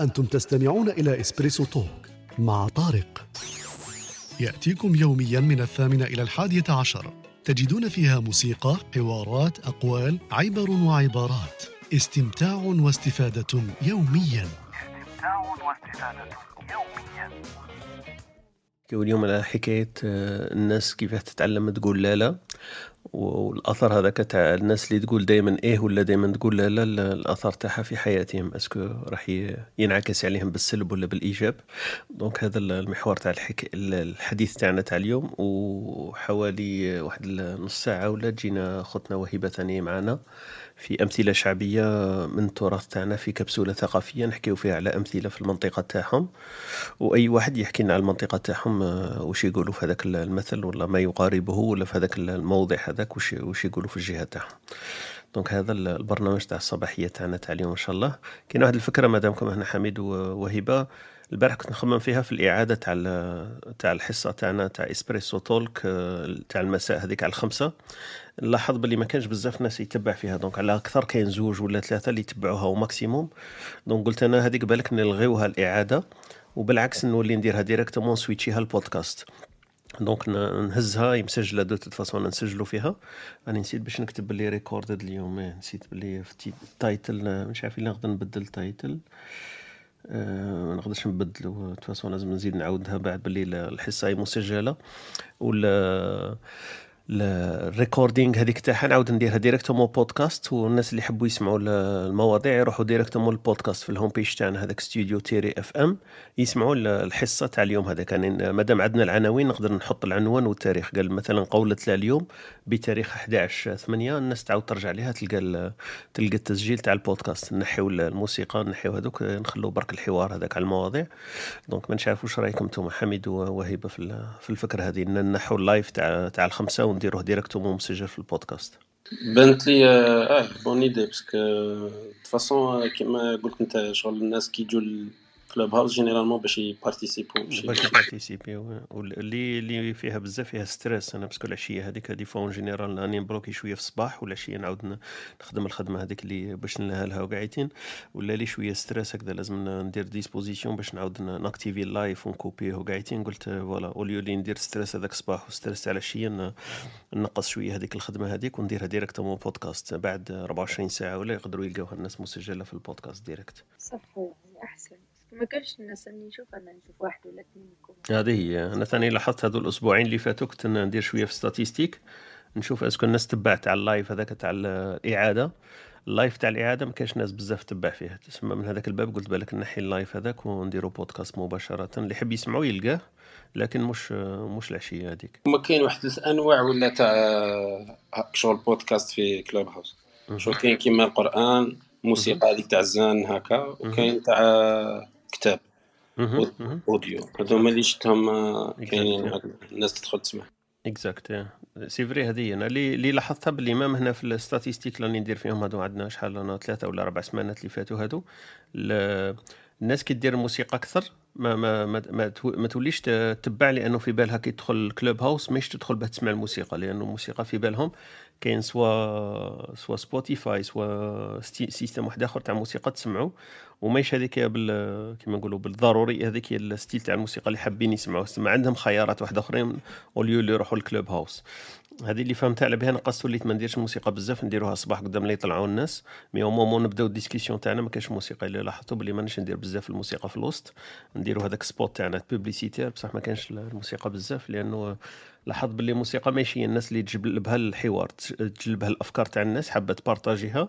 أنتم تستمعون إلى إسبريسو توك مع طارق. يأتيكم يوميا من الثامنة إلى الحادية عشر. تجدون فيها موسيقى، حوارات، أقوال، عبر وعبارات. استمتاع واستفادة يوميا. استمتاع واستفادة يوميا واليوم على حكاية آه، الناس كيف تتعلم تقول لا لا والأثر هذاك تاع الناس اللي تقول دائما إيه ولا دائما تقول لا لا الأثر تاعها في حياتهم. أسكو راح ينعكس عليهم بالسلب ولا بالإيجاب. دونك هذا المحور تاع الحك... الحديث تاعنا تاع اليوم. وحوالي واحد نص ساعة ولا تجينا خطنا وهبه ثانية معنا في أمثلة شعبية من التراث تاعنا في كبسولة ثقافية نحكيو فيها على أمثلة في المنطقة تاعهم. وأي واحد يحكي لنا على المنطقة تاعهم آه، وش يقولوا في هذاك المثل ولا ما يقاربه ولا في هذاك الموضع هذاك وش وش يقولوا في الجهة تاعهم. donc هذا البرنامج تاع الصباحية تاعنا تاع اليوم إن شاء الله. كاين واحد الفكرة مادامكم هنا حميد وهبة. البارح كنت نخمم فيها في الإعادة تاع تاع الحصة تاعنا تاع Espresso Talk آه، تاع المساء هذيك على الخمسة. نلاحظ باللي ما كانش بزاف ناس يتبع فيها. دونك على أكثر كاين زوج ولا ثلاثة اللي يتبعوها و maximum donc قلت أنا هذيك بالك نلغيوها الإعادة. وبالعكس نولي نديرها directement سويتشيها البودكاست. donc نهزها مسجله de toute façon نسجلو فيها أنا نسيت باش نكتب بلي recorded اليوم نسيت بلي في ال title مش عارف الا نقدر نبدل التايتل أه ما نقدرش نبدلو façon لازم نزيد نعاودها بعد باللي الحصه هي مسجله ولا ال recording هذيك تاعها نعاود نديرها directement بودكاست والناس اللي يحبوا يسمعوا المواضيع يروحوا directement البودكاست في ال home page تاعنا هذاك ستوديو تيري اف ام يسمعوا الحصة تاع اليوم هذاك. يعني مادام عندنا العناوين نقدر نحط العنوان والتاريخ. قال مثلا قولة اليوم بتاريخ 11 8 الناس تعاود ترجع لها تلقى تلقى التسجيل تاع البودكاست. نحيو الموسيقى نحيو هذوك نخلو برك الحوار هذاك على المواضيع. donc ما نعرف واش رايكم أنتم حميد ووهيبة في في الفكرة هذه. نحو ال live تاع تاع الخمسة ونديروه directement مسجل في البودكاست. بانت لي آه bonne idée parce que façon كيما قلت أنت شغل الناس كي يجوا كلوب هاوس généralement باش يبارتيسيبو باش يبارتيسيبي اللي اللي فيها بزاف فيها ستريس أنا باسكو العشية هذيك دي فون جينيرال راني مبروكي شوية في الصباح والعشية نعاود نخدم الخدمة هذيك اللي باش نلها وقاعدين. ولا لي شوية ستريس هكذا لازم ندير ديسبوزيسيون باش نعاود ناكتيفي اللايف ونكوبيه وقاعدين. قلت فوالا اوليو اللي ندير ستريس هذاك الصباح وستريس تاع العشية نقص شوية هذيك الخدمة هذيك ونديرها ديريكتومون بودكاست بعد 24 ساعة ولا يقدروا يلقاوها الناس مسجلة في البودكاست ديريكت صح أحسن. ما كانش الناس اللي نشوف أنا نشوف واحد ولا اثنين هذه هي. أنا ثاني لاحظت هذو الأسبوعين اللي فاتوا كنت ندير شوية في statistiques نشوف est-ce que الناس تبعت على ال live هذاك تاع الإعادة. ال live تاع الإعادة ما كاش ناس بزاف تبع فيه تسمى من هذاك الباب قلت بالك نحي ال live هذاك ونديرو بودكاست مباشرة. اللي يحب يسمعوا يلقاه لكن مش مش العشية هذيك. ما كاين واحد الأنواع ولا تاع شغل بودكاست في كلوب هاوس شغل كاين كيما القرآن موسيقى هذيك تاع الزان هكا وكاين تاع كتاب audio. هذوما اللي شفتهم آه، كاينين الناس تدخل تسمع. exact c'est vrai هذه أنا اللي اللي لاحظتها باللي même هنا في ال statistiques اللي ندير فيهم هادو عندنا شحال أنا ثلاثة ولا أربع سمانات اللي فاتوا هادو. الناس كي دير الموسيقى أكثر. ما ما ما, ما, توليش تتبع لأنه في بالها كي تدخل الكلوب هاوس ماهيش تدخل باه تسمع الموسيقى لأنه الموسيقى في بالهم كاين سوا سوا سبوتيفاي سوا سيستم واحد آخر تاع موسيقى تسمعوا وماهيش هذيك بال كيما نقولوا بالضروري هذيك ال style تاع الموسيقى اللي حابين يسمعوا ما عندهم خيارات واحدة آخرين au lieu اللي يروحوا الكلوب هاوس هذه اللي فهمتها على بها. نقصت وليت ما نديرش الموسيقى بزاف نديروها الصباح قدام اللي يطلعوا الناس. mais au moment نبداو ال discussion تاعنا. ما كاش موسيقى اللي لاحظتوا بلي مانيش ندير بزاف الموسيقى في الوسط. نديروا هذاك spot تاعنا publicitaire بصح ما كانش الموسيقى بزاف لأنه لاحظت باللي الموسيقى ماشي الناس اللي تجلبها الحوار تجلبها الأفكار تاع الناس حابة تبارطاجيها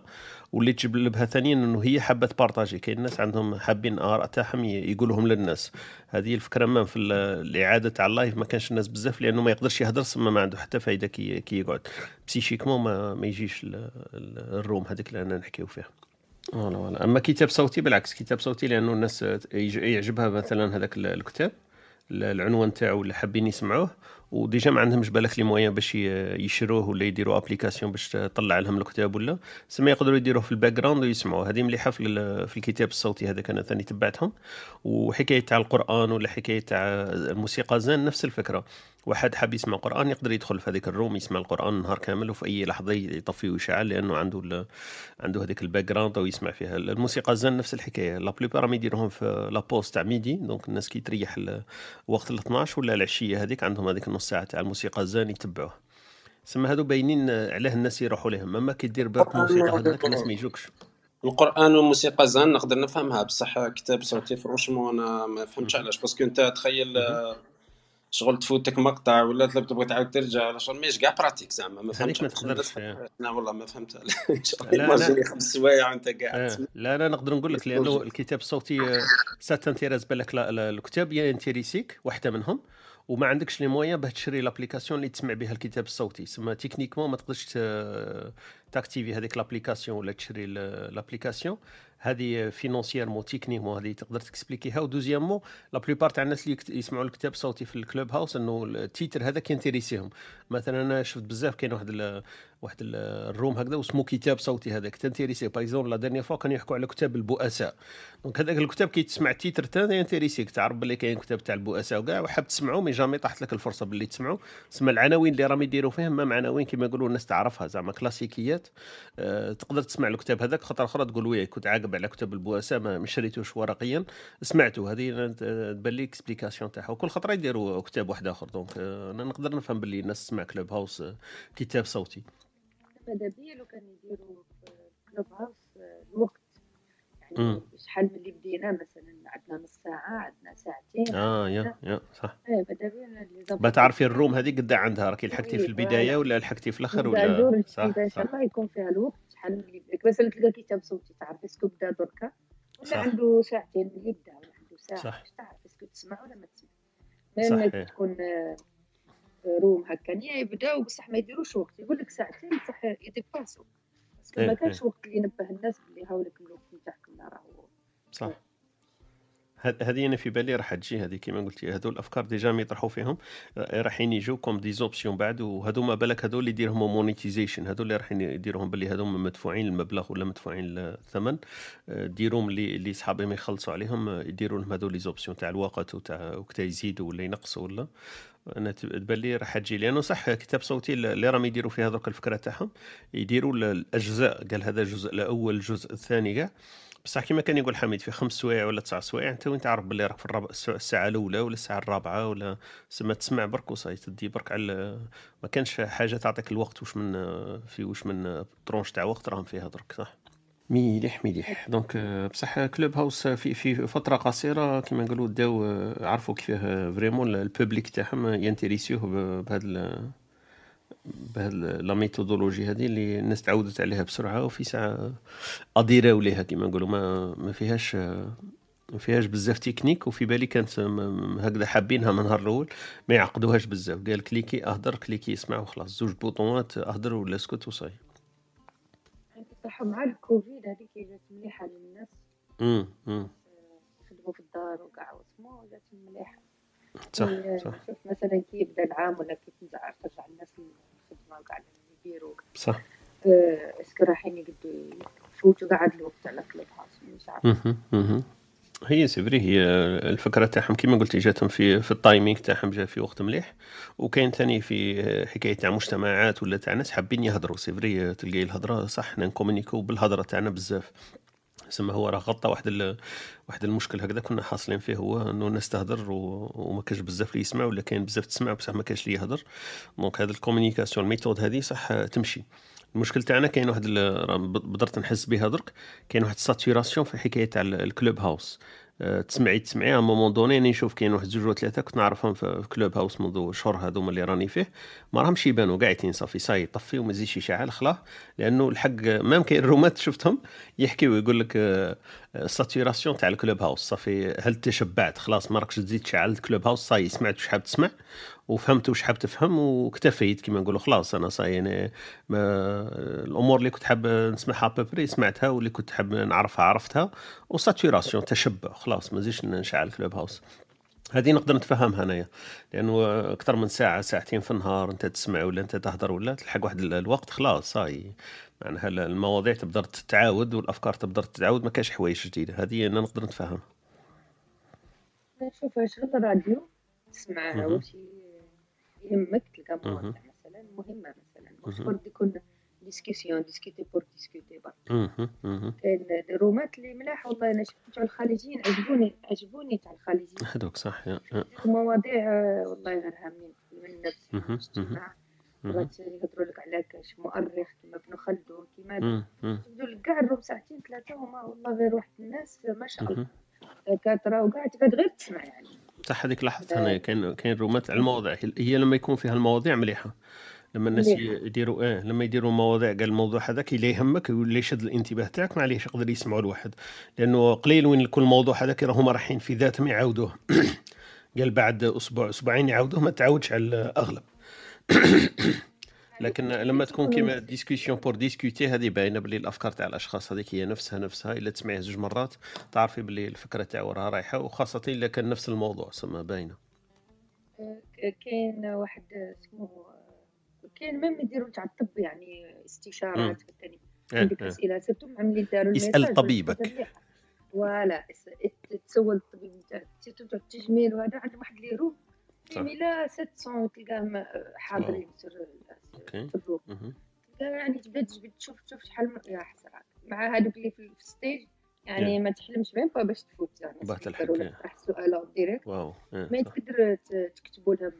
واللي تجلبها ثانيا إنه هي حابة تبارطاجي. كاين الناس عندهم حابين آراء تاعهم يقولهم للناس. هذه الفكرة ما في الإعادة تاع ال live. ما كانش الناس بزاف لأنه ما يقدرش يهدر سما ما عنده حتى فايدة كي, كي يقعد. psychiquement ما, ما يجيش ال room هذيك اللي أنا نحكيو فيها. voilà voilà. أما كتاب صوتي بالعكس كتاب صوتي لأنه الناس يعجبها مثلا هذاك الكتاب العنوان تاعو اللي حابين يسمعوه. و déjà ما عندهمش بالك les moyens باش يشروه ولا يديروا application باش تطلع لهم الكتاب ولا. سما يقدروا يديروه في ال background ويسمعوه. هذه مليحة في, في الكتاب الصوتي هذاك أنا ثاني تبعتهم. وحكاية تاع القرآن ولا حكاية تاع الموسيقى زين نفس الفكرة. واحد حاب يسمع قرآن يقدر يدخل في هذيك ال room يسمع القرآن النهار كامل وفي أي لحظة يطفي ويشعل لأنه عنده ال... عنده هذيك ال background أو يسمع فيها الموسيقى الزن نفس الحكاية. la plupart راهم يديروهم في la pause تاع midi donc الناس كي تريح ال... وقت ال 12 ولا العشية هذيك عندهم هذيك النص ساعة تاع الموسيقى الزن يتبعوه. سما هذو باينين علاه الناس يروحوا لهم أما كي دير برك موسيقى هذاك الناس ما يجوكش. القرآن والموسيقى زان نقدر نفهمها. بصح كتاب صوتي franchement أنا ما فهمتش علاش. parce que أنت تخيل شغل تفوتك مقطع ولا تبغي تعاود ترجع ولا شغل ماهيش كاع pratique زعما ما فهمتش. ما تقدرش لا والله ما فهمتها لا، لا. خمس سوايع وانت قاعد. آه،. لا لا نقدر نقول لك لأنه الكتاب الصوتي ça t'intéresse بالك الكتاب يا انتيريسيك واحدة منهم وما عندكش les moyens باه تشري l'application اللي تسمع بها الكتاب الصوتي. سما techniquement ما تقدرش تاكتيفي هذيك l'application ولا تشري l'application هذه financièrement techniquement هذه تقدر تكسبليكيها. و deuxièmement la plupart تاع الناس اللي يسمعوا الكتاب الصوتي في ال Clubhouse إنه ال titre هذا كينتيريسيهم مثلا أنا شفت بزاف كاين واحد واحد ال- ال room هكذا واسمه كتاب صوتي هذاك تنتيريسي par exemple la dernière fois كانوا يحكوا على كتاب البؤساء. donc هذاك الكتاب كي تسمع ال titre تاعه انتيريسيك تعرف باللي كاين كتاب تاع البؤساء وكاع وحاب تسمعوا mais jamais طاحت لك الفرصة باللي تسمعوا تسمى العناوين اللي راهم يديروا فيهم ما عناوين كما يقولوا الناس تعرفها زعما كلاسيكيات. أه تقدر تسمع الكتاب هذاك خطره أخرى تقول oui كنت عاقب على كتاب البؤساء ما ما شريتوش ورقيا. سمعته هذه آه، تبان لي explication تاعها. وكل خطرة يديروا كتاب واحد آخر. donc آه، أنا نقدر نفهم باللي الناس تسمع Clubhouse آه، كتاب صوتي. ماذا بيا لو كان يديروا Clubhouse آه، الوقت. يعني شحال من اللي بدينا؟ مثلا عندنا نص ساعة عندنا ساعتين آه يا يا صح. إيه ماذا با تعرفي ال room هذه قد عندها راكي لحقتي في إيه، البداية. ولا. لحقتي في الأخر ولا؟ ان صح شاء صح. الله يكون فيها الوقت. من اللي بدك مثلا تلقى كتاب صوتي تعرف est-ce que بدا دركا ولا. عنده ساعتين يبدأ ولا عنده ساعة؟ صح. باش تعرف est-ce que تسمع ولا ما تسمع. إيه. تكون آه، room هكا. نيا يبداو بصح ما يديروش وقت. يقول لك ساعتين بصح يديباسو parce que إيه، ما كانش وقت اللي ينبه الناس باللي هاولك الوقت نتاعكم راهو. صح. هذه أنا في بالي راح تجي هذه كما قلتي هذو الأفكار déjà يطرحوا فيهم. آه، رايحين يجوا comme des options بعد وهذو ما بالك هذو اللي يديرهم monetization هذو اللي رايحين يديرهم باللي هذوما مدفوعين المبلغ ولا مدفوعين الثمن. آه، ديروهم اللي اللي صحابهم يخلصوا عليهم آه، يديروا لهم هذو les options تاع الوقت وتاع وقتا يزيدوا ولا ينقصوا ولا. أنا تب- تبان لي راح تجي لأنه صح كتاب صوتي اللي راهم يديروا فيه هذوك الفكرة تاعهم يديروا ال- الأجزاء قال هذا الجزء الأول الجزء الثاني كاع. بصح كما كان يقول حميد في خمس سوايع ولا تسع سوايع أنت وين تعرف باللي راك في الرابع الساعة الأولى ولا الساعة الرابعة ولا سما تسمع برك وصاي تدي برك على ما كانش حاجة تعطيك الوقت وش من في وش من tranche تاع وقت راهم فيها درك صح؟ مليح مليح. donc بصح Clubhouse في في فترة قصيرة كما نقولوا داو عرفوا كيفاه vraiment ال public تاعهم ينتريسيوه بهذا بهذا la méthodologie هذه اللي الناس تعودت عليها بسرعة وفي ساعة اديراو ليها كما نقولوا. ما ما فيهاش ما فيهاش بزاف تكنيك وفي بالي كانت هكذا حابينها من النهار الأول ما يعقدوهاش بزاف. قال كليكي أهدر كليكي اسمع وخلاص زوج بوطونات أهدر ولا اسكت وصاي. صح مع الكوفيد هذيك جات مليحة للناس. امم امم يخدموا في الدار وكاع واسمو جات مليحة. صح صح. شوف مثلا كي يبدأ العام ولا كي ترجع الناس للخدمة وكاع اللي يديروا صح آه، est-ce que رايحين يقدروا يفوتوا قاعد الوقت على Club house. هي c'est vrai هي الفكرة تاعهم كما قلت جاتهم في في ال timing تاعهم جا في وقت مليح وكاين ثاني في حكاية تاع مجتمعات ولا تاع ناس حابين يهضروا. c'est vrai تلقاي الهضرة صح حنا نكومونيكو بالهضرة تاعنا بزاف. سما هو راه غطى واحد ال... واحد المشكل هكذا كنا حاصلين فيه هو إنه الناس تهضر و... وما كانش بزاف اللي يسمع ولا كاين بزاف تسمع بصح ما كانش اللي يهضر donc هذا ال communication ال méthode هذه صح تمشي. المشكل تاعنا كاين واحد ال- بدرت نحس بها درك كاين واحد saturation في الحكاية تاع ال- ال Clubhouse. تسمعي تسمعي. à un moment donné راني نشوف كاين واحد زوج ولا ثلاثة كنت نعرفهم في Clubhouse منذ شهور هذوما اللي راني فيه. ما راهمش يبانوا قاعدين صافي صاي طفي وما يزيدش يشعل خلاه لأنه الحق même كاين الرومات شفتهم يحكيو يقول لك أه، أه، saturation تاع ال Clubhouse صافي. هل تشبعت؟ خلاص ما راكش تزيد تشعل ال Clubhouse ça y est سمعت واش حاب تسمع. وفهمت واش حاب تفهم واكتفيت كما نقولوا خلاص أنا صاي يعني الأمور اللي كنت حاب نسمعها à peu près سمعتها واللي كنت حاب نعرفها عرفتها و saturation تشبع خلاص ما زيدش نشعل Clubhouse. هذه نقدر نتفهمها انايا لأنه أكثر من ساعة ساعتين في النهار أنت تسمع ولا أنت تهضر ولا تلحق واحد ال- الوقت خلاص صاي معناها ال- المواضيع تبدا تتعاود والأفكار تبدا تتعاود ما كاش حوايج جديدة. هذه أنا نقدر نتفهمها شوف شغل الراديو تسمع. يهمك تلقى. مواضيع مثلا مهمة مثلا مهم. برك يكون discussion discuter pour discuter برك. كاين الرومات اللي ملاح والله أنا شفت تاع الخليجيين عجبوني عجبوني تاع الخليجيين هذوك صح. مواضيع والله غير هامين علم النفس يهضروا لك على كاش مؤرخ كيما ابن خلدون كيما. تبدو لك كاع الروم ساعتين ثلاثة هما والله غير واحد الناس ما شاء الله. دكاتره وكاع تقعد غير تسمع يعني صح هذيك لاحظت أنا كاين كاين رومات على المواضيع هي- لما يكون فيها المواضيع مليحة. لما الناس. يديروا آه لما يديروا مواضيع قال الموضوع هذاك اللي يهمك واللي يشد الانتباه تاعك معليش يقدر يسمعوا الواحد. لأنه قليل وين كل موضوع هذاك راهم رايحين في ذاتهم يعاودوه. قال بعد أسبوع أسبوعين يعاودوه ما تعاودش على الأغلب. لكن لما تكون كيما discussion pour discuter هذه باينة باللي الأفكار تاع الأشخاص هذيك هي نفسها نفسها إلا تسمعيه زوج مرات تعرفي باللي الفكرة تاعو راها رايحة وخاصة إلا كان نفس الموضوع سما باينة آه، كاين واحد اسمه كاين même يديروا تاع الطب يعني استشارات ثاني آه، عندك آه. أسئلة surtout مع ملي داروا ال message طبيبك. voilà تسول الطبيب نتاعك surtout تاع التجميل وهذا عندهم واحد les rooms إلى 700 تلقاهم حاضرين في. تلقى يعني تبدا تجبد تشوف تشوف شحال من يا حسرات مع هذوك اللي في ال stage يعني ما تحلمش بين با باش تفوت يعني إيه. السؤال أو direct waw ما. تقدر تكتبوا لهم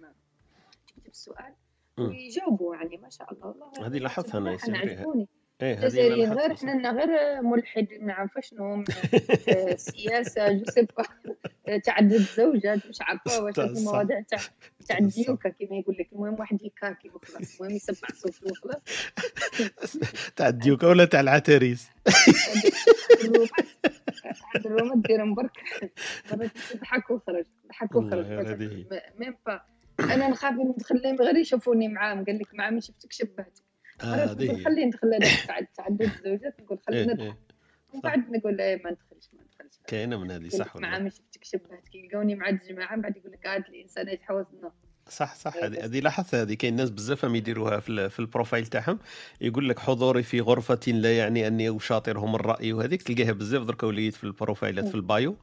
تكتب السؤال. ويجاوبوا يعني ما شاء الله. والله هذه لاحظتها أنا يصير بها. عجبوني. الجزائريين غير لاحظتها، لنا غير ملحد نعرف شنو من آه، السياسة جو سي با. تعدد الزوجات مش عارفة واش المواضيع تاع تاع صح. الديوكا كما يقول لك. المهم واحد يكاكي وخلاص المهم يسمع صوته وخلاص تاع الديوكا ولا تاع العتاريس عند الرومات ديرهم برك. ضحك وخرج ضحك وخرج. ميم با أنا نخاف ندخل غير يشوفوني معاهم. قال لك مع من شفتك شبهتك. آه، نقول. خليه ندخل تعدد الزوجات. نقول خليه إيه، نضحك. إيه. بعد نقول لا ما ندخلش ما ندخلش. كاينة من هذه صح لك مع من شفتك شبهتك يلقوني مع الجماعة من بعد يقول لك عاد الإنسان يتحوز لنا صح صح إيه، هذه. هذه لاحظتها هذه كاين ناس بزاف هم يديروها في, في ال profile تاعهم. يقول لك حضوري في غرفة لا يعني أني أشاطرهم الرأي وهذيك تلقاها بزاف درك وليت في البروفايلات في البايو.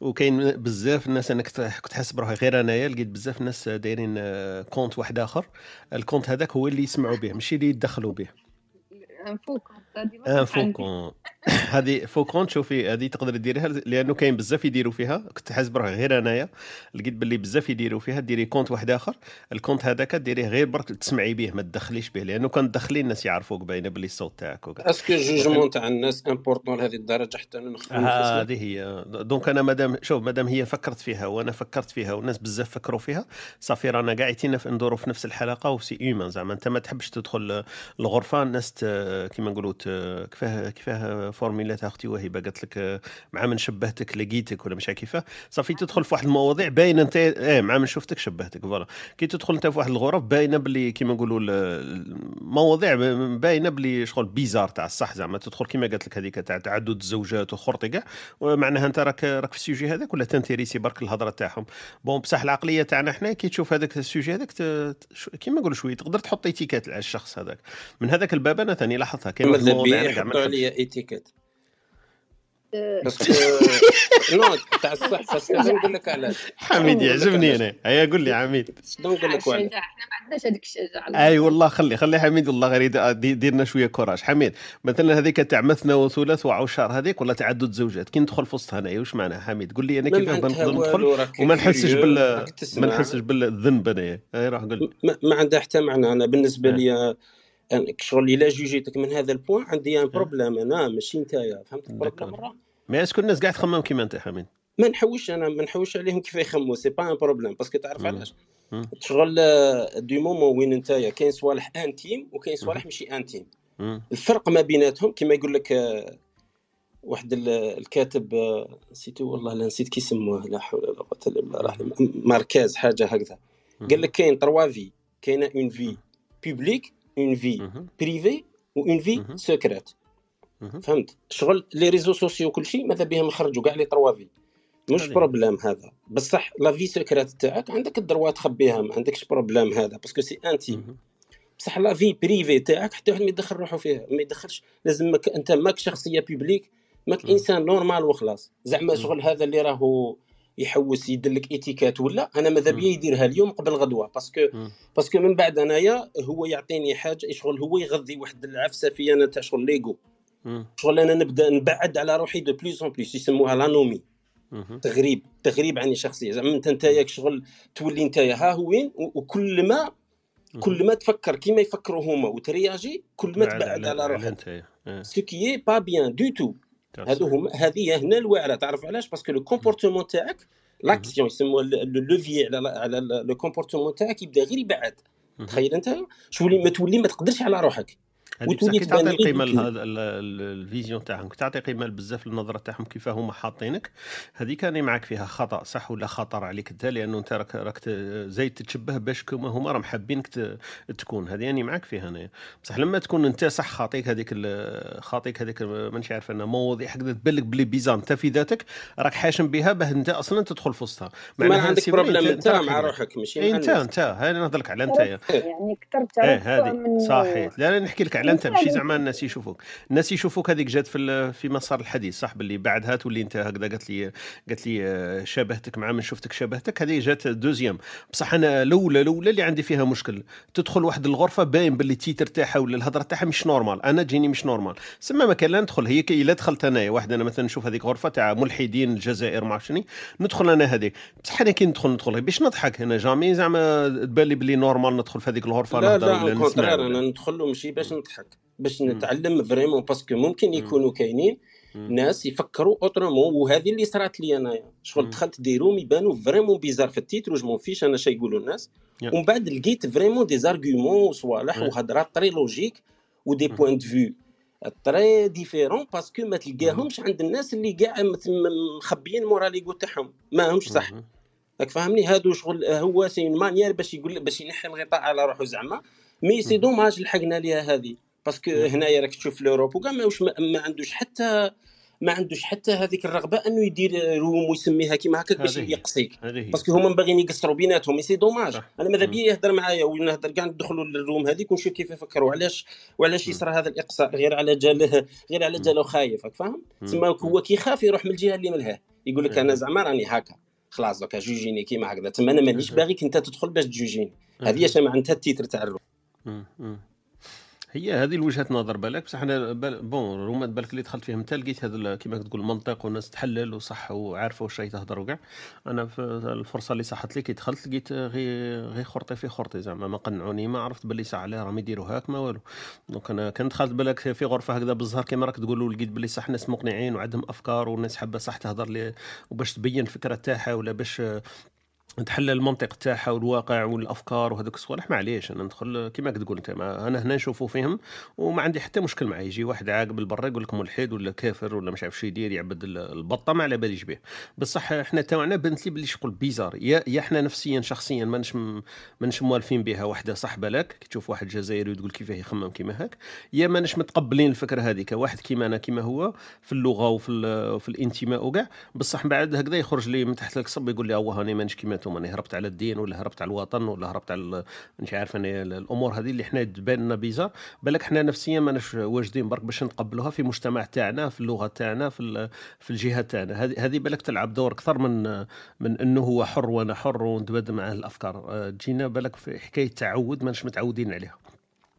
وكاين بزاف الناس أنا كنت حاسب روحي غير أنايا لقيت بزاف ناس دايرين آه، compte واحد آخر. ال compte هذاك هو اللي يسمعوا به ماشي اللي يدخلوا به invoque هذه هذه فوكون شوفي هذه تقدر ديريها لأنه كاين بزاف يديروا فيها. كنت حاسب روحي غير أنايا. لقيت باللي بزاف يديروا فيها. ديري compte واحد آخر. ال compte هذاك ديريه غير برك تسمعي به ما تدخليش به لأنه كان تدخلي الناس يعرفوك باينة باللي الصوت تاعك وكذا. est-ce que jugement تاع الناس important لهذه الدرجة حتى نخدم آه هذه هي. donc أنا مادام شوف مادام هي فكرت فيها وأنا فكرت فيها والناس بزاف فكروا فيها صافي رانا قاعدين في ندوروا في نفس الحلقة و c'est humain زعما. أنت ما تحبش تدخل الغرفة الناس كيما نقولوا ت- كيفاه كيفاه فورميلات أختي وهبه قالت لك آه، مع من شبهتك لقيتك ولا مش عارف كيفاه صافي تدخل في واحد المواضيع باينة انت إيه مع من شفتك شبهتك voilà. كي تدخل انت في واحد الغرف باينة باللي كيما نقولوا ال- المواضيع باينة باللي شغل bizarre تاع الصح زعما. تدخل كيما قالت لك هذيك تاع تعدد الزوجات وخرطي كاع ومعناها انت راك راك في ال sujet هذاك ولا t'intéresser برك الهضرة تاعهم. bon بصح العقلية تاعنا حنا كي تشوف هذاك ال sujet هذاك كيما نقولوا شوية تقدر تحط étiquette على الشخص هذاك. من هذاك الباب أنا ثاني لاحظتها كاين ماذا بيا؟ يحطوا. عليا parce que نو تاع الصح parce que نقول لك علاش حميد يعجبني أنا. هيا قول لي عميد نقول لك علاش إحنا ما عندناش هذيك الشجاعه أي والله خلي خلي حميد والله غير ديرنا شوية courage. حميد مثلا هذيك تاع مثنى وثلاث وعشر هذيك ولا تعدد زوجات؟ كي ندخل في وسطها انايا واش معناها حميد؟ قول لي أنا كيف نقدر ندخل؟ وما نحسش بال ما. نحسش بالذنب انايا أي روح قول ما, ما عندها حتى معنى. أنا بالنسبة آه. لي شغل إلا jugé تك من هذا ال point عندي un problème أنا ماشي نتايا. فهمت؟ ال problème d'accord. mais est-ce que الناس قاعد تخمم كيما انت حميد ما نحوش أنا ما نحوش عليهم كيف يخموا c'est pas un problème parce que تعرف. علاش. شغل du moment وين نتايا كاين صوالح intime وكاين صوالح ماشي intime. الفرق ما بيناتهم كما يقول لك آه، واحد ال- الكاتب آه، نسيتو والله لا نسيت كي يسموه لا حول ولا قوة إلا بالله راح ماركاز حاجة هكذا قال لك كاين trois vies كاينة une vie publique une vie. privée une vie مهم. secrète. فهمت شغل les réseaux sociaux كل شيء ماذا بهم يخرجوا كاع les trois vies مش. problème هذا بصح la vie secrète تاعك عندك ال droit تخبيها ما عندكش problème هذا parce que c'est intime مهم. بصح la vie privée تاعك حتى واحد ما يدخل روحه فيها ما يدخلش لازم مك انت ماك شخصية publique ماك. إنسان normal وخلاص زعما. شغل هذا اللي راهو يحوس يدلك étiquette ولا أنا ماذا بيا يديرها اليوم قبل غدوة parce que. parce que من بعد أنايا هو يعطيني حاجة شغل هو يغذي واحد العفسة في أنا تاع شغل l'ego. شغل أنا نبدأ نبعد على روحي de plus en plus يسموها l'anomie. تغريب تغريب عن شخصية. زعما انت نتايا شغل تولي نتايا ها هوين وكل ما كل ما تفكر كيما يفكروا هما وترياجي كل ما تبعد على روحك. أنت. سو كي با بيان دو تو هادو هما هذه هنا الواعره تعرف علاش؟ باسكو لو كومبورتمون تاعك لاكسيون يسموها لو لوفيي على على لو كومبورتمون تاعك يبدأ غير يبعد. تخيل أنت؟ شولي ما تولي ما تقدرش على روحك. وتولي كي تعطي القيمة. لهذا ال- ال- الفيزيون تاعهم. كي تعطي قيمة بزاف للنظره تاعهم كيف هما حاطينك هذيك راني معك فيها. خطأ صح ولا خطر عليك أنت؟ لأنه أنت راك راك زي تتشبه باش كما هما راهم حابينك تكون. هذه راني معك فيها أنا بصح لما تكون أنت صح خاطيك هذيك ال- خاطيك هذيك مانيش عارف أنا مواضيع هكذا تبان لك بلي bizarre أنت في ذاتك راك حاشم بها باه أنت أصلا تدخل في وسطها. ما معناها عندك problème انت مع. روحك ماشي مع انت أنت. هاي نهضر لك على أنت. يعني كثرت إيه تعرف هذه. من صحيح. لا لا نحكي لك على انت إنسان ماشي أنت. زعما الناس يشوفوك. الناس يشوفوك هذيك جات في ال- في مسار الحديث صح باللي بعدها تولي أنت هكذا قالت لي قالت لي آه، شابهتك مع من شفتك شابهتك هذه جات deuxième. بصح أنا الأولى الأولى اللي عندي فيها مشكل. تدخل واحد الغرفة باين باللي ال titre تاعها ولا الهضرة تاعها مش normal. أنا تجيني مش normal. سما ما كان لا ندخل. هي كي إلا دخلت انايا واحد أنا مثلا نشوف هذيك غرفة تاع ملحدين الجزائر ما شني ندخل أنا هذيك. بصح أنا كي ندخل ندخل. باش نضحك أنا jamais زعما تبان لي باللي normal ندخل في هذيك الغرفة لا نهضر لا ولا au نسمع contraire ولا- أنا ندخل ماشي باش نضحك. باش مم. نتعلم vraiment parce que ممكن يكونوا كاينين. ناس يفكروا autrement وهذه اللي صرات لي أنايا شغل. دخلت des rooms يبانوا vraiment bizarre في ال titre و je m'en fiche أنا شي يقولوا الناس Yeah. ومن بعد لقيت vraiment des arguments وصوالح Yeah. وهضرات très logiques و des مم. points de vue très différents parce que ما تلقاهمش عند الناس اللي كاع مخبيين مورا l'ego تاعهم ما همش صح. راك فاهمني هادو شغل هو c'est manière باش يقول باش ينحي الغطاء على روحه زعما mais c'est. dommage لحقنا ليها هذه باسكو مم. هنايا راك تشوف l'Europe وكاع ما, ما عندوش حتى ما عندوش حتى هذيك الرغبة أنه يدير room ويسميها كيما هكاك باش هي. يقصيك هي parce que هما باغيين يقصروا بيناتهم c'est dommage. أنا ماذا. بيا يهضر معايا ونهضر كاع ندخلوا لل room هذيك ونشوف كيف يفكروا علاش وعلاش مم. يصرى هذا الإقصاء غير على جاله غير على. جاله خايف راك فاهم. تسمى هو كي يخاف يروح من الجهة اللي ملهاه يقول لك أنا. زعما راني هكا خلاص دوكا جوجيني كيما هكذا تما أنا مانيش. باغيك أنت تدخل باش تجوجيني هذه. شي معناتها ال titre تاع ال room. هي هذه الوجهه نظر بالك بصح أنا. bon rooms بالك اللي دخلت فيهم انت لقيت هذا كيما تقول المنطق والناس تحلل وصح وعارفة واش راهي تهضر وكاع أنا في الفرصة اللي صحت لي كي دخلت لقيت غير غير خرطي في خرطي زعما ما قنعوني ما عرفت باللي ساعة عليه راهم يديروا هاك ما والو donc أنا كنت دخلت بالك في غرفة هكذا بالزهر كيما راك تقول ولقيت باللي صح ناس مقنعين وعندهم أفكار والناس حابة صح تهضر لي وباش تبين الفكرة تاعها ولا باش تحلل المنطق تاعها والواقع والأفكار وهذوك الصوالح معليش أنا ندخل كيما تقول انت أنا هنا نشوفوا فيهم وما عندي حتى مشكل معاه يجي واحد عاقب البرا يقول لك ملحد ولا كافر ولا مش عارف شو يدير يعبد ال- البطة ما على باليش به بصح إحنا تاعنا بنت لي باللي شغل bizarre. يا يا إحنا نفسيا شخصيا ماناش ماناش موالفين بها وحده صح بالك كي تشوف واحد جزائري وتقول كيفاه يخمم كيما هاك يا ماناش متقبلين الفكرة هذيك. واحد كيما أنا كيما هو في اللغة وفي في الانتماء وكاع بصح من بعد هكذا يخرج لي من تحت القصب يقول لي هو هاني مانيش كيماتهم أنا هربت على الدين ولا هربت على الوطن ولا هربت على مش عارف أنا ال- الأمور هذه اللي حنا تبان لنا bizarre بالك حنا نفسيا ماناش واجدين برك باش نتقبلوها في المجتمع تاعنا في اللغة تاعنا في في الجهة تاعنا. هذه هذه بالك تلعب دور أكثر من من إنه هو حر وأنا حر ونتبادل معاه الافكار آه، تجينا بالك في حكاية تعود ماناش متعودين عليها.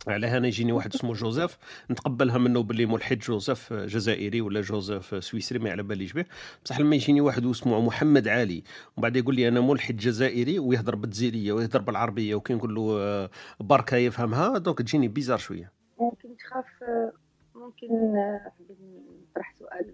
على هنا يجيني واحد اسمه جوزيف. نتقبلها منه باللي ملحد جوزيف جزائري ولا جوزيف سويسري ما على باليش به بصح لما يجيني واحد اسمه محمد علي ومن بعد يقول لي أنا ملحد جزائري ويهضر بالجزائرية ويهضر بالعربية وكي نقول له آه، بركة يفهمها donc تجيني bizarre شوية. ممكن تخاف ممكن حبيت نطرح سؤال.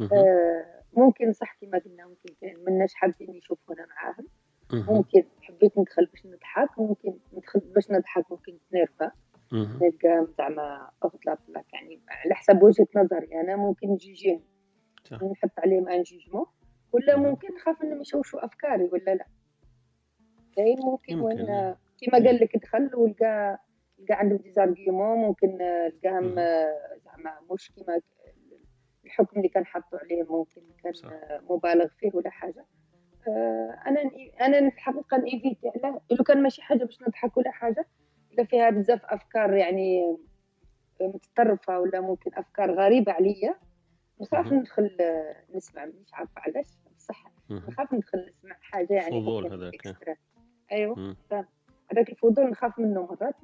آه، ممكن صح كما قلنا ممكن كاين مناش حابين يشوفونا معاهم. ممكن حبيت ندخل باش نضحك ممكن ندخل باش نضحك ممكن نتنرفى نلقى زعما اغلط لك يعني على حسب وجهة نظري أنا ممكن نجيجيهم صح. نحط عليهم أن جوجمون ولا مم. ممكن نخاف إنهم يشوشوا أفكاري ولا لا كاين ممكن يمكن. وين كيما قال لك دخل ولقى لقى عندهم des arguments ممكن لقاهم مم. آه، زعما مش كيما الحكم اللي كان حاطوا عليه ممكن كان صح. آه، مبالغ فيه ولا حاجة آه، أنا أنا في الحقيقة ن éviter علاه لو كان ماشي حاجة باش نضحك ولا حاجة فيها بزاف أفكار يعني متطرفة ولا ممكن أفكار غريبة عليا نخاف. ندخل نسمع مانيش عارفة علاش بصح. نخاف ندخل نسمع حاجة يعني فضول هذاك. أيوه مم. هذاك الفضول نخاف منه مرات.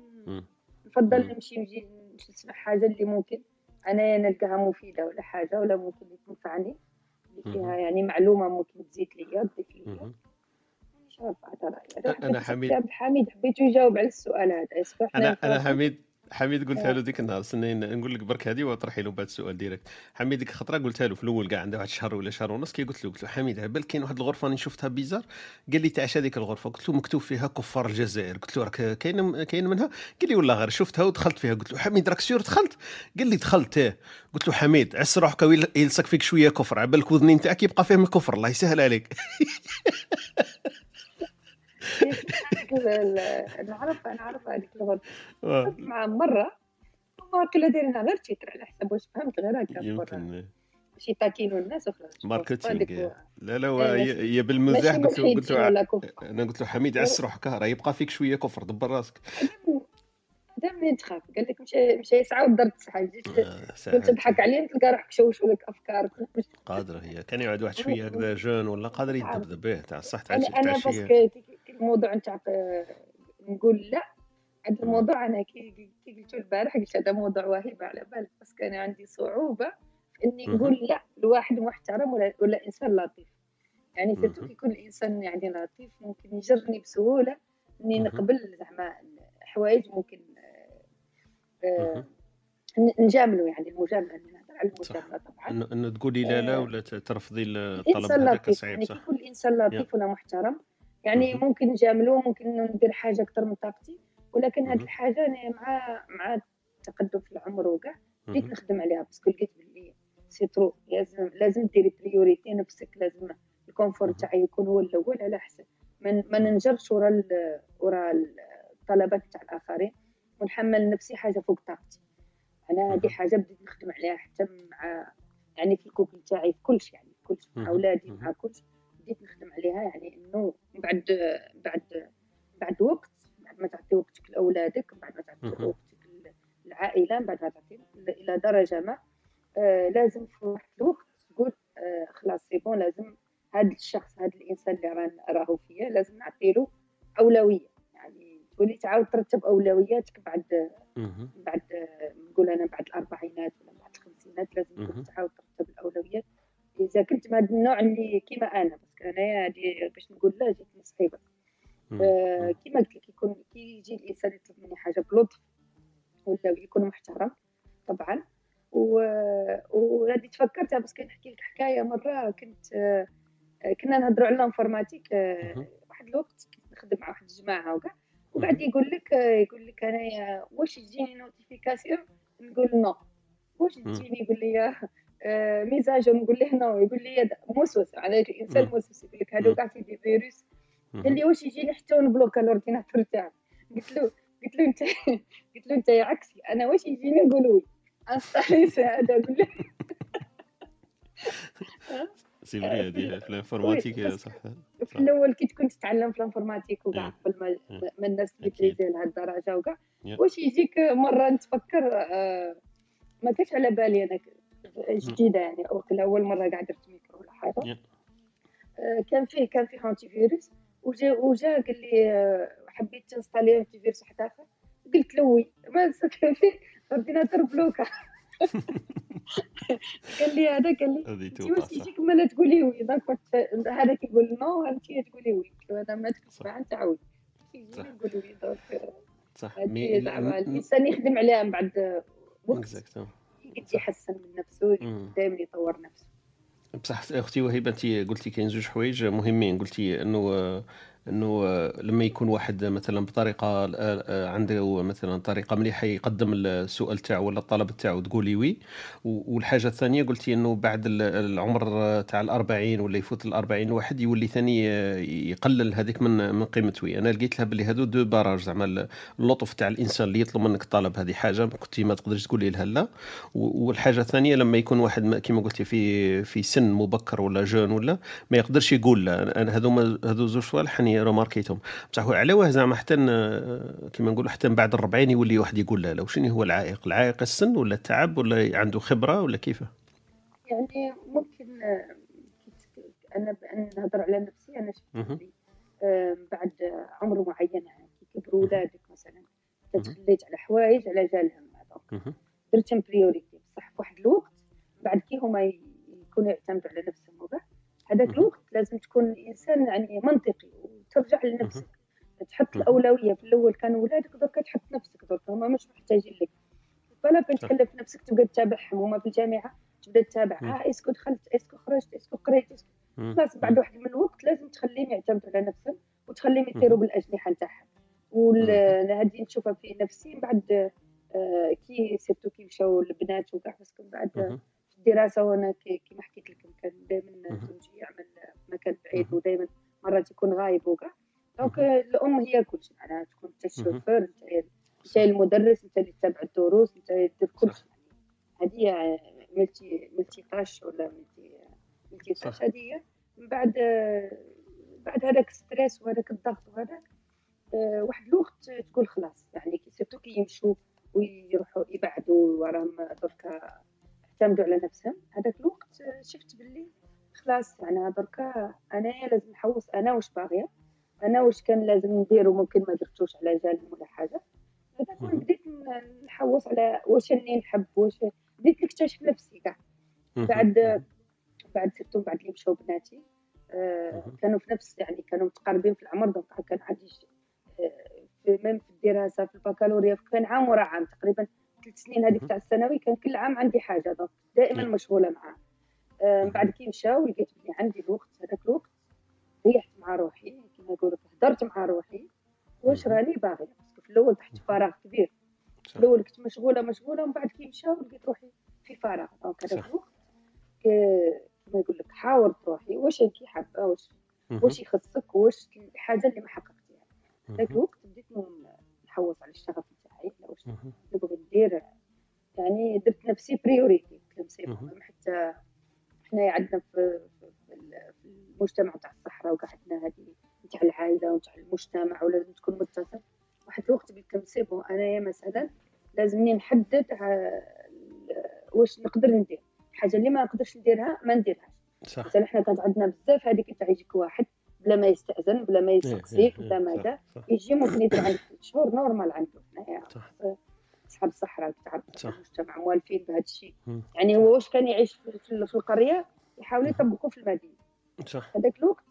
نفضل. نمشي نجي نمشي نسمع حاجة اللي ممكن أنا نلقاها مفيدة ولا حاجة ولا ممكن تنفعني. فيها يعني معلومة ممكن تزيد ليا تضيف ليا حبيت حميد- حميد حبيت يجاوب على السؤال هذا أنا أنا. حميد حميد قلتها آه. له ديك النهار استنى نقول لك برك هذه وطرحي له بعد السؤال ديريكت. حميد ديك الخطره قلتها له في الأول كاع عنده واحد الشهر ولا شهر ونص كي قلت له قلت له حميد على كاين واحد الغرفة راني شفتها bizarre قال لي تعش هذيك الغرفة. قلت له مكتوب فيها كفار الجزائر. قلت له راك كاين كاين منها؟ قال لي والله غير شفتها ودخلت فيها. قلت له حميد راك sûr دخلت؟ قال لي دخلت إيه قلت له حميد عس روحك يلصق فيك شوية كفر على بالك وذني نتاعك يبقى فيهم الكفر الله يسهل عليك. أنا عارف أنا عارف هذيك الغرفه آه، معاه مرة هما قيلا دايرينها غير تيتر على حسب واش فهمت غير هكا يمكن شي تاكينو الناس وخلاص ماركتينغ. لا لا هو إيه، هي بالمزاح قلت له قلت له أنا قلت له حميد عس روحك راه يبقى فيك شوية كفر دبر راسك. هذا منين تخاف؟ قال لك مشى مشى يسعى تسعى جيت آه، كنت. تضحك عليه تلقى روحك شوش لك أفكار. قادر هي. كان يقعد واحد شوية هكذا جون ولا قادر يدبدب به تاع الصح تاع أنا باسكو الموضوع نتاع نقول لا هذا الموضوع أنا كي كي قلت البارح قلت هذا موضوع واهب على بالك parce que أنا عندي صعوبة في إني. نقول لا لواحد محترم ولا ولا إنسان لطيف. يعني surtout. كي يكون الإنسان يعني لطيف ممكن يجرني بسهولة إني. نقبل زعما حوايج ممكن آه، مهم. ن- نجامله يعني المجامله أنا نهضر على. المجاملة طبعا انه إنه تقولي لا لا آه، ولا ترفضي الطلب هذاك صعيب يعني صح يكون الانسان لطيف ولا محترم يعني مهم. ممكن نجامله ممكن ندير حاجة أكثر من طاقتي ولكن هذه. الحاجة أنا مع مع التقدم في العمر وكاع بديت. نخدم عليها parce que لقيت بلي c'est trop لازم لازم ديري priorité نفسك لازم ال confort. تاعي يكون هو الأول على حسب ما ننجرش ورا ال- ورا الطلبات تاع الآخرين ونحمل نفسي حاجة فوق طاقتي أنا هذه. حاجة بديت نخدم عليها حتى مع يعني في ال couple تاعي في كلش يعني في كلش مع. أولادي. مع كلش بديت نخدم عليها يعني إنه بعد بعد بعد وقت بعد ما تعطي وقتك لأولادك بعد ما تعطي. وقتك للعائلة بعد ما تعطي إلى درجة ما آه لازم في واحد الوقت تقول آه خلاص c'est bon لازم هذا الشخص هذا الإنسان اللي ران- راهو فيا لازم نعطي له أولوية تولي تعاود ترتب أولوياتك بعد. بعد نقول أنا بعد الأربعينات ولا بعد الخمسينات لازم تعاود ترتب الأولويات إذا كنت من هذا النوع اللي كيما أنا بس أنا هذه باش نقول لا جيت مصحيبه مهم. آه،. كيما قلت لك يكون كي يجي الإنسان يطلب مني حاجة بلطف ولا يكون محترم طبعا و- وهذه تفكرتها بس كنحكي لك حكاية مرة كنت آه، كنا نهضروا على l'informatique آه،. واحد الوقت كنت نخدم مع واحد الجماعة وكاع وقعد يقول لك يقول لك انايا واش تجيني notification نقول non واش. تجيني يقول لي آه، ميزاج نقول له non يقول لي message على الانسان. موسوس يقول لك هذو مم. كاع antivirus قال. لي واش يجيني حتى نبلوكا l'ordinateur تاعك قلت له قلت له أنت قلت له أنت عكسي أنا واش يجيني نقول oui installer هذا قول له c'est vrai هذه في l'informatique صح في الأول كي تكون تتعلم في l'informatique وكاع إيه. قبل ما إيه. الناس أكيد. تريزي لهاد الدرجة وكاع. واش يجيك مرة نتفكر آه، ما كانش على بالي أنا جديدة يعني وقت الأول مرة قاعد درت ميكرو ولا حاجة. آه، كان فيه كان فيه antivirus وجا وجا قال لي آه، حبيت تنستالي antivirus واحد اخر قلت له oui ما كان فيه ordinateur bloqué قال لي هذا قال لي أنت واش يجيك ما تقولي oui donc هذا كيقول non انت تقولي oui. قلت له أنا ما عاود يجيني صح. نقول oui donc صح. زعما الإنسان يخدم عليها من بعد وقت. يحسن من نفسه. دائما يطور نفسه. بصح أختي وهبة أنت قلتي كاين زوج حوايج مهمين. قلتي أنه إنه لما يكون واحد مثلا بطريقة عنده مثلا طريقة مليحة يقدم السؤال تاعو ولا الطلب تاعو تقولي oui. والحاجة الثانية قلتي إنه بعد العمر تاع الأربعين ولا يفوت الأربعين واحد يولي ثاني يقلل هذيك من من قيمة oui. أنا لقيت لها بلي هذو deux barrages زعما اللطف تاع الإنسان اللي يطلب منك الطلب هذه حاجة كنتي ما تقدرش تقولي لها لا. والحاجة الثانية لما يكون واحد كما قلتي في في سن مبكر ولا jeune ولا ما يقدرش يقول لا. هذو هذو زوج صوالح روماركيتهم بصح على oui زعما حتى كما نقولوا حتى من بعد الربعين يولي واحد يقول لا لا وشنو هو العائق العائق السن ولا التعب ولا عنده خبرة ولا كيفه يعني ممكن أنا بان نهضر على نفسي أنا شفت. بلي آه، بعد عمر معين كي كبروا ولادك مثلا. تخليت على حوايج على جالهم donc. درتهم priorité بصح في واحد الوقت بعد كي هما يكونوا يعتمدوا على نفسهم وكاع هذاك. الوقت لازم تكون إنسان يعني منطقي وترجع لنفسك تحط. الأولوية في الأول كانوا ولادك دركا تحط نفسك دركا هما مش محتاجين لك فلا. تكلف نفسك تبدا تتابعهم هما في الجامعة تبدأ تتابع. آه اسكو دخلت اسكو خرجت اسكو قريت اسكو. خلاص بعد واحد من الوقت لازم تخليهم يعتمدوا على نفسهم وتخليهم يطيروا بالأجنحة نتاعهم وهذه نشوفها في نفسي بعد آه، كي surtout كي مشاو البنات وكاع parce que بعد. في الدراسة وأنا كي- كيما حكيت لكم كان دائما. زوجي يعمل مكان بعيد. ودائما مرات يكون غايب وكاع donc. الام هي كلشي معناها تكون أنت. Le chauffeur أنت المدرس أنت اللي تتابع الدروس أنت اللي دير صح. كلشي هذه هي multi multitâche ولا multi multi صح. هذه. من بعد بعد هذاك stress وهذاك الضغط وهذاك آه، واحد الوقت تقول خلاص يعني surtout كي يمشوا ويروحوا يبعدوا وراهم دركا اعتمدوا على نفسهم هذاك الوقت شفت باللي خلاص يعني دركا انايا لازم نحوس أنا واش باغية أنا واش كان لازم ندير وممكن ما درتوش على جالهم ولا حاجة هذاك وين مهم. بديت نحوس على واش أني نحب واش بديت نكتشف نفسي كاع. بعد بعد surtout بعد اللي مشاو بناتي آه،. كانوا في نفس يعني كانوا متقاربين في العمر donc كان عندي آه، في même في الدراسة في البكالوريا كان عام ورا عام تقريبا ثلاث سنين هذيك. تاع الثانوي كان كل عام عندي حاجة donc دائما. مشغولة معاه من مهم. بعد كي مشاو لقيت بلي عندي الوقت هذاك الوقت ريحت مع روحي كما يقولوا هدرت مع روحي واش. راني parce que في الأول تحت فراغ كبير صح. الأول كنت مشغولة مشغولة ومن بعد كي مشاو لقيت روحي في فراغ donc هذاك. الوقت ك- كما يقول لك حاورت روحي واش انت حابة واش. واش يخصك واش الحاجة اللي ما حققتيها ذاك. الوقت بديت نحوس على الشغف تاعي لا واش. نبغي ندير يعني درت نفسي priorité قلت لهم حتى حنايا عندنا في, في, في ال- في المجتمع تاع الصحراء وكاع عندنا هذه نتاع العائلة ونتاع المجتمع ولازم تكون متصل. واحد الوقت لهم c'est bon أنايا مثلا لازمني نحدد واش نقدر ندير. الحاجة اللي ما نقدرش نديرها ما نديرهاش. صح. مثلا إحنا كانت عندنا بزاف هذيك تاع يجيك واحد بلا ما يستأذن بلا ما إيه، يسقسيك إيه، بلا إيه، ما دا صح. يجي ممكن يدير عندك شهور normal عنده. حنايا صح. اصحاب الصحراء تعرف. المجتمع موالفين بهذا الشيء. يعني هو واش كان يعيش في, في, في القرية يحاول يطبقه في المدينة صح هذاك الوقت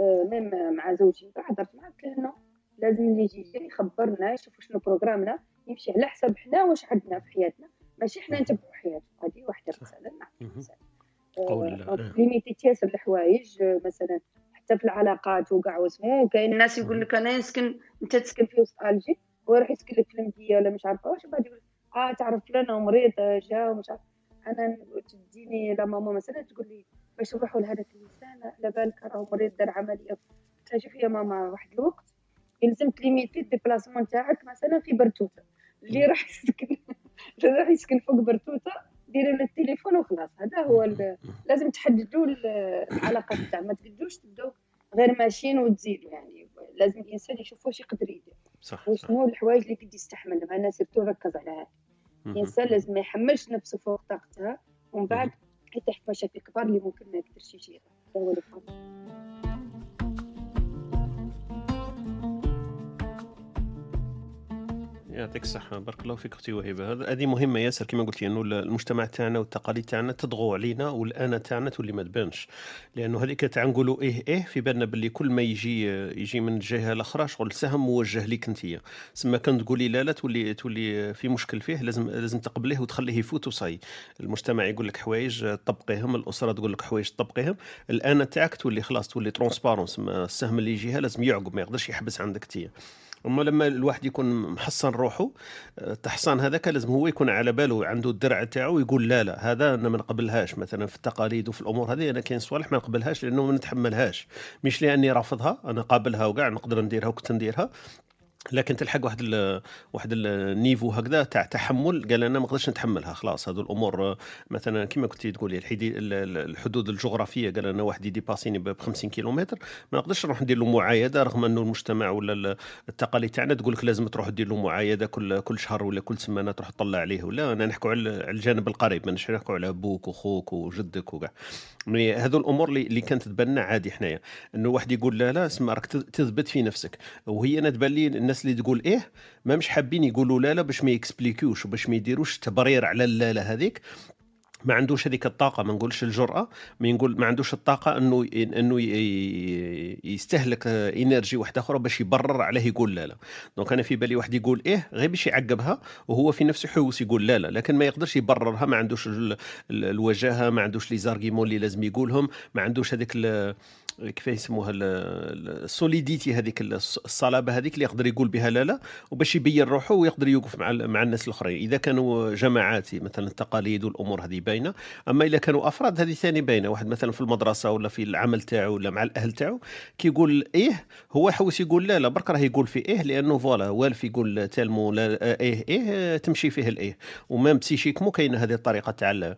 آه، même مع زوجي هضرت معاه قلت له لازم اللي يجي يخبرنا يشوف شنو programme نا يمشي على حسب حنا واش عندنا في حياتنا ماشي حنا نتبعوا حياته هذه واحدة. مثلا. مثال قول آه،. limité ياسر الحوايج آه، مثلا حتى في العلاقات وكاع واسمو كاين الناس يقول لك أنا نسكن أنت تسكن في وسط ألجي ويروح يسكن لك في المديه ولا مش عارفة. واش بعد يقول آه تعرف فلان مريض جا ومش عارف. أنا تديني لا ماما مثلا تقول لي باش نروحوا لهذاك الإنسان على بالك راه مريض دار عملية. شوفي يا ماما واحد الوقت يلزم تليميتي الديبلاسمون تاعك مثلا في برتوتة. اللي راح يسكن اللي راح يسكن فوق برتوتة ديري له التليفون وخلاص. هذا هو لازم تحددوا ال- العلاقات تاع ما تقدروش تبداو غير ماشيين وتزيدوا يعني. لازم الإنسان يشوف واش يقدر يدير. صح وشنو الحوايج اللي قد يستحملهم أنا سيرتو ركز على هذا. الإنسان لازم ما يحملش نفسه فوق طاقتها ومن بعد يطيح في مشاكل كبار اللي ممكن ما يقدرش يجيها. هذا هو يعطيك الصحة. بارك الله فيك أختي وهبة هذه مهمة ياسر كما قلتي أنه المجتمع تاعنا والتقاليد تاعنا تضغو علينا والأنا تاعنا تولي ما تبانش. لأنه هذيك تاع نقولوا إيه إيه في بالنا باللي كل ما يجي يجي من الجهة الأخرى شغل سهم موجه ليك أنت. سما كان تقولي لا لا تولي تولي في مشكل فيه لازم لازم تقبليه وتخليه يفوت وصاي. المجتمع يقول لك حوايج طبقيهم الأسرة تقول لك حوايج طبقيهم. الأنا تاعك تولي خلاص تولي transparence السهم اللي يجيها لازم يعقب ما يقدرش يحبس عندك تيه أما لما الواحد يكون محصن روحه التحصان هذاك لازم هو يكون على باله عنده الدرع تاعو ويقول لا لا هذا أنا ما نقبلهاش. مثلا في التقاليد وفي الأمور هذه أنا كاين صوالح ما نقبلهاش لأنه ما نتحملهاش. مش لأني رافضها أنا قابلها وكاع نقدر نديرها وكنت نديرها. لكن تلحق واحد ال واحد النيفو هكذا تاع تحمل قال أنا ما نقدرش نتحملها خلاص هذو الأمور مثلا كما كنتي تقولي الحدود الجغرافية قال أنا واحد يديباسيني ب 50 كيلومتر ما نقدرش نروح ندير له معايدة رغم أنه المجتمع ولا التقاليد تاعنا تقول لك لازم تروح دير له معايدة كل كل شهر ولا كل سمانة تروح تطلع عليه ولا أنا نحكوا على الجانب القريب ماناش نحكوا على أبوك وخوك وجدك وكاع. هذو الأمور اللي كانت تبان عادي حنايا إنه واحد يقول لا لا اسمع راك تثبت في نفسك وهي أنا تبان لي الناس اللي تقول إيه ما مش حابين يقولوا لا لا باش ما يكسبليكيوش وباش ما يديروش تبرير على لا لا هذيك. ما عندوش هذيك الطاقة ما نقولش الجرأة ما نقول ما عندوش الطاقة إنه إنه يستهلك énergie واحدة أخرى باش يبرر عليه يقول لا لا. donc أنا في بالي واحد يقول إيه غير باش يعقبها وهو في نفسه حوس يقول لا لا لكن ما يقدرش يبررها ما عندوش الوجاهة ما عندوش les arguments اللي لازم يقولهم ما عندوش هذيك كيف يسموها ال solidité هذيك الصلابة هذيك اللي يقدر يقول بها لا لا وباش يبين روحه ويقدر يوقف مع مع الناس الأخرين. إذا كانوا جماعات مثلا التقاليد والأمور هذه باينة أما إذا كانوا أفراد هذه ثاني باينة. واحد مثلا في المدرسة ولا في العمل تاعو ولا مع الأهل تاعو كيقول إيه هو يحوس يقول لا لا برك راه يقول في إيه لأنه voilà والف يقول tellement لا إيه إيه تمشي فيه الإيه. و même psychiquement كاينة هذه الطريقة تاع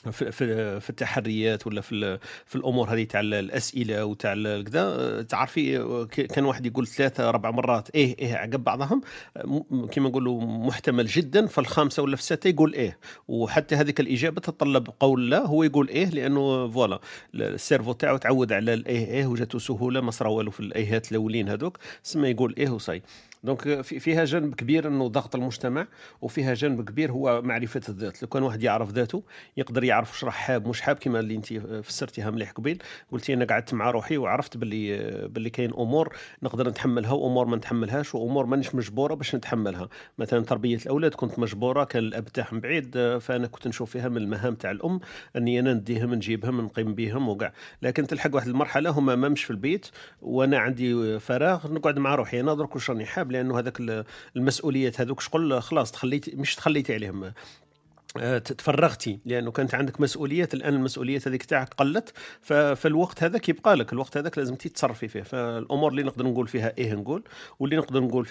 في في في التحريات ولا في في الأمور هذه تاع الأسئلة وتاع كذا تعرفي كان واحد يقول ثلاثة أربع مرات إيه إيه عقب بعضهم كما نقولوا محتمل جدا فالخامسة ولا في السادسه يقول إيه. وحتى هذيك الإجابة تتطلب قول لا هو يقول إيه لأنه voilà ال cerveau تاعو تعود على الايه إيه وجاته سهولة ما صرا والو في الايهات الأولين هذوك سما يقول إيه وصاي. donc فيها جانب كبير انه ضغط المجتمع وفيها جانب كبير هو معرفة الذات. لو كان واحد يعرف ذاته يقدر يعرف واش راه حاب مش حاب كما اللي انت فسرتيها مليح قبيل. قلتي أنا قعدت مع روحي وعرفت باللي باللي كاين أمور نقدر نتحملها وأمور ما نتحملهاش وأمور مانيش مجبورة باش نتحملها. مثلا تربية الأولاد كنت مجبورة كان الاب تاعهم بعيد فأنا كنت نشوف فيها من المهام تاع الأم أني أنا نديهم نجيبهم نقيم بهم وكاع. لكن تلحق واحد المرحلة هما ما مش في البيت وأنا عندي فراغ نقعد مع روحي أنا درك واش راني حاب لأنه هذاك المسؤوليات هذوك شغل خلاص تخليتي مش تخليتي عليهم. آه، تفرغتي لأنه كانت عندك مسؤوليات الآن المسؤوليات هذيك تاعك قلت فالوقت هذاك يبقى لك الوقت هذاك لازم تتصرفي فيه. فالأمور اللي نقدر نقول فيها إيه نقول واللي نقدر نقول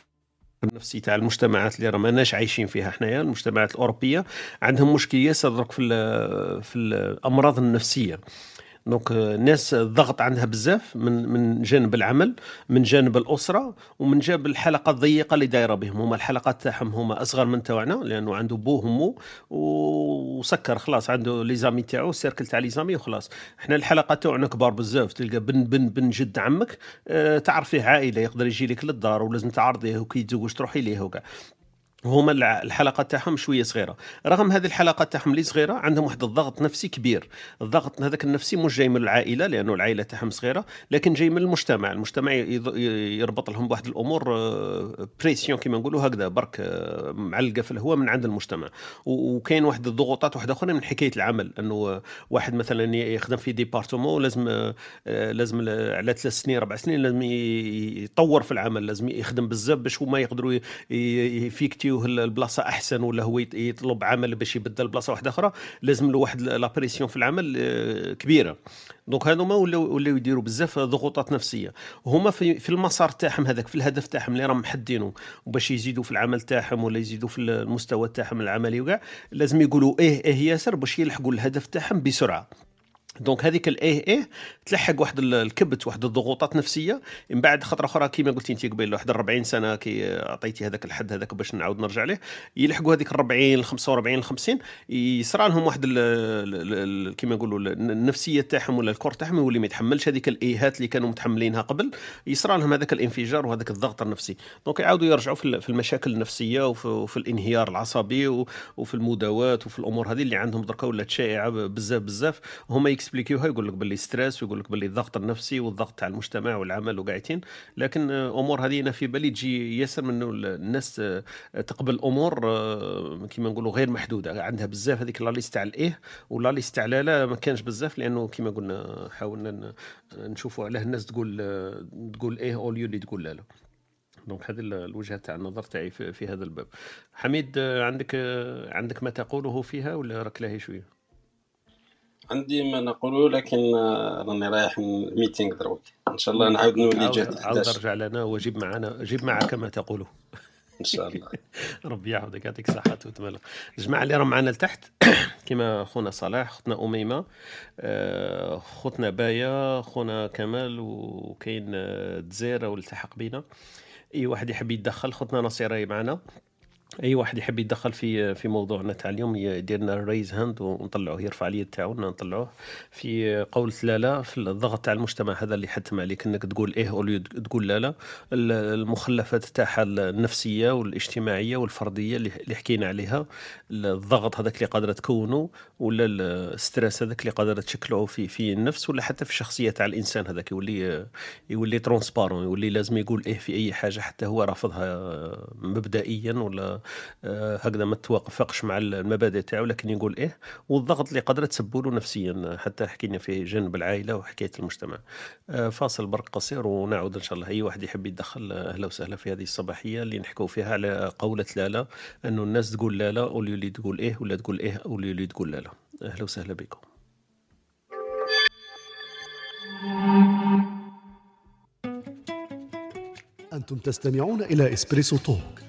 النفسي تاع المجتمعات اللي راه عايشين فيها حنايا المجتمعات الأوروبية عندهم مشكل ياسر في في الأمراض النفسية. دونك الناس الضغط عندها بزاف من من جانب العمل من جانب الأسرة ومن جانب الحلقة الضيقة اللي دايرة بهم. هما الحلقات تاعهم هما أصغر من تاعنا لأنه عنده بوه ومو وسكر خلاص عنده لي زامي تاعو السيركل تاع لي زامي وخلاص. إحنا الحلقة تاعنا كبار بزاف تلقى بن بن بن جد عمك آه تعرف فيه عائلة يقدر يجي لك للدار ولازم تعرضيه وكي يتزوج تروحي ليه وكاع هما الحلقات تاعهم شوية صغيرة. رغم هذه الحلقات تاعهم اللي صغيرة عندهم واحد الضغط نفسي كبير. الضغط هذاك النفسي مش جاي من العائلة لأنه العائلة تاعهم صغيرة لكن جاي من المجتمع. المجتمع يربط لهم بواحد الأمور pression كما نقولوا هكذا برك آه، معلقة في الهواء من عند المجتمع. وكاين واحد الضغوطات واحدة أخرى من حكاية العمل أنه واحد مثلا يخدم في département لازم آه، لازم على ثلاث سنين أربع سنين لازم يطور في العمل لازم يخدم بزاف باش هما يقدروا يفيكتي يعطيوه البلاصة أحسن ولا هو يطلب عمل باش يبدل بلاصة واحدة أخرى لازم له واحد la pression في العمل آه، كبيرة. donc هذوما ولاو ولاو يديروا بزاف ضغوطات نفسية. هما في, في المسار تاعهم هذاك في الهدف تاعهم اللي راهم محدينه وباش يزيدوا في العمل تاعهم ولا يزيدوا في المستوى تاعهم العملي وكاع لازم يقولوا إيه إيه ياسر باش يلحقوا الهدف تاعهم بسرعة. donc هذيك الايه إيه تلحق واحد الكبت واحد الضغوطات نفسية. من بعد خطرة أخرى كيما قلتي أنت قبيل واحد 40 سنة كي عطيتي هذاك الحد هذاك باش نعاود نرجع ليه. يلحقوا هذيك 40 ال 45 ال 50 يصرى لهم واحد كيما نقولوا النفسية تاعهم ولا ال corps تاعهم يولي ما يتحملش. هذيك الايهات اللي كانوا متحملينها قبل يصرى لهم هذاك الإنفجار وهذاك الضغط النفسي. donc يعاودوا يرجعوا في المشاكل النفسية وفي, الانهيار العصبي وفي المداوات وفي الأمور هذه اللي عندهم دركا ولات شائعه بزاف بزاف. هما يكسبليكيوها يقول لك باللي stress ويقول لك باللي الضغط النفسي والضغط تاع المجتمع والعمل وقاعدين. لكن أمور هذه أنا في بالي تجي ياسر من الناس تقبل أمور آه، كما نقولوا غير محدودة. عندها بزاف هذيك la liste تاع الايه و la liste تاع لا لا ما كانش بزاف لأنه كما قلنا حاولنا نشوفوا علاه الناس تقول تقول إيه au lieu اللي تقول لا لا. donc هذه الوجهة تاع النظر تاعي في هذا الباب. حميد عندك عندك ما تقوله فيها ولا راك لاهي شوية؟ عندي ما نقوله لكن آه، راني رايح ميتينغ دروك. إن شاء الله نعاود نولي جهد عاود 11 ارجع لنا وجيب معنا جيب معك كما تقول إن شاء الله. ربي يعاودك يعطيك الصحة وتملك الجماعة اللي راهم معنا لتحت كما خونا صلاح خوتنا أميمة آه، خوتنا بايا خونا كمال وكاين آه، دزير والتحق بينا. أي واحد يحب يتدخل خوتنا نصيرة معنا. أي واحد يحب يتدخل في في موضوعنا تاع اليوم يدير لنا raise hand ونطلعوه يرفع اليد تاعو نطلعوه. في قول لا لا في الضغط تاع المجتمع هذا اللي حتم عليك إنك تقول إيه أو تقول لا لا. ال- المخلفات تاعها النفسية والاجتماعية والفردية اللي حكينا عليها. الضغط هذاك اللي قادرة تكونه ولا ال stress هذاك اللي قادرة تشكله في في النفس ولا حتى في الشخصية تاع الإنسان هذاك يولي يولي ترونسبارون يولي لازم يقول إيه في أي حاجة حتى هو رافضها مبدئيا ولا هكذا ما توافقش مع المبادئ تاعو لكن يقول إيه والضغط اللي قادره تسبب له نفسيا حتى حكينا في جانب العائلة وحكاية المجتمع. آه، فاصل برك قصير ونعود إن شاء الله. أي واحد يحب يتدخل آه، أهلا وسهلا في هذه الصباحية اللي نحكوا فيها على قولة لا لا إنه الناس تقول لا لا واللي تقول إيه ولا تقول إيه واللي تقول لا لا أهلا وسهلا بكم. أنتم تستمعون إلى إسبريسو توك.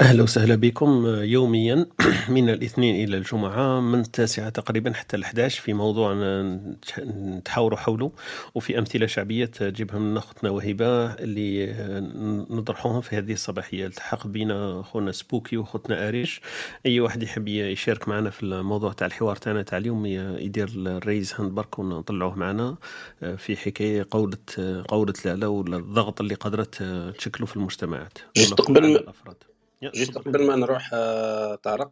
أهلا وسهلا بكم. يوميا من الاثنين إلى الجمعة من التاسعة تقريبا حتى ال11 في موضوع نتح- نتحاوروا حوله. وفي أمثلة شعبية تجيبها من اختنا وهبة اللي نطرحوهم في هذه الصباحية. التحق بنا أخونا سبوكي وأختنا أريش. أي واحد يحب يشارك معنا في الموضوع تاع الحوار تاعنا تاع اليوم يدير ال raise hand برك ونطلعوه معنا. في حكاية قولة قولة لا لا ولا الضغط اللي قدرت تشكله في المجتمعات. قبل الافراد juste. قبل ما نروح آه، طارق.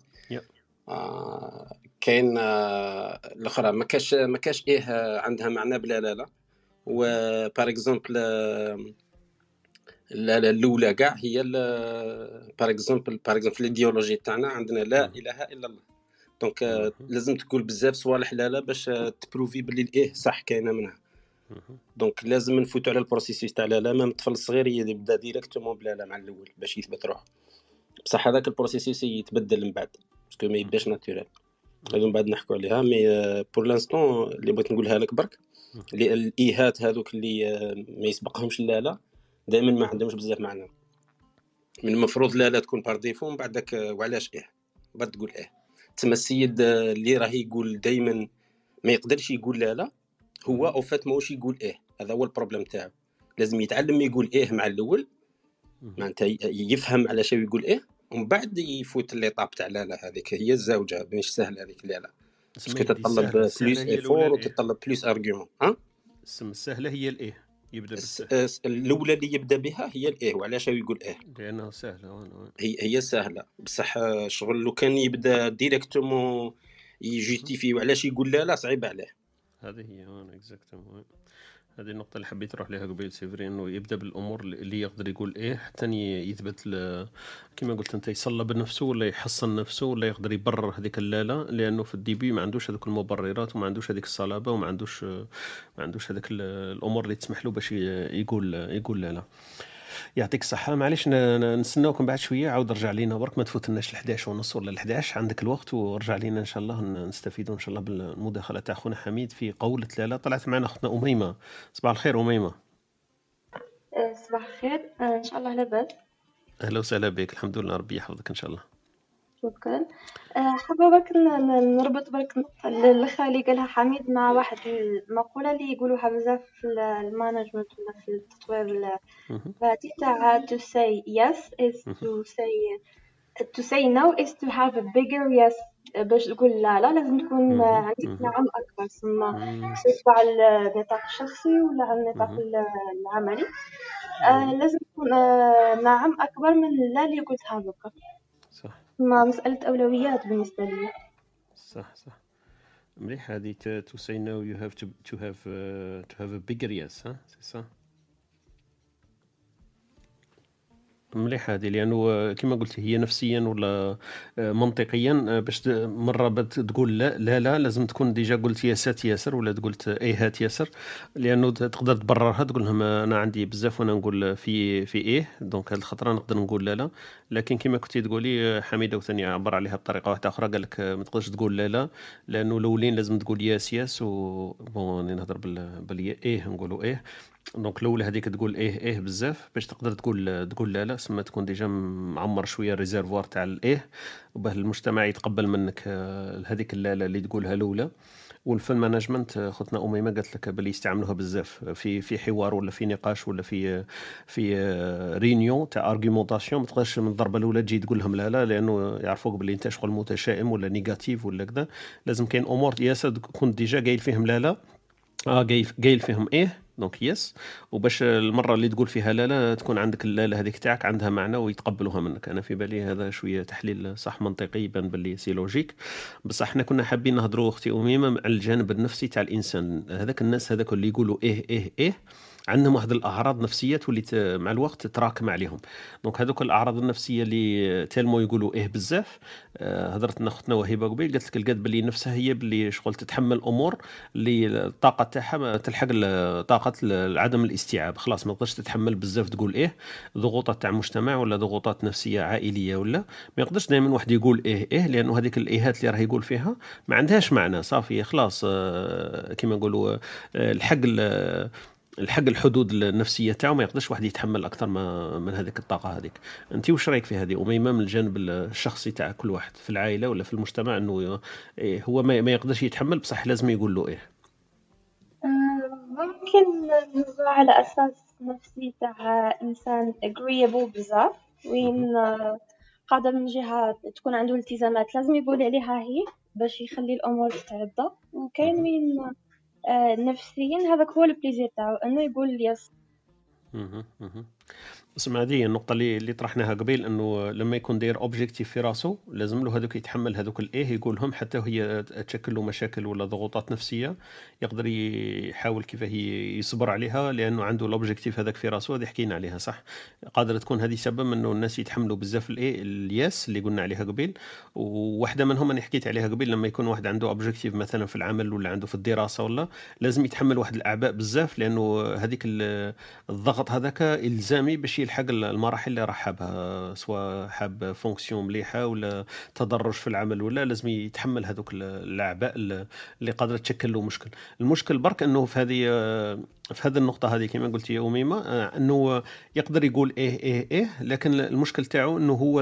آه، كاين آه، الأخرى ما كاش ما كاش إيه عندها معنى بلا لا لا و par exemple لا لا الأولى كاع هي par exemple par exemple الايديولوجي تاعنا عندنا لا. إله إلا الله donc. لازم تقول بزاف صوالح لا لا باش تبروفي باللي الإيه صح كاينة منها. donc لازم نفوتوا على ال processus تاع لا لا même الطفل الصغير يبدا directement بلا لا مع الأول باش يثبت روحه بصح هذاك ال processus يتبدل من بعد parce que ما يبداش naturel. هذو من بعد نحكوا عليها mais pour l'instant اللي بغيت نقولها لك برك الإيهات هذوك اللي آه، ما يسبقهمش لا لا دائما ما عندهمش بزاف معنى. من المفروض لا لا تكون par défaut من بعدك آه، وعلاش إيه؟ بعد تقول إيه. تسمى السيد آه، اللي راه يقول دائما ما يقدرش يقول لا لا هو au fait ماهوش يقول إيه. هذا هو ال problème تاعو. لازم يتعلم يقول إيه مع الأول. معناتها يفهم على شو يقول إيه ومن بعد يفوت l'étape تاع لا لا هذيك هي الزوجة مش سهله هذيك لا لا. parce que تتطلب plus effort الإيه. وتتطلب plus arguments ها؟ السم السهلة هي الإيه؟ يبدأ الأولى اللي يبدأ بها هي الإيه وعلاش يقول إيه. لأنها سهلة وأنا هي هي سهلة. بصح شغل لو كان يبدأ directement ي justifier وعلاش يقول لا لا صعيب عليه. هذه هي exactement هذه النقطة اللي حبيت نروح لها قبيل سيفري إنه يبدأ بالأمور اللي يقدر يقول إيه حتى يثبت كما قلت أنت يصلب نفسه ولا يحصن نفسه ولا يقدر يبرر هذيك اللاله لأنه في الديبي ما عندوش هذوك المبررات وما عندوش هذيك الصلابة وما عندوش ما عندوش هذاك ال- الأمور اللي تسمح له باش يقول يقول لا لا يعطيك الصحة. معليش نستناوكم بعد شوية. عاود رجع لينا برك. ما تفوتناش ل 11 ونص ولا ل 11 عندك الوقت ورجع لينا إن شاء الله. نستفيدوا إن شاء الله بالمداخلة تاع خونا حميد في قولة لا لا طلعت معنا أختنا أميمة. صباح الخير أميمة. آه، صباح الخير. إن شاء الله لاباس أهلا وسهلا بك. الحمد لله ربي يحفظك إن شاء الله. شكرا آه، حابة برك نربط برك اللي قالها حميد مع واحد المقولة اللي يقولوها بزاف في ال- ال management ولا في التطوير. هذه تاع to say yes is to say to say no is to have a bigger yes. باش تقول لا لا لازم تكون عندك. نعم أكبر سما مم. سواء على النطاق الشخصي ولا على النطاق العملي. آه لازم تكون آه نعم أكبر من لا اللي قلتها دوكا صح. ما مسألة أولويات بالنسبة لي. صح صح. مليح هذه to say no you have to have to have a bigger yes ها؟ c'est صح. مليحة هذه لأنه كما قلت هي نفسيا ولا آه، منطقيا آه، باش مرة تقول لا لا لا لازم تكون déjà قلت yes ات ياسر ولا قلت ايهات ياسر لأنه تقدر تبررها تقول لهم أنا عندي بزاف وأنا نقول في في إيه donc هذه الخطرة نقدر نقول لا لا لكن كما كنتي تقولي آه، حميدة وثاني عبر عليها بطريقة واحدة أخرى قال لك ما تقدرش تقول لا لا لأنه الأولين لازم تقول yes yes و bon نهضر بال. إيه نقولوا إيه donc الاولى هذيك تقول إيه إيه بزاف باش تقدر تقول تقول لا لا. سما تكون déjà معمر شوية ال réservoir تاع الايه وباه المجتمع يتقبل منك آه، هذيك لا لا اللي تقولها الأولى. والفن management آه، خوتنا أميمة قالت لك باللي يستعملوها بزاف. في في حوار ولا في نقاش ولا في في réunion آه، تاع argumentation ما تقدرش من الضربة الأولى تجي تقول لهم لا لا لأنه يعرفوك باللي أنت شغل متشائم ولا négatif ولا كذا. لازم كاين أمور ياسر تكون déjà قايل فيهم لا لا. آه قايل فيهم إيه donc yes. وباش المرة اللي تقول فيها لا لا تكون عندك لا لا هذيك تاعك عندها معنى ويتقبلوها منك. أنا في بالي هذا شوية تحليل صح منطقي يبان باللي c'est logique بصح إحنا كنا حابين نهضروا أختي أميمة على الجانب النفسي تاع الإنسان. هذاك الناس هذاك اللي يقولوا إيه إيه إيه. عندهم واحد الأعراض نفسيه تولي مع الوقت تراكم عليهم. دونك هذوك الأعراض النفسية اللي تالمو يقولوا إيه بزاف آه، هضرت لنا أختنا وهبه قبيل قالت لك لقات باللي نفسها هي باللي شغل تتحمل أمور اللي الطاقة تاعها تلحق طاقة عدم الاستيعاب. خلاص ما تقدرش تتحمل بزاف تقول إيه ضغوطات تاع مجتمع ولا ضغوطات نفسية عائلية ولا ما يقدرش دائما واحد يقول إيه إيه لأنه هذيك الإيهات اللي راه يقول فيها ما عندهاش معنى. صافي خلاص آه، كما نقولوا آه، الحق الحق الحدود النفسية تاعو ما يقدرش واحد يتحمل أكثر ما من هذيك الطاقة هذيك. أنت واش رأيك في هذه؟ اميمه من الجانب الشخصي تاع كل واحد في العائلة ولا في المجتمع إنه إيه هو ما يقدرش يتحمل بصح لازم يقول له إيه؟ آه، ممكن نهضر على أساس نفسي تاع إنسان agreeable بزاف. وين آه، قادر من جهة تكون عنده التزامات لازم يقول عليها هي باش يخلي الأمور تتعدى وكاين وين آه، نفسيا هذاك هو ال plaisir تاعو أنه يقول yes. اسمع هذه النقطة اللي اللي طرحناها قبيل إنه لما يكون داير objectif في راسه لازم له هذوك يتحمل هذوك الايه يقولهم حتى هي تشكل له مشاكل ولا ضغوطات نفسية يقدر يحاول كيف هي يصبر عليها لأنه عنده ال objectif هذاك في راسه هذه حكينا عليها صح؟ قادرة تكون هذه سبب إنه الناس يتحملوا بزاف الايه ال yes اللي قلنا عليها قبيل وواحدة منهم أنا حكيت عليها قبل لما يكون واحد عنده objectif مثلا في العمل ولا عنده في الدراسة ولا لازم يتحمل واحد الأعباء بزاف لأنه هذيك الضغط هذاك إلزامي باش يلحق المراحل اللي راح حابها سواء حاب fonction مليحة ولا تدرج في العمل ولا لازم يتحمل هذوك الأعباء اللي قادرة تشكل له مشكل. المشكل برك إنه في هذه في هذه النقطة هذه كما قلت يا أميمة آه، أنه يقدر يقول إيه إيه إيه لكن المشكل تاعو أنه هو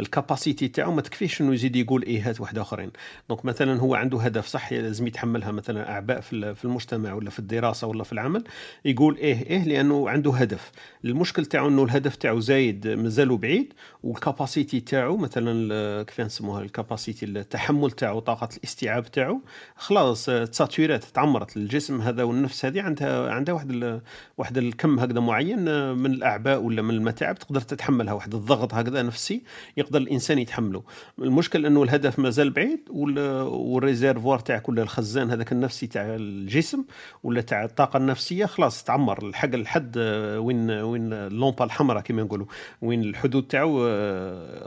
الكاباسيتي تاعو ما تكفيش أنه يزيد يقول إيهات واحد آخرين. دونك مثلا هو عنده هدف صح لازم يتحملها مثلا أعباء في المجتمع ولا في الدراسة ولا في العمل يقول إيه إيه لأنه عنده هدف. المشكل تاعو أنه الهدف تاعو زايد مازالو بعيد والكاباسيتي تاعو مثلا كيف نسموها الكاباسيتي التحمل تاعو طاقة الاستيعاب تاعو خلاص تساتورات تعمرت الجسم هذا والنفس هذه عندها عندها واحد واحد الكم هكذا معين من الأعباء ولا من المتاعب تقدر تتحملها واحد الضغط هكذا نفسي يقدر الإنسان يتحمله. المشكل إنه الهدف مازال بعيد والريزيرفوار تاعك ولا الخزان هذاك النفسي تاع الجسم ولا تاع الطاقة النفسية خلاص تعمر. الحق الحد وين وين اللومبا الحمراء كما نقولوا وين الحدود تاعو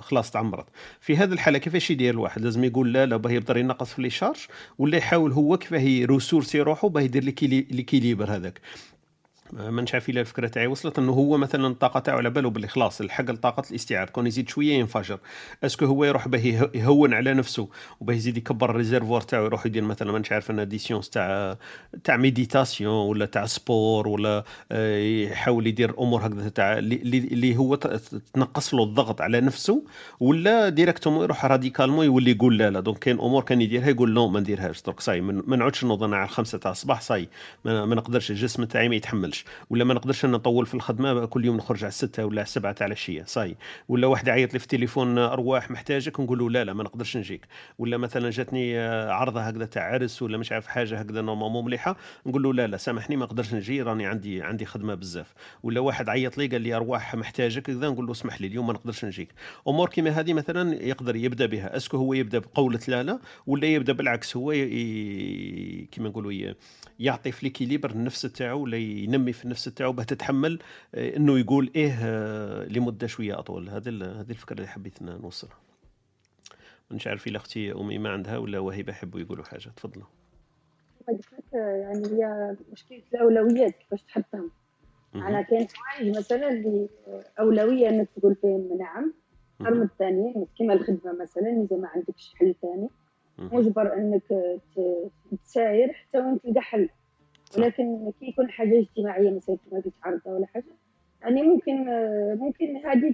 خلاص تعمرت. في هذه الحالة كيفاش يدير الواحد؟ لازم يقول لا لا باه يقدر ينقص في les charges ولا يحاول هو كيفاه ي ressourcer روحه باه يدير l'équilibre. هذاك. ما نعرف الا الفكرة تاعي وصلت إنه هو مثلا الطاقة تاعو على باله باللي خلاص الحق لطاقة الاستيعاب كون يزيد شوية ينفجر. est-ce que هو يروح به يهون على نفسه وباه يزيد يكبر ال réservoir تاعو يروح يدير مثلا ما عارف أنا des séances تاع تاع méditation ولا تاع sport ولا آه، يحاول يدير أمور هكذا تاع اللي هو تنقص له الضغط على نفسه ولا directement يروح radicalement يولي يقول لا لا. donc كاين أمور كان يديرها يقول non ما نديرهاش. درك صاي ما نعودش نوض على الخمسه تاع الصباح صاي ما نقدرش الجسم تاعي ما يتحملش. ولا ما نقدرش نطول في الخدمة كل يوم نخرج على الستة ولا على السبعة تاع العشيه صاي. ولا واحد عيط لي في التليفون أرواح محتاجك. نقول له لا لا ما نقدرش نجيك. ولا مثلا جاتني عرضة هكذا تاع عرس ولا مش عارف حاجة هكذا normalement مليحة نقول له لا لا سامحني ما نقدرش نجي راني عندي عندي خدمة بزاف. ولا واحد عيط لي قال لي أرواح محتاجك. كذا نقول له اسمح لي اليوم ما نقدرش نجيك. أمور كيما هذه مثلا يقدر يبدأ بها. est-ce que هو يبدأ بقولة لا لا ولا يبدأ بالعكس هو كيما نقولوا يعطي في l'équilibre النفس تاعو ولا ينمي تحمي في النفس تاعو باه تتحمل آه، إنه يقول إيه آه، لمدة شوية أطول. هذه هذه الفكرة اللي حبيت نوصلها. مش عارف الا أختي أميمة عندها ولا وهبه يحبوا يقولوا حاجة. تفضلوا. يعني هي مشكلة الأولويات كيفاش تحطهم؟ أنا كاين حوايج مثلا اللي أولوية إنك تقول فيهم نعم من الثانيين كيما الخدمة مثلا إذا ما عندكش حل ثاني. مجبر إنك تساير حتى وين تلقى حل ولكن كي يكون حاجة اجتماعية مثلا كيما قلت عرضه ولا حاجة. يعني ممكن ممكن هذه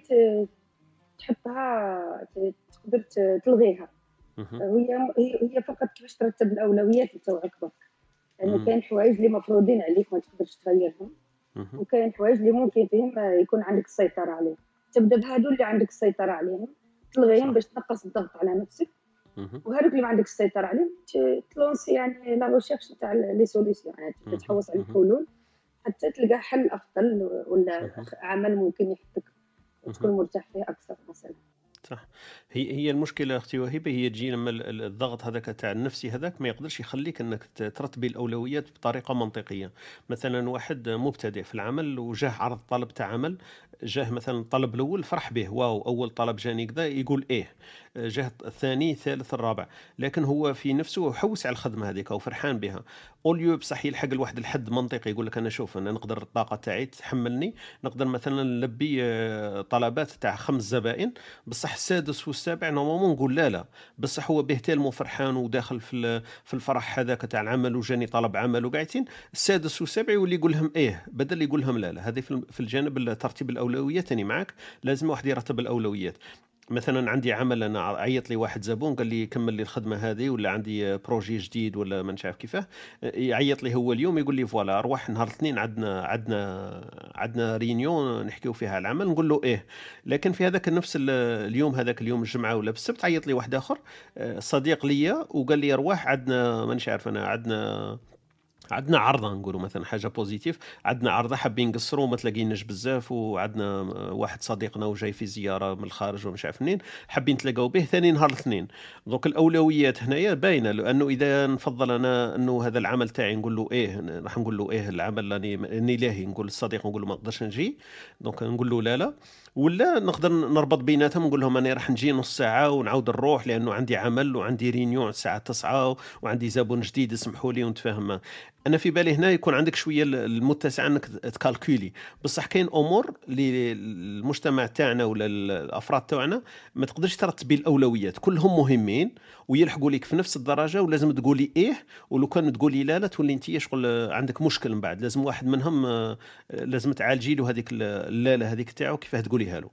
تحطها تقدر تلغيها. هي هي فقط كيفاش ترتب الأولويات تاعك برك. يعني كاين حوايج اللي مفروضين عليك ما تقدرش تغيرهم. وكاين حوايج اللي ممكن فيهم يكون عندك السيطرة عليهم. تبدأ بهادو اللي عندك السيطرة عليهم تلغيهم باش تنقص الضغط على نفسك. وهذوك اللي ما عندك السيطرة عليهم ت lancer يعني la recherche تاع les solutions يعني تحوس على الحلول حتى تلقى حل أفضل ولا عمل ممكن يحطك وتكون مرتاح فيه أكثر مثلا. صح. هي هي المشكلة أختي وهبة هي تجي لما الضغط هذاك تاع النفسي هذاك ما يقدرش يخليك إنك ترتبي الأولويات بطريقة منطقية. مثلا واحد مبتدئ في العمل وجاه عرض طلب تاع عمل جاه مثلا الطلب الأول فرح به واو أول طلب جاني كذا يقول إيه؟ جاه الثاني الثالث الرابع. لكن هو في نفسه حوس على الخدمة هذيك وفرحان بها. أوليو بصح يلحق لواحد الحد منطقي يقول لك أنا شوف أنا نقدر الطاقة تاعي تحملني. نقدر مثلا نلبي آه، طلبات تاع خمس زبائن. بصح السادس والسابع normalement نقول لا لا. بصح هو بيهتال وفرحان وداخل في في الفرح هذاك تاع العمل وجاني طلب عمل وقاعدين. السادس والسابع يولي يقول لهم إيه بدل يقول لهم لا لا. هذه في الجانب ترتيب الاولويات أنا معك لازم واحد يرتب الأولويات. مثلا عندي عمل أنا عيط لي واحد زبون قال لي كمل لي الخدمة هذه ولا عندي projet جديد ولا ما عارف كيفاه يعيط لي هو اليوم يقول لي voilà أروح نهار الاثنين عندنا عندنا عندنا réunion نحكيو فيها على العمل نقول له إيه. لكن في هذاك نفس اليوم هذاك اليوم الجمعة ولا بالسبت عيط لي واحد آخر صديق ليا وقال لي ارواح عندنا مانيش عارف أنا عندنا عندنا عرضة نقولوا مثلا حاجة positive عندنا عرضة حابين نقصروا وما تلاقيناش بزاف وعندنا واحد صديقنا وجاي في زيارة من الخارج ومش عارف منين حابين نتلاقاو به ثاني نهار الاثنين. donc الأولويات هنايا باينة لأنه إذا نفضل أنا أنه هذا العمل تاعي نقول له إيه راح نقول له إيه العمل راني اني لاهي نقول للصديق نقول له ما نقدرش نجي donc نقول له لا لا. ولا نقدر نربط بيناتهم نقول لهم أنا راح نجي نص ساعة ونعاود نروح لأنه عندي عمل وعندي réunion الساعة 9 وعندي زبون جديد اسمحوا لي ونتفاهم أنا في بالي هنا يكون عندك شوية المتسع أنك تكالكولي. بصح كاين أمور اللي المجتمع تاعنا ولا الأفراد تاعنا ما تقدرش ترتبي الأولويات. كلهم مهمين ويلحقوا لك في نفس الدرجة ولازم تقولي إيه ولو كان تقولي لا لا تولي أنت شغل عندك مشكل من بعد. لازم واحد منهم آه، لازم تعالجي له هذيك اللاله هذيك تاعو كيفاه تقوليها له.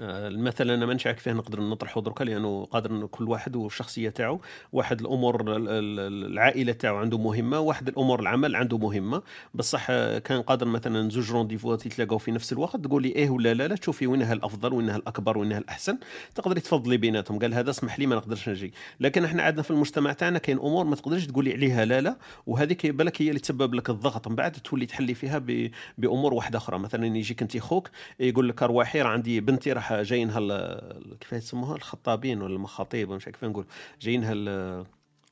المثل أنا ما نشعك فيه نقدر نطرحه دركا لأنه قادر كل واحد والشخصية تاعو. واحد الأمور العائلة تاعو عنده مهمة واحد الأمور العمل عنده مهمة. بصح آه، كان قادر مثلا زوج رونديفوات يتلاقاو في نفس الوقت تقولي إيه ولا لا لا تشوفي وينها الأفضل وينها الأكبر وينها الأحسن. تقدري تفضلي بيناتهم قال هذا اسمح لي ما نقدرش نجي. لكن إحنا عندنا في المجتمع تاعنا كاين أمور ما تقدرش تقولي عليها لا لا وهذيك بالك هي اللي تسبب لك الضغط. من بعد تولي تحلي فيها بأمور واحدة أخرى. مثلا يجيك انت خوك يقول لك أرواحي راه عندي بنتي راح جايينها كيف يسموها؟ الخطابين ولا المخاطيب مش كيف نقول. جايينها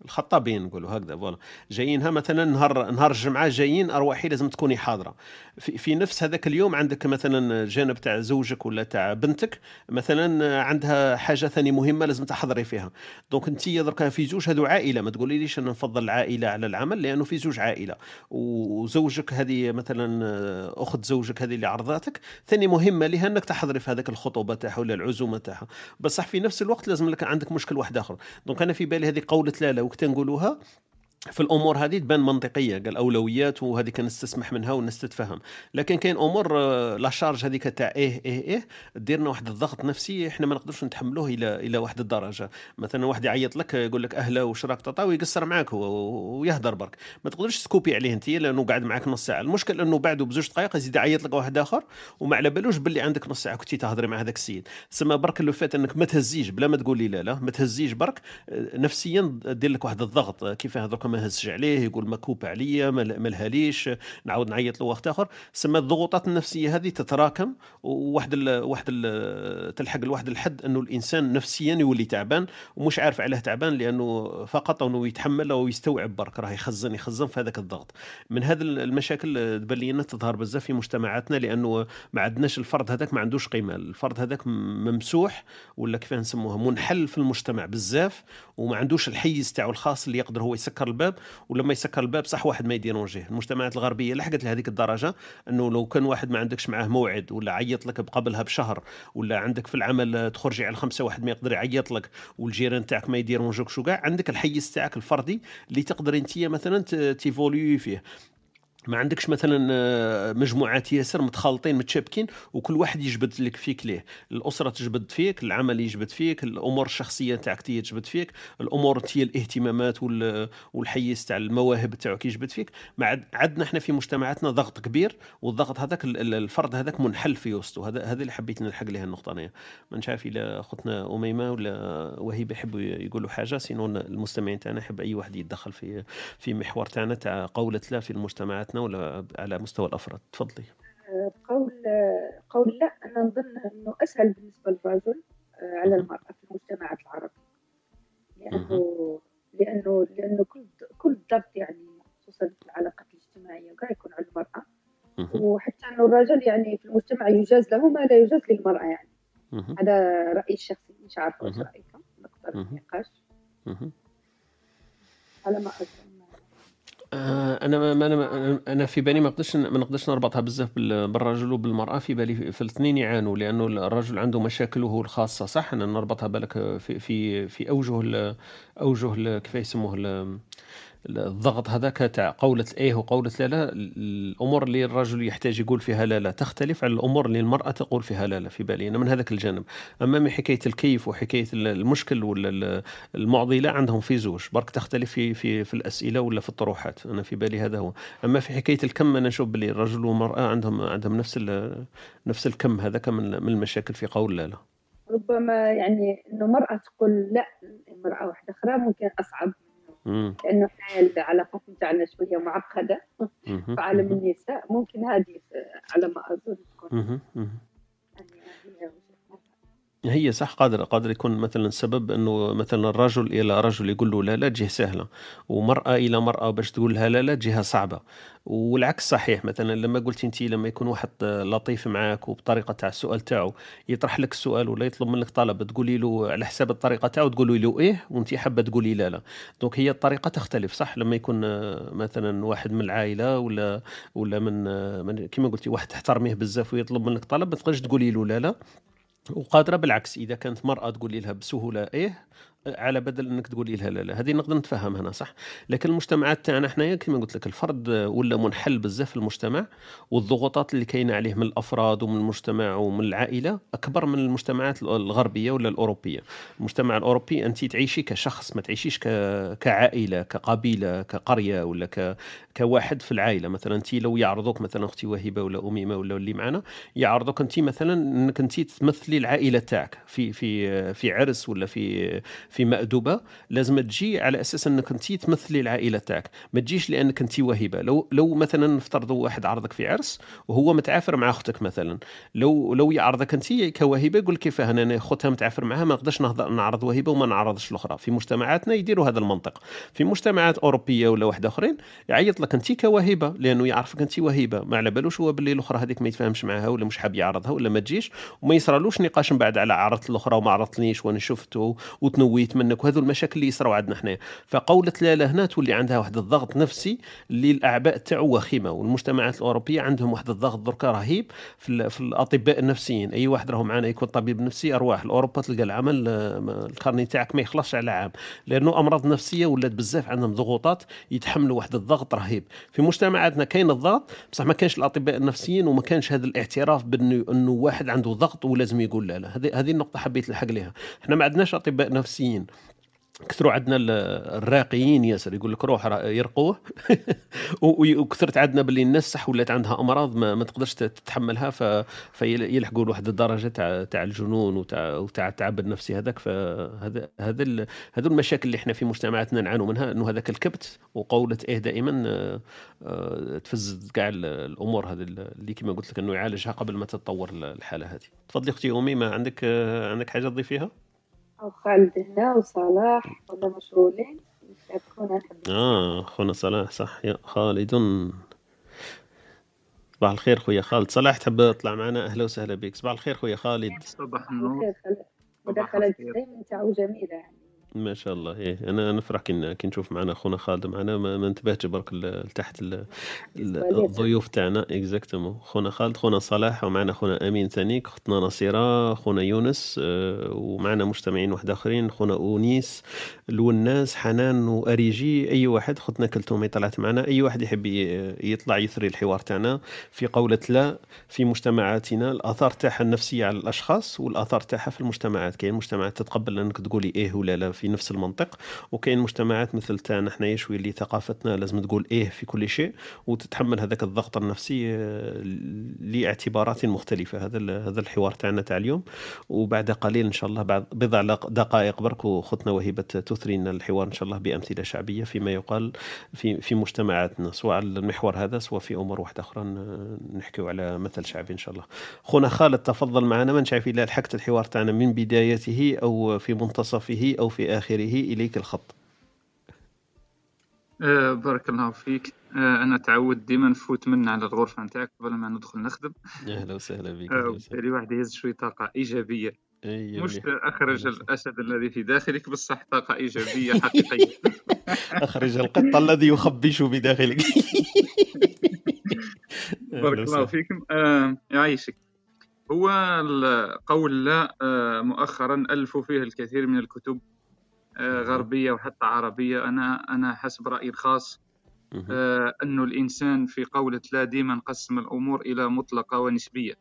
الخطابين نقولوا هكذا فوالا. جايينها مثلا نهار نهار الجمعة جايين أرواحي لازم تكوني حاضرة. في, في نفس هذاك اليوم عندك مثلا جانب تاع زوجك ولا تاع بنتك مثلا عندها حاجة ثانية مهمة لازم تحضري فيها. donc انت دركا في زوج هذو عائلة. ما تقولي ليش أنا نفضل العائلة على العمل؟ لأنه في زوج عائلة. وزوجك هذه مثلا أخت زوجك هذه اللي عرضاتك ثاني مهمة لها إنك تحضري في هذاك الخطوبة تاعها ولا العزومة تاعها. بصح في نفس الوقت لازم لك عندك مشكل واحد آخر. donc أنا في بالي هذه قولة لا لا وقت نقولوها في الأمور هذه تبان منطقية قال أولويات وهذه كان نستسمح منها والناس تتفهم لكن كاين أمور آه، لا شارج هذيك تاع إيه إيه إيه ديرنا واحد الضغط نفسي إحنا ما نقدرش نتحملوه إلى إلى واحد الدرجة. مثلا واحد يعيط لك يقول لك أهلا وش راك تطا ويقصر معاك هو ويهدر برك. ما تقدرش تكوبي عليه أنت لأنه قاعد معاك نص ساعة. المشكل إنه بعده بزوج دقائق يزيد يعيط لك واحد آخر وما على بالوش باللي عندك نص ساعة كنتي تهضري مع هذاك السيد. سما برك لو فات إنك ما تهزيش بلا ما تقولي لا لا ما تهزيش برك آه، نفسيا دير لك واحد الضغط كيف هذوك ما هزش عليه يقول مكوب عليا ما لهاليش. نعاود نعيط له وقت آخر. سما الضغوطات النفسية هذه تتراكم وواحد واحد تلحق لواحد الحد أنه الإنسان نفسيا يولي تعبان ومش عارف علاه تعبان لأنه فقط أنه يتحمل أو يستوعب برك راه يخزن يخزن في هذاك الضغط. من هذه المشاكل تبان لي تظهر بزاف في مجتمعاتنا لأنه ما عندناش الفرد هذاك ما عندوش قيمة. الفرد هذاك ممسوح ولا كيف نسموها منحل في المجتمع بزاف وما عندوش الحيز تاعو الخاص اللي يقدر هو يسكر الباب ولما يسكر الباب صح واحد ما يديرونجيه المجتمعات الغربية لحقت لهذيك الدرجة إنه لو كان واحد ما عندكش معاه موعد ولا عيط لك قبلها بشهر ولا عندك في العمل تخرجي على خمسه واحد ما يقدر يعيط لك والجيران تاعك ما يديرونجوكش وكاع عندك الحيز تاعك الفردي اللي تقدر أنت مثلا تيفوليو فيه. ما عندكش مثلا آه، مجموعات ياسر متخلطين متشابكين وكل واحد يجبد لك فيك ليه. الأسرة تجبد فيك العمل يجبد فيك الأمور الشخصية تاعك تجبد فيك الأمور هي الاهتمامات والحيز تاع المواهب تاعك يجبد فيك. ما عندنا إحنا في مجتمعاتنا ضغط كبير والضغط هذاك الفرد هذاك منحل في وسطه. هذا هذا اللي حبيت نلحق لها النقطة أنا ما نعرف اذا خطنا أميمة ولا وهيبه يحبوا يقولوا حاجة سينون المستمعين تاعنا يحب أي واحد يتدخل في في محور تاعنا تاع قولة لا في المجتمعات. ولا على مستوى الأفراد؟ تفضلي. قول قول لا أنا نظن إنه أسهل بالنسبة للرجل آه، على المرأة في المجتمعات العربية. لأنه لأنه لأنه كل كل ضغط يعني خصوصا في العلاقات الاجتماعية وكاع يكون على المرأة. وحتى إنه الرجل يعني في المجتمع يجاز له ما لا يجاز للمرأة يعني. هذا رأيي الشخصي مش عارفه واش رايكم نقدر النقاش على ما أظن. آه، أنا ما أنا أنا في بالي ما نقدرش ما نقدرش نربطها بزاف بالرجل وبالمرأة. في بالي في الاثنين يعانوا لأنه الرجل عنده مشاكله الخاصة صح؟ ان نربطها بالك في في في أوجه أوجه كيف يسموه الضغط هذاك تاع قولة إيه وقولة لا لا الأمور اللي الرجل يحتاج يقول فيها لا لا تختلف عن الأمور اللي المرأة تقول فيها لا لا في بالي أنا من هذاك الجانب. أما من حكاية الكيف وحكاية المشكل ولا المعضلة عندهم في زوج برك تختلف في في في الأسئلة ولا في الطروحات أنا في بالي هذا هو. أما في حكاية الكم أنا نشوف باللي الرجل والمرأة عندهم عندهم نفس نفس الكم هذاك من المشاكل في قول لا لا. ربما يعني إنه مرأة تقول لا امرأة واحدة أخرى ممكن أصعب. لأنه إحنا العلاقات نتاعنا شوية معقدة. في عالم النساء ممكن هذه على ما أظن تكون. هي صح قادر قادر يكون مثلا السبب إنه مثلا الرجل إلى رجل يقول له لا لا جهة سهلة ومرأة إلى مرأة باش تقول لها لا لا جهة صعبة. والعكس صحيح مثلا لما قلت انت لما يكون واحد لطيف معاك وبطريقة تاع السؤال تاعو يطرح لك السؤال ولا يطلب منك طلب تقولي له على حساب الطريقة تاعو تقولي له إيه وانت حابة تقولي لا لا. دونك هي الطريقة تختلف صح؟ لما يكون مثلا واحد من العائلة ولا ولا من, من كما قلتي واحد تحترميه بزاف ويطلب منك طلب ما تقدرش تقولي له لا لا. وقادرة بالعكس إذا كانت مرأة تقولي لها بسهولة إيه على بدل إنك تقولي لها لا لا هذه نقدر نتفهم هنا صح؟ لكن المجتمعات تاعنا حنايا كما قلت لك الفرد ولا منحل بزاف في المجتمع والضغوطات اللي كاينة عليه من الأفراد ومن المجتمع ومن العائلة أكبر من المجتمعات الغربية ولا الأوروبية. المجتمع الأوروبي أنت تعيشي كشخص ما تعيشيش ك... كعائلة كقبيلة كقرية ولا ك... كواحد في العائلة. مثلا أنت لو يعرضوك مثلا أختي وهبه ولا أميمة ولا اللي معنا يعرضوك أنت مثلا إنك أنت تمثلي العائلة تاعك في في في عرس ولا في في مأدبة لازم تجي على أساس إنك انت تمثلي العائلة تاعك. ما تجيش لأنك انت وهبه لو لو مثلا نفترضوا واحد عرضك في عرس وهو متعافر مع أختك مثلا. لو لو يعرضك انت كوهبه يقول كيف أنا أختها متعافر معها ما نقدرش نعرض وهبه وما نعرضش الأخرى. في مجتمعاتنا يديروا هذا المنطق. في مجتمعات أوروبية ولا واحدة أخرين يعيط لك انت كوهبه لأنه يعرفك انت وهبه ما على بالوش هو باللي الأخرى هذيك ما يتفاهمش معها ولا مش حاب يعرضها ولا ما تجيش وما يصرالوش نقاش من بعد على عرضت الأخرى وما عرضتنيش وأنا شفته وتنويت منك وهذو المشاكل اللي يصراو عندنا حنا فقولة لا لا هنا تولي عندها واحد الضغط نفسي اللي الاعباء تاعو وخيمة والمجتمعات الأوروبية عندهم واحد الضغط دركا رهيب في, في الأطباء النفسيين. أي واحد راهو معنا يكون طبيب نفسي أرواح الأوروبا تلقى العمل الكارني تاعك ما يخلصش على عام. لأنه أمراض نفسية ولات بزاف عندهم ضغوطات يتحملوا واحد الضغط رهيب. في مجتمعاتنا كاين الضغط بصح ما كانش الأطباء النفسيين وما كانش هذا الاعتراف بانه أنه واحد عنده ضغط ولازم يقول لا لا. هذه هذه النقطة حبيت نلحق لها إحنا ما عندناش أطباء نفسيين كثروا عندنا الراقيين ياسر يقول لك روح يرقوه. وكثرت عندنا باللي الناس صح ولات عندها أمراض ما, ما تقدرش تتحملها فيلحقوا لواحد الدرجة تاع تاع الجنون وتاع وتاع التعب النفسي هذاك. فهذا هذا هذو المشاكل اللي إحنا في مجتمعاتنا نعانوا منها إنه هذاك الكبت وقولة إيه دائما آه، آه، تفز كاع الأمور هذه اللي كما قلت لك إنه يعالجها قبل ما تتطور الحالة هذه. تفضلي أختي أمي ما عندك آه، عندك حاجة تضيفيها؟ أو خالد هنا وصلاح ولا مشغولين. آه خونا صلاح صح. يا خالد صباح الخير خويا خالد. صلاح تحب تطلع معنا؟ أهلا وسهلا بك. صباح الخير خويا خالد. صباح النور. مداخلة دائما تاعو جميلة يعني ما شاء الله. إيه أنا نفرح كي كي نشوف معنا خونا خالد معنا. ما, ما انتبهتش برك لتحت الضيوف تاعنا. exactement خونا خالد خونا صلاح ومعنا خونا أمين ثاني أختنا نصيرة خونا يونس آه، ومعنا مجتمعين واحد آخرين خونا أونيس الوناس حنان وأريجي. أي واحد خوتنا كلتومي طلعت معنا. أي واحد يحب يطلع يثري الحوار تاعنا في قولة لا في مجتمعاتنا. الأثار تاعها النفسية على الأشخاص والأثار تاعها في المجتمعات. كاين مجتمعات تتقبل أنك تقولي إيه ولا لا في نفس المنطق وكاين مجتمعات مثل تاعنا حنايا شوية اللي ثقافتنا لازم تقول إيه في كل شيء وتتحمل هذاك الضغط النفسي آه، لاعتبارات مختلفة. هذا هذا الحوار تاعنا تاع اليوم. وبعد قليل إن شاء الله بعد بضع دقائق برك وختنا وهبه تثري لنا الحوار إن شاء الله بأمثلة شعبية فيما يقال في في مجتمعاتنا سواء على المحور هذا سواء في أمور واحدة أخرى نحكيو على مثل شعبي إن شاء الله. خونا خالد تفضل معنا. ما نعرف إلا لحقت الحوار تاعنا من بدايته أو في منتصفه أو في آخره إليك الخط. أه بارك الله فيك. أه أنا تعود ديما نفوت من على الغرفة نتاعك قبل ما ندخل نخدم. أهلا وسهلا بك أه واحد يهز شوية طاقة إيجابية. أيه مش أخرج الأسد الذي في داخلك بصح طاقة إيجابية حقيقية. أخرج القط الذي يخبش بداخلك بارك الله فيكم. آه يعيشك. هو القول لا آه مؤخرا الفوا فيه الكثير من الكتب. آه، غربية وحتى عربية. أنا أنا حسب رأيي الخاص آه، أنه الإنسان في قولة لا ديما نقسم الأمور إلى مطلقة ونسبية.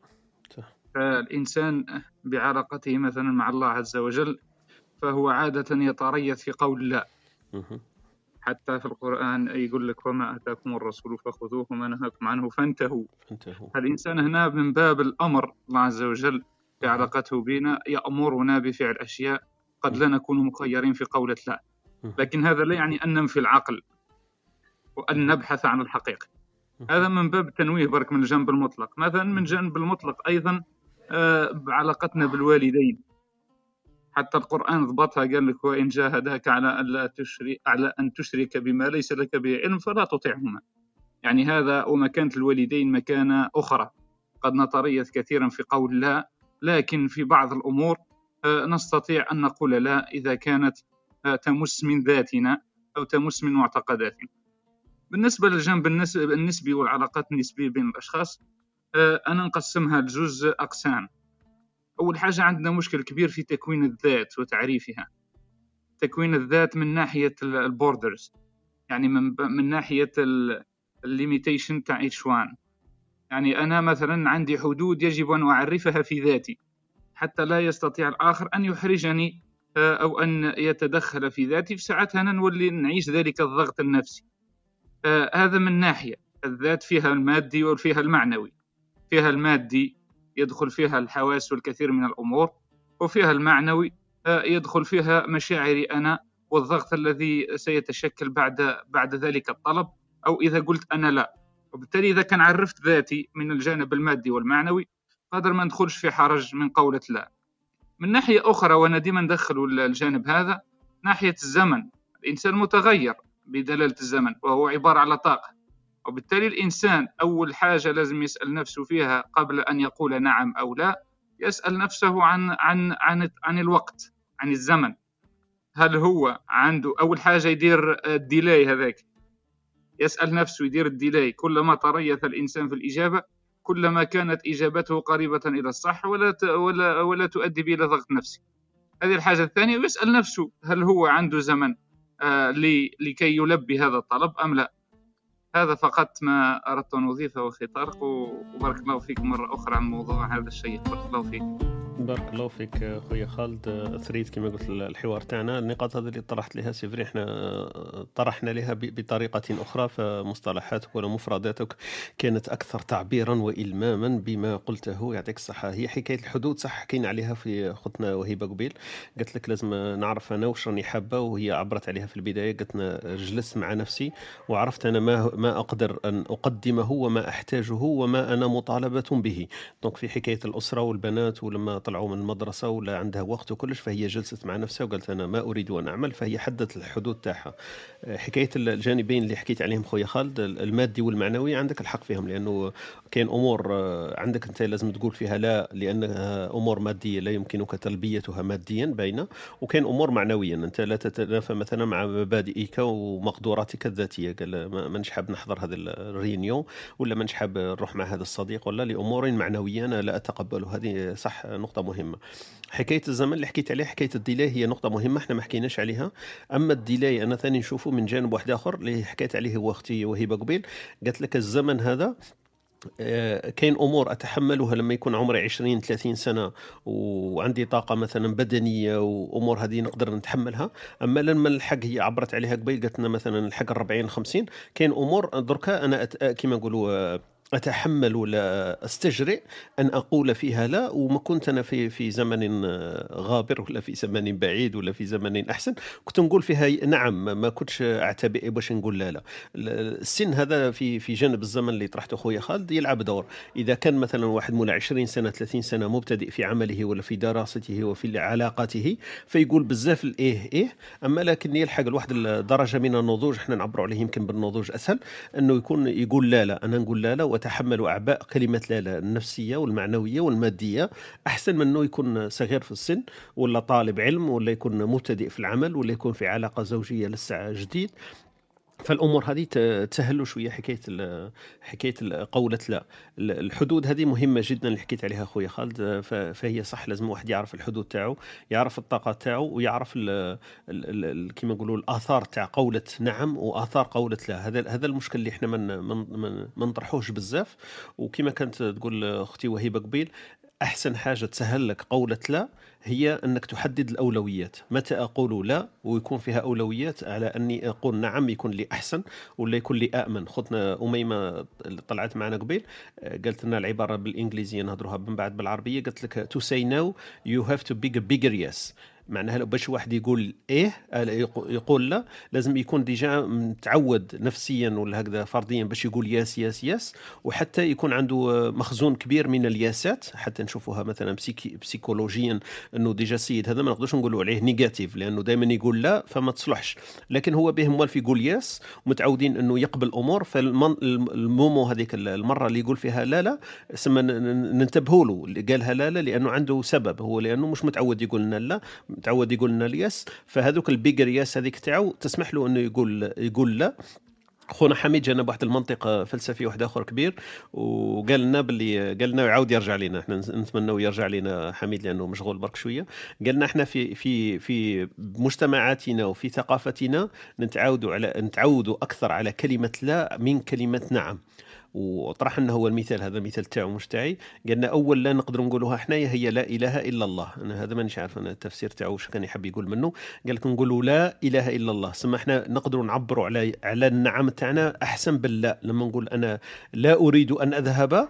فالإنسان بعلاقته مثلا مع الله عز وجل فهو عادة يتريث في قول لا. حتى في القرآن يقول لك وما أتاكم الرسول فخذوه وما نهاكم عنه فانتهوا. الإنسان هنا من باب الأمر الله عز وجل في علاقته بنا يأمرنا بفعل أشياء قد لا نكون مخيرين في قولة لا. لكن هذا لا يعني أن ننفي العقل وأن نبحث عن الحقيقة. هذا من باب التنويه برك من الجانب المطلق. مثلا من جانب المطلق أيضا آه، بعلاقتنا بالوالدين. حتى القرآن ضبطها قال لك وإن جاهداك على أن لا تشرك على أن تشرك بما ليس لك به علم فلا تطعهما. يعني هذا ومكانة الوالدين مكانة أخرى. قد نتريث كثيرا في قول لا لكن في بعض الأمور نستطيع أن نقول لا إذا كانت آه، تمس من ذاتنا أو تمس من معتقداتنا. بالنسبة للجانب النسبي والعلاقات النسبية بين الأشخاص آه، أنا نقسمها لجزء أقسام. أول حاجة عندنا مشكل كبير في تكوين الذات وتعريفها. تكوين الذات من ناحية ال borders يعني من, من ناحية ال limitation تاع each one. يعني أنا مثلا عندي حدود يجب أن أعرفها في ذاتي. حتى لا يستطيع الآخر أن يحرجني آه، أو أن يتدخل في ذاتي في ساعتها نولي نعيش ذلك الضغط النفسي. آه، هذا من ناحية الذات فيها المادي وفيها المعنوي. فيها المادي يدخل فيها الحواس والكثير من الأمور وفيها المعنوي آه، يدخل فيها مشاعري أنا والضغط الذي سيتشكل بعد بعد ذلك الطلب أو إذا قلت أنا لا. وبالتالي إذا كان عرفت ذاتي من الجانب المادي والمعنوي قادر ما ندخلش في حرج من قولة لا. من ناحية أخرى وأنا ديما ندخل الجانب هذا ناحية الزمن. الإنسان متغير بدلالة الزمن وهو عبارة على طاقة. وبالتالي الإنسان أول حاجة لازم يسأل نفسه فيها قبل أن يقول نعم أو لا يسأل نفسه عن عن عن عن الوقت عن الزمن. هل هو عنده أول حاجة يدير ال delay هذاك؟ يسأل نفسه يدير ال delay كلما تريث الإنسان في الإجابة كلما كانت إجابته قريبة إلى الصح ولا ولا ولا تؤدي به إلى ضغط نفسي. هذه الحاجة الثانية ويسأل نفسه هل هو عنده زمن آه لكي يلبي هذا الطلب أم لا؟ هذا فقط ما أردت أن أضيفه أخي طارق وبارك الله فيك مرة أخرى عن موضوع هذا الشيء بارك الله فيك. بارك الله فيك خويا خالد. ثريت كما قلت الحوار تاعنا. النقاط هذه اللي طرحت لها c'est vrai إحنا طرحنا لها بطريقة أخرى فمصطلحاتك ولا مفرداتك كانت أكثر تعبيرا وإلماما بما قلته. يعطيك الصحة. هي حكاية الحدود صح حكينا عليها في اختنا وهبه قبيل. قالت لك لازم نعرف أنا واش راني حابة وهي عبرت عليها في البداية. قالت جلست مع نفسي وعرفت أنا ما ما أقدر أن أقدمه وما أحتاجه وما أنا مطالبة به. دونك في حكاية الأسرة والبنات ولما طلعوا من المدرسة ولا عندها وقت وكلش فهي جلست مع نفسها وقالت أنا ما أريد أن أعمل فهي حددت الحدود تاعها. حكاية الجانبين اللي حكيت عليهم خويا خالد المادي والمعنوي عندك الحق فيهم لأنه كاين أمور عندك أنت لازم تقول فيها لا لأنها أمور مادية لا يمكنك تلبيتها ماديا باينه وكاين أمور معنويا. أنت لا تتنافى مثلا مع مبادئك ومقدوراتك الذاتية. قال مانيش حاب نحضر هذا ال réunion ولا مانيش حاب نروح مع هذا الصديق ولا لامور معنوية أنا لا أتقبل. هذه صح نقطة مهمة. حكاية الزمن اللي حكيت عليه حكاية ال delay هي نقطة مهمة إحنا ما حكيناش عليها. أما ال delay أنا ثاني نشوفه من جانب واحد آخر اللي حكيت عليه هو أختي وهبة قبيل. قالت لك الزمن هذا آه، كاين أمور أتحملها لما يكون عمري 20 30 سنة وعندي طاقة مثلا بدنية وأمور هذه نقدر نتحملها. أما لما الحق هي عبرت عليها قبيل قالت لنا مثلا الحق 40 50 كاين أمور دركا أنا كما نقولوا آه، أتحمل ولا أستجرئ أن أقول فيها لا وما كنت أنا في في زمن غابر ولا في زمن بعيد ولا في زمن أحسن. كنت نقول فيها نعم ما كنتش أعتبئ باش نقول لا لا. السن هذا في في جانب الزمن اللي طرحته خويا خالد يلعب دور. إذا كان مثلا واحد مولا 20 سنة 30 سنة مبتدئ في عمله ولا في دراسته وفي علاقاته فيقول بزاف الإيه إيه أما لكن يلحق لواحد الدرجة من النضوج إحنا نعبروا عليه يمكن بالنضوج أسهل أنه يكون يقول لا لا. أنا نقول لا لا وتحمل أعباء كلمة لا لا النفسية والمعنوية والمادية. أحسن من أنه يكون صغير في السن ولا طالب علم ولا يكون مبتدئ في العمل ولا يكون في علاقة زوجية لسه جديد. فالأمور هذه تسهل شوية حكاية حكاية قولة لا. الحدود هذه مهمة جدا اللي حكيت عليها خويا خالد. فهي صح لازم واحد يعرف الحدود تاعو يعرف الطاقة تاعو ويعرف كما نقولوا الآثار تاع قولة نعم وآثار قولة لا. هذا هذا المشكل اللي إحنا ما نطرحوش بزاف. وكما كانت تقول أختي وهبه قبيل أحسن حاجة تسهل لك قولة لا هي أنك تحدد الأولويات. متى أقول لا ويكون فيها أولويات؟ على أني أقول نعم يكون لي أحسن ولا يكون لي آمن. خطنا أميمة طلعت معنا قبيل قالت لنا العبارة بالإنجليزية نهضروها من بعد بالعربية. قالت لك to say no you have to big bigger yes معناها باش واحد يقول إيه يقول لا لازم يكون déjà متعود نفسيا ولا هكذا فرديا باش يقول yes yes yes. وحتى يكون عنده مخزون كبير من الياسات. حتى نشوفوها مثلا بسيكولوجيا إنه déjà السيد هذا ما نقدرش نقولوا عليه négatif لأنه دائما يقول لا فما تصلحش. لكن هو به موالف يقول ياس متعودين إنه يقبل امور فالمومو هذيك المرة اللي يقول فيها لا لا سما ننتبهوا له قالها لا لا لأنه عنده سبب. هو لأنه مش متعود يقول لنا لا. متعود يقول لنا الياس فهذوك البيجر ياس هذيك تاعو تسمح له إنه يقول يقول لا خونا حميد جانا بواحد المنطق فلسفي واحد اخر كبير وقال لنا باللي قال لنا يعاود يرجع لنا إحنا نتمنوا يرجع لنا حميد لأنه مشغول برك شوية. قال لنا إحنا في في في مجتمعاتنا وفي ثقافتنا نتعودوا على نتعودوا أكثر على كلمة لا من كلمة نعم. وطرح لنا هو المثال هذا المثال تاعو مش تاعي. قالنا أول لا نقدر نقولوها حنايا هي لا إله إلا الله. أنا هذا مانيش عارف أنا التفسير تاعو واش كان يحب يقول منه. قال لك نقولوا لا إله إلا الله. سما إحنا نقدروا نعبروا على على النعم تاعنا أحسن باللا. لما نقول أنا لا أريد أن أذهب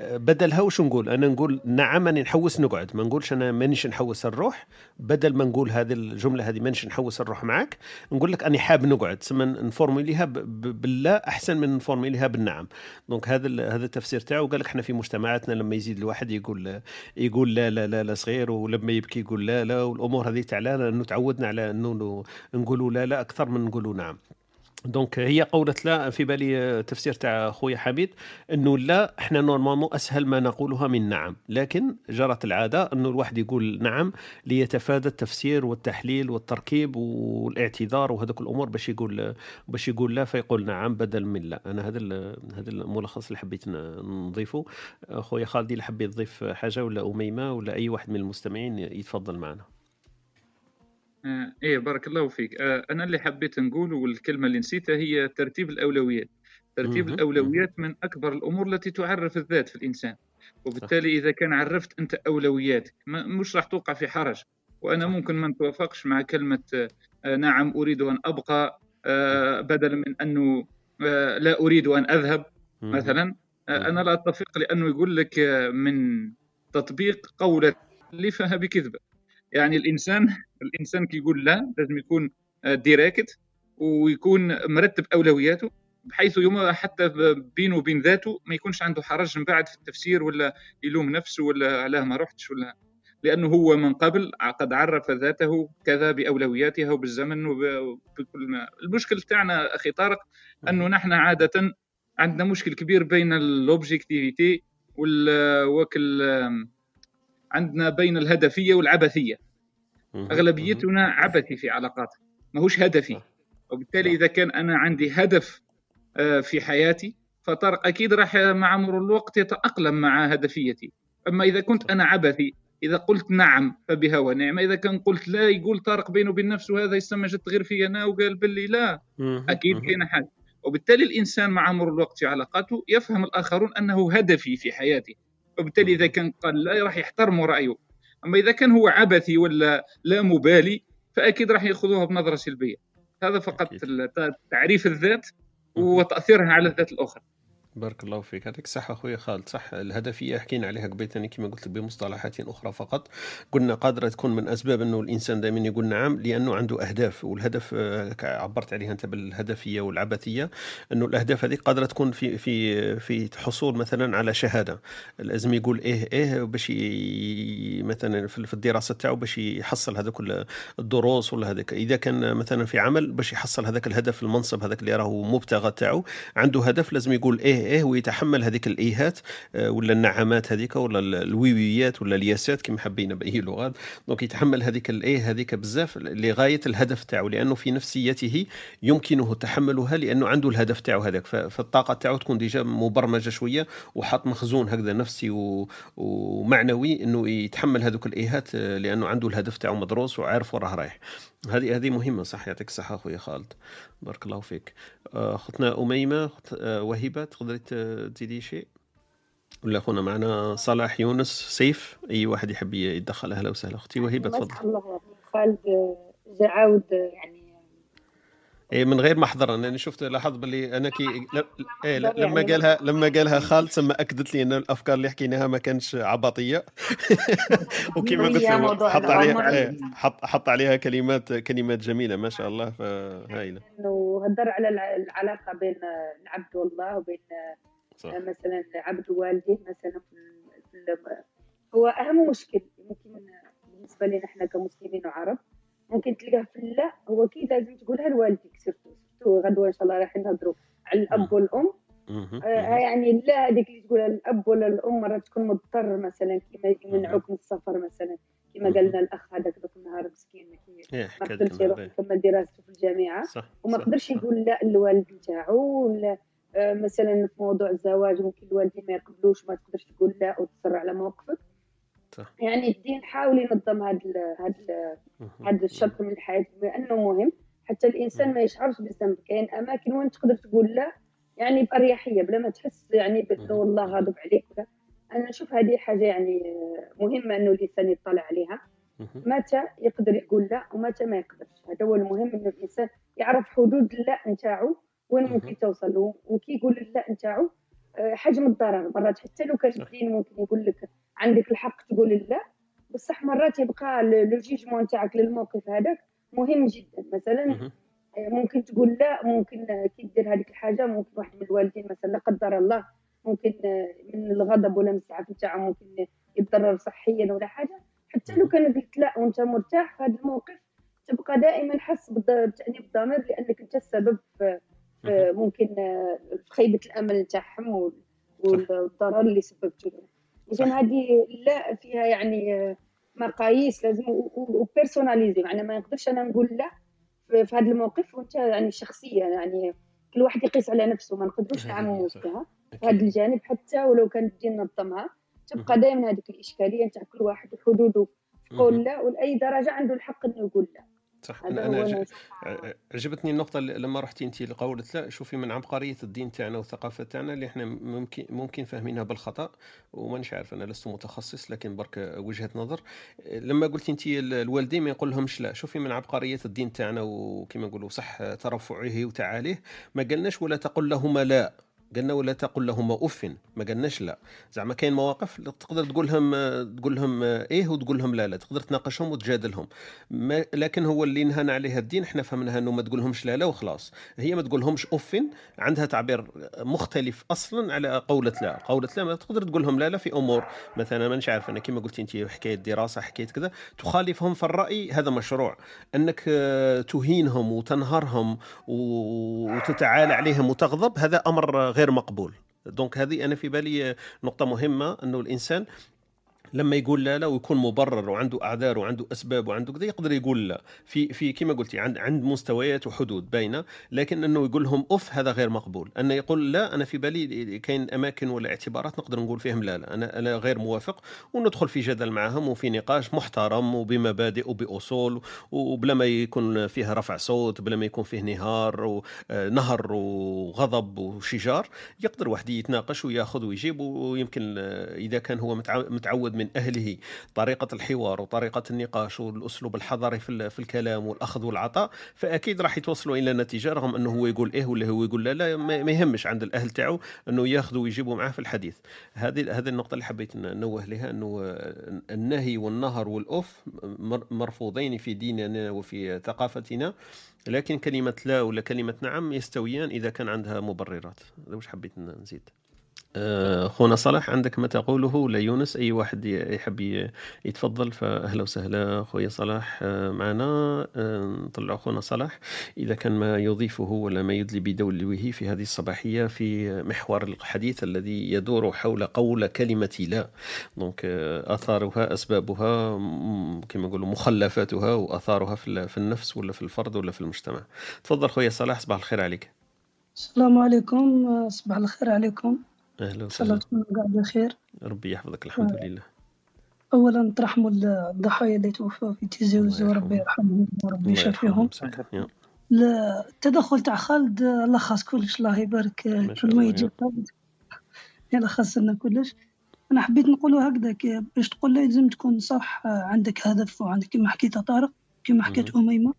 بدلها وش نقول؟ أنا نقول نعم اني نحوس نقعد. ما نقولش أنا مانيش نحوس نروح. بدل ما نقول هذه الجملة هذه مانيش نحوس نروح معك نقول لك أني حاب نقعد. ثم نفورموليها باللا أحسن من نفورموليها بالنعم. donc هذا هذا التفسير تاعو. قال لك إحنا في مجتمعاتنا لما يزيد الواحد يقول يقول لا لا لا لا صغير ولما يبكي يقول لا لا والأمور هذه تاع لا لأنه تعودنا على إنه نقولوا لا لا أكثر من نقولوا نعم. donc هي قولة لا في بالي تفسير تاع خويا حميد إنه لا إحنا نورمالمون أسهل ما نقولها من نعم. لكن جرت العادة إنه الواحد يقول نعم ليتفادى التفسير والتحليل والتركيب والاعتذار وهذوك الأمور باش يقول باش يقول لا فيقول نعم بدل من لا. أنا هذا هذا الملخص اللي حبيت نضيفه. خويا خالدي اللي حبيت تضيف حاجة ولا أميمة ولا أي واحد من المستمعين يتفضل معنا. آه، إيه بارك الله فيك. آه، أنا اللي حبيت نقول والكلمة اللي نسيتها هي ترتيب الأولويات. ترتيب الأولويات من أكبر الأمور التي تعرف الذات في الإنسان. وبالتالي إذا كان عرفت أنت أولوياتك مش راح توقع في حرج. وأنا ممكن ما نتوافقش مع كلمة آه، نعم أريد أن أبقى آه، بدلا من أنه آه، لا أريد أن أذهب مثلا. أنا لا أتفق لأنه يقول لك من تطبيق قولة لفها بكذبة. يعني الانسان الإنسان كي يقول لا لازم يكون direct ويكون مرتب أولوياته بحيث يوم حتى بينه وبين ذاته ما يكونش عنده حرج من بعد في التفسير ولا يلوم نفسه ولا علاه ما رحتش ولا لأنه هو من قبل قد عرف ذاته كذا بأولوياتها وبالزمن وبكل ما. المشكل تاعنا أخي طارق أنه نحن عادة عندنا مشكل كبير بين ال objectivité وكل عندنا بين الهدفية والعبثية. أغلبيتنا عبثي في علاقاتنا ماهوش هدفي. وبالتالي إذا كان أنا عندي هدف آه، في حياتي فطارق أكيد راح مع مرور الوقت يتأقلم مع هدفيتي. أما إذا كنت أنا عبثي إذا قلت نعم فبها ونعمة. إذا كان قلت لا يقول طارق بينه وبين نفسه هذا يسمى جد غير في أنا وقال باللي لا. أكيد كاين حاجة. وبالتالي الإنسان مع مرور الوقت في علاقاته يفهم الآخرون أنه هدفي في حياته وبالتالي إذا كان قال لا راح يحترموا رأيه. أما إذا كان هو عبثي ولا لا مبالي فأكيد راح يأخذوها بنظرة سلبية. هذا فقط تعريف الذات وتأثيرها على الذات الأخرى. بارك الله فيك. هذيك صح أخويا خالد صح. الهدفية حكينا عليها قبل ثاني كما قلت بمصطلحات أخرى فقط. قلنا قادرة تكون من أسباب أنه الإنسان دائما يقول نعم لأنه عنده أهداف. والهدف آه، عبرت عليها أنت بالهدفية والعبثية أنه الأهداف هذه قادرة تكون في في في حصول مثلا على شهادة. لازم يقول إيه إيه باش مثلا في الدراسة تاعو باش يحصل هذاك الدروس ولا هذاك. إذا كان مثلا في عمل باش يحصل هذاك الهدف المنصب هذاك اللي راهو مبتغى تاعو. عنده هدف لازم يقول إيه إيه ويتحمل هذيك الإيهات آه، ولا النعمات هذيك ولا الويويات ولا الياسات كما حبينا بأي لغة. دونك يتحمل هذيك الإيه هذيك بزاف لغاية الهدف تاعو لأنه في نفسيته يمكنه تحملها لأنه عنده الهدف تاعو هذاك. فالطاقة تاعو تكون déjà مبرمجة شوية وحاط مخزون هكذا نفسي ومعنوي إنه يتحمل هذوك الإيهات آه، لأنه عنده الهدف تاعو مدروس وعارف وراه رايح. هذه هذه مهمة صح؟ يعطيك الصحة أخويا خالد. بارك الله فيك. أختنا آه، اميمه آه، وهبه تقدري تزيدي شيء؟ ولا خونا معنا صلاح يونس سيف أي واحد يحب يتدخل أهلا وسهلا أختي. وهبه تفضل. الله خالد جا عاود يعني إيه من غير ما احضر أنا شفت لاحظت باللي أنا كي إيه لما قالها لما قالها خالد ثم أكدت لي إن الأفكار اللي حكيناها ما كانش عباطية. وكما قلت حط عليها إيه حط حط عليها كلمات كلمات جميلة ما شاء الله فهايلة. هدر على العلاقة بين العبد والله وبين صح. مثلا عبد ووالديه مثلا في هو أهم مشكل ممكن بالنسبة لنا إحنا كمسلمين وعرب. ممكن تلقاه في لا هو كي لازم تقولها لوالديك surtout surtout غدوة إن شاء الله رايحين نهضروا على الأب والأم. آه يعني لا هذيك اللي تقولها الأب ولا الأم مرات تكون مضطر مثلا كيما يمنعوك من السفر مثلا. كما قال لنا الأخ هذاك ذاك النهار مسكين إيه، ما قدرش يروح يكمل دراسته في الجامعة. صح وما قدرش يقول لا للوالد نتاعو ولا آه مثلا في موضوع الزواج ممكن الوالدين ما يقبلوش ما تقدرش تقول لا وتصر على موقفك. صح. يعني الدين حاول ينظم هذا هذا هذا الشرط من الحياة لأنه مهم حتى الإنسان ما يشعرش بالذنب كاين أماكن وين تقدر تقول لا يعني بأريحية بلا ما تحس يعني بأنه والله غاضب عليك. أنا نشوف هذه حاجة يعني مهمة أنه الإنسان يطلع عليها. متى يقدر يقول لا ومتى ما يقدرش؟ هذا هو المهم أنه الإنسان يعرف حدود اللا نتاعو وين ممكن توصل له وكي يقول اللا نتاعو حجم الضرر. مرات حتى لو كان الدين ممكن يقول لك عندك الحق تقول لا بصح مرات يبقى لو جيجمون تاعك للموقف هذاك مهم جدا. مثلا آه، ممكن تقول لا ممكن كي دير هذيك الحاجة ممكن واحد من الوالدين مثلا لا قدر الله ممكن آه، من الغضب ولا من السعف تاعه ممكن يتضرر صحيا ولا حاجة. حتى لو كان قلت لا وانت مرتاح في هذا الموقف تبقى دائما حس بتأنيب الضمير لأنك أنت السبب في ممكن آه، في خيبة الأمل تاعهم والضرر اللي سببته. لهم اذا هذه لا فيها يعني مقاييس لازم وبيرسوناليزي يعني ما نقدرش أنا نقول لا في هذا الموقف وأنت يعني شخصيه يعني كل واحد يقيس على نفسه. ما نقدروش نعمموا فيها في هذا الجانب حتى ولو كانت الدين نظمها تبقى دائما هذيك الإشكالية نتاع كل واحد وحدوده يقول لا ولأي درجة عنده الحق إنه يقول لا. صح. أنا أنا عجبتني النقطة لما رحتي انت لقولت لا شوفي من عبقرية الدين تاعنا والثقافة تاعنا اللي إحنا ممكن ممكن فاهمينها بالخطأ ومانيش عارف أنا لست متخصص لكن برك وجهة نظر. لما قلتي انت الوالدين ما يقول لهمش لا. شوفي من عبقرية الدين تاعنا وكما نقولوا صح ترفعه وتعاليه ما قالناش ولا تقل لهما لا. قلنا ولا تقل لهما أف. ما قلناش لا. زعما كاين مواقف تقدر تقول لهم تقول لهم إيه وتقول لهم لا لا. تقدر تناقشهم وتجادلهم. ما لكن هو اللي نهانا عليها الدين إحنا فهمناها إنه ما تقول لهمش لا لا وخلاص. هي ما تقول لهمش أف عندها تعبير مختلف أصلا على قولة لا. قولة لا ما تقدر تقول لهم لا لا في أمور. مثلا مانيش عارف أنا كما قلت انت حكاية دراسة حكاية كذا. تخالفهم في الرأي هذا مشروع. أنك تهينهم وتنهرهم وتتعالى عليهم وتغضب هذا أمر غير مقبول. دونك هذه أنا في بالي نقطة مهمة أنه الإنسان لما يقول لا لا ويكون مبرر وعنده أعذار وعنده أسباب وعنده كذا يقدر يقول لا. في في كما قلتي عند عند مستويات وحدود باينه لكن إنه يقول لهم أوف هذا غير مقبول. أنه يقول لا أنا في بالي كاين أماكن ولا اعتبارات نقدر نقول فيهم لا لا. أنا أنا غير موافق. وندخل في جدل معهم وفي نقاش محترم وبمبادئ وبأصول وبلا ما يكون فيه رفع صوت بلا ما يكون فيه نهار ونهر وغضب وشجار. يقدر واحد يتناقش وياخذ ويجيب ويمكن إذا كان هو متعود من أهله. طريقة الحوار وطريقة النقاش والأسلوب الحضاري في, في الكلام والأخذ والعطاء فأكيد راح يتوصلوا إلى نتيجة رغم أنه هو يقول إيه ولا هو يقول لا لا ما يهمش عند الأهل تاعو أنه ياخذوا ويجيبوا معاه في الحديث. هذه هذه النقطة اللي حبيت ننوه لها أنه النهي والنهر والاوف مرفوضين في ديننا وفي ثقافتنا لكن كلمة لا ولا كلمة نعم يستويان إذا كان عندها مبررات. هذا واش حبيت نزيد. آه، اخونا صلاح عندك ما تقوله ولا يونس أي واحد يحب يتفضل فأهلا وسهلا أخويا صلاح آه، معنا آه، نطلع اخونا صلاح إذا كان ما يضيفه ولا ما يدلي بدلوه في هذه الصباحية في محور الحديث الذي يدور حول قول كلمة لا. دونك آثارها أسبابها كما نقولوا مخلفاتها واثارها في النفس ولا في الفرد ولا في المجتمع. تفضل خويا صلاح صباح الخير عليك. السلام عليكم صباح الخير عليكم. أهلا وسهلا. الله تكونوا قاعد بخير. ربي يحفظك الحمد آه. لله. اولا نترحموا الضحايا اللي توفوا في تيزي وزو ربي يرحمهم. وربي يشافيهم. التدخل تاع خالد لخص كلش الله يبارك. كل ما يجي خالد. يلخص لنا كلش. أنا حبيت نقولوا هكذا باش تقول لازم تكون صح عندك هدف وعندك كما حكيت طارق كما حكيت أميمة.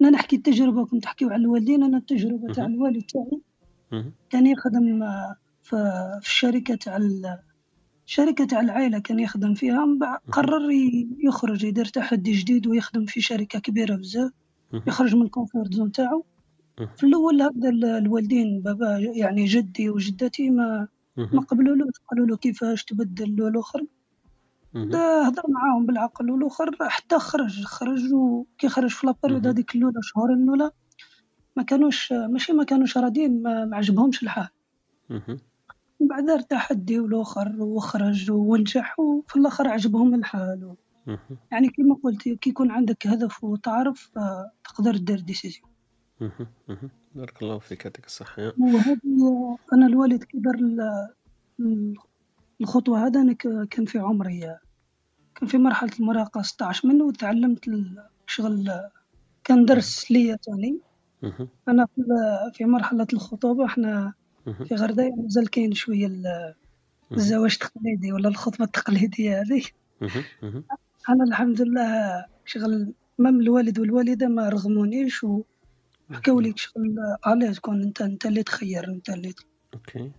أنا نحكي التجربة كنت تحكيو على الوالدين أنا التجربة تاع الوالد تاعي. كان يخدم في الشركة تاع العائلة كان يخدم فيها قرر يخرج يدير تحدي جديد ويخدم في شركة كبيرة بزاف. يخرج من الكونفورت زون تاعو. في الأول هكذا الوالدين بابا يعني جدي وجدتي ما ما قبلولوش قالوا له كيفاش تبدل الآخر. هضر معاهم بالعقل والأخر حتى خرج خرج وكي خرج في la période هذيك الأولى شهورين الأولى ما كانوش ماشي ما كانوش راضيين ما عجبهمش الحال. بعد دار تحدي والاخر وخرج ونجح وفي الآخر عجبهم الحال. يعني كما قلت كي يكون عندك هدف وتعرف تقدر دير décision بارك الله فيك يعطيك الصحة. وهذه أنا الوالد كي دار الخطوة هذا أنا كان في عمري كان في مرحلة المراهقة 16 منه وتعلمت شغل كان درس ليا تاني أنا في مرحلة الخطوبة إحنا في غرداء مازال كاين شوية الزواج التقليدي ولا الخطبه التقليدية هذه. أنا الحمد لله شغل même الوالد والوالدة ما رغمونيش وحكاو لي شغل علاه تكون انت أنت اللي تخير أنت اللي OK.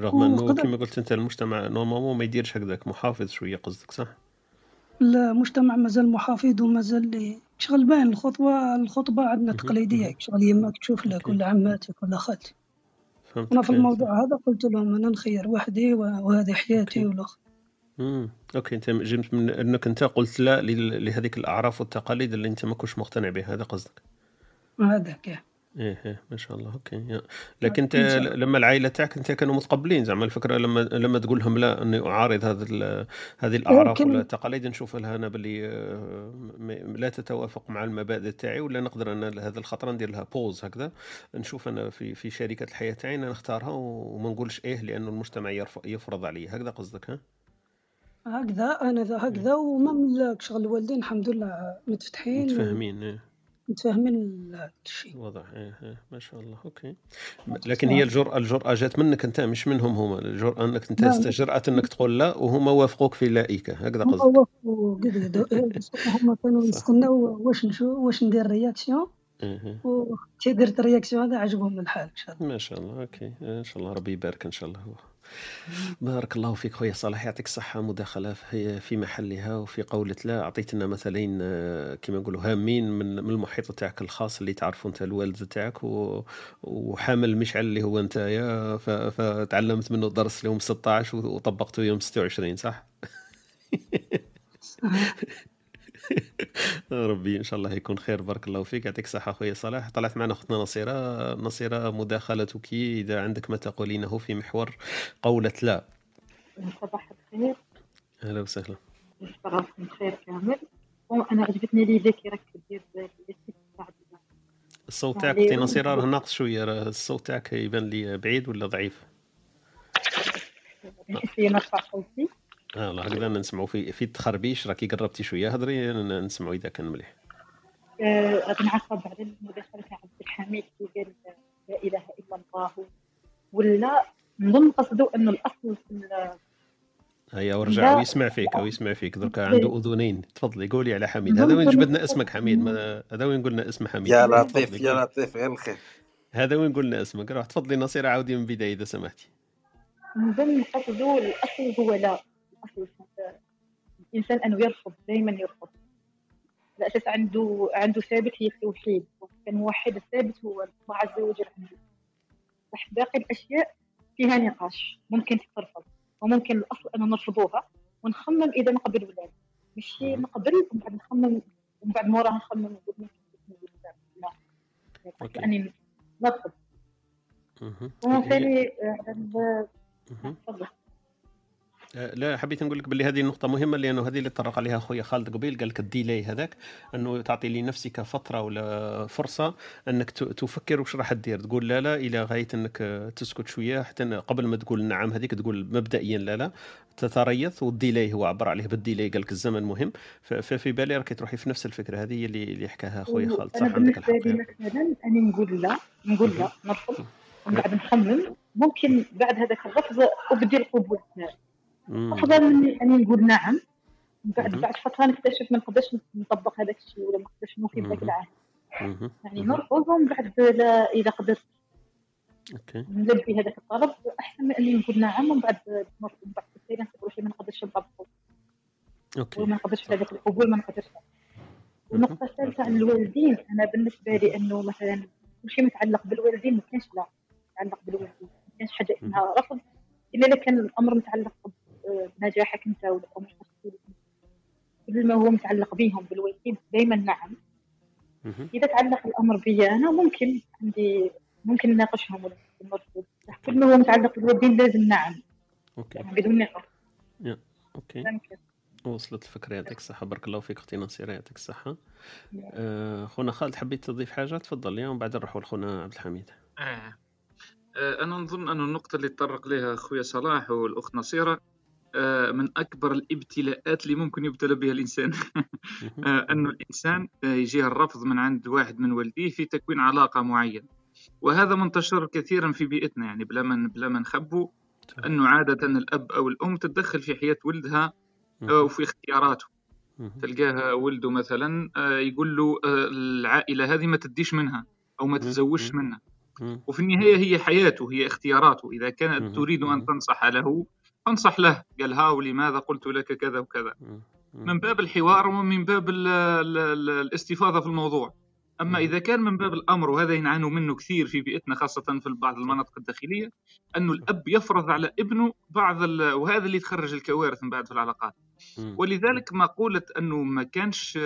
رغم أنه كما قلت أنت المجتمع normalement ما يديرش هكذاك محافظ شوية قصدك صح؟ المجتمع مازال محافظ ومازال شغل باين الخطبه الخطبة عندنا تقليدية شغل يماك تشوف لك ولا عماتك ولا خالتك أنا في الموضوع هذا قلت لهم أنا نخير وحدي وهذه حياتي والاخر امم OK أنت جبت من أنك أنت قلت لا لهذيك الأعراف والتقاليد اللي أنت ما كنتش مقتنع بها هذا قصدك؟ هذاك إيه إيه ما شاء الله OK لكن أنت لما العائلة تاعك أنت كانوا متقبلين زعما الفكرة لما لما تقول لهم لا إني أعارض هذا هذه الاعراف ولا التقاليد نشوف لها أنا باللي آه، لا تتوافق مع المبادئ تاعي ولا نقدر أنا هذا الخطره ندير لها pause هكذا. نشوف أنا في في شركة الحياة تاعي نختارها وما نقولش إيه لأنه المجتمع يفرض علي هكذا قصدك ها؟ هكذا ذا هكذا وما شغل الوالدين الحمد لله متفتحين. متفاهمين إيه. متفاهمين الشيء. واضح. إيه إيه ما شاء الله. OK. لكن هي الجرأة الجرأة جات منك أنت مش منهم هما. الجرأة أنك أنت نعم. استجرأت أنك تقول لا وهما وافقوك في لائك هكذا هما قصدك. وافقوا قد قد هما كانوا. يستناو واش نشوف واش ندير réaction إيه إيه. وكي درت ال réaction هذا عجبهم الحال إن شاء الله. ما شاء الله. أوكي. إن شاء الله ربي يبارك إن شاء الله. هو بارك الله فيك خويا صالح يعطيك الصحة مداخلة في محلها وفي قولة لا أعطيتنا مثلين آه، كما نقولوا هامين من المحيط تاعك الخاص اللي تعرفوا أنت الوالد تاعك وحامل المشعل اللي هو أنتيا ف- فتعلمت منه الدرس اليوم 16 وطبقته يوم 26 صح؟ ربي إن شاء الله يكون خير. بارك الله فيك. يعطيك الصحة خويا صلاح. طلعت معنا اختنا نصيرة. نصيرة مداخلتك إذا عندك ما تقولينه في محور قولة لا. صباح الخير. أهلا وسهلا. صباحكم بخير كامل. وأنا عجبتني لي كي راك دير الصوت تاعك يعني أختي نصيرة راه ناقص شوية. راه الصوت تاعك يبان لي بعيد ولا ضعيف؟ نرفع صوتي. الله هكذا نسمعوا في في التخربيش راكي قربتي شوية هضري نسمعوا إذا كان مليح. آه، غادي نعقب على المداخلة تاع عبد الحميد كي قال لا إله إلا الله ولا نظن قصده انه الأصل في ال- هيا ورجع. ويسمع فيك أو يسمع فيك دركا عنده أذنين. تفضلي قولي على حميد. هذا وين جبدنا اسمك حميد؟ ما هذا وين قلنا اسم حميد؟ يا لطيف يا. لطيف غير الخير. هذا وين قلنا اسمك؟ روح تفضلي نصير عاودي من البداية إذا سمحتي. نظن قصده الأصل هو لا. الاصل الإنسان أنه يرفض دائما يرفض. على أساس عنده عنده ثابت هي التوحيد كان موحد الثابت هو الله عز وجل عنده صح باقي الاشياء فيها نقاش ممكن تترفض. وممكن الأصل ان نرفضوها ونخمم إذا نقبل ولا لا مش نقبل ومن بعد نخمم ومن بعد موراها نخمم ونقول ممكن لا. لا. أوكي. يعني نرفض. وثاني آه،. تفضل. لا حبيت نقول لك باللي هذه النقطة مهمة لأنه هذه اللي تطرق عليها خويا خالد قبيل قال لك ال délai هذاك أنه تعطي لنفسك فترة ولا فرصة أنك ت- تفكر وش راح تدير. تقول لا لا إلى غاية أنك آه، تسكت شوية حتى قبل ما تقول نعم هذيك تقول مبدئيا لا لا تتريث وال délai هو عبر عليه بال délai قال لك الزمن مهم. ففي بالي راك تروحي في نفس الفكرة هذه اللي اللي حكاها خويا خالد. صح أنا عندك الحق. مثلا اني نقول لا نقول لا نرفض ومن بعد نخمم. ممكن بعد هذاك الرفض ابدي القبول تاعي. افضل من اني نقول نعم. من بعد. بعد فترة نكتشف ما نقدرش نطبق هذاك الشيء ولا ما نقدرش نوفي مهم. بذاك العهد. يعني. نرفض ومن بعد لا إذا قدرت. OK. نلبي هذاك الطلب. أحسن من أني نقول نعم ومن بعد نرفض ومن بعد بالتالي نقول شيء ما نقدرش نطبقه. OK. وما نقدرش هذاك القبول ما نقدرش والنقطة الثالثة عن الوالدين. أنا بالنسبة لي أنه مثلا كل شيء متعلق بالوالدين ما كانش لا متعلق بالوالدين. ما كانش حاجة اسمها رفض. إلا إذا كان الأمر متعلق بنجاحك أو مش مسؤول كل ما هو متعلق بهم بالوالدين دائما نعم. إذا تعلق الأمر بي أنا ممكن عندي ممكن نناقشهم ولا كل ما هو متعلق بالوالدين لازم نعم. OK. يعني بدون نقاش ممكن وصلت الفكرة يعطيك الصحة. بارك الله فيك أختي نصيرة يعطيك الصحة. آه، خونا خالد حبيت تضيف حاجة؟ تفضل يا ومن بعد نروحوا لخونا عبد الحميد. آه. آه، أنا نظن أن النقطة اللي تطرق لها أخويا صلاح والأخت نصيرة آه، من أكبر الابتلاءات اللي ممكن يبتلى بها الإنسان مهم. آه، أنه الإنسان آه، يجيه الرفض من عند واحد من والديه في تكوين علاقة معينة وهذا منتشر كثيرا في بيئتنا يعني بلا ما بلا ما نخبوا أنه عادة الأب أو الأم تتدخل في حياة ولدها آه،. وفي اختياراته. تلقاها ولده مثلا آه، يقول له آه، العائلة هذه ما تديش منها أو ما. تتزوجش. منها. وفي النهاية هي حياته هي اختياراته إذا مهم. كانت تريد. أن تنصح له فانصح له. قال ها ولماذا قلت لك كذا وكذا. من باب الحوار ومن باب ال ال ال الاستفاضة في الموضوع. أما مهم. إذا كان من باب الأمر وهذا ينعانوا منه كثير في بيئتنا خاصة في بعض المناطق الداخلية أنه الأب يفرض على ابنه بعض وهذا اللي تخرج الكوارث من بعد في العلاقات. ولذلك مقولة أنه ما كانش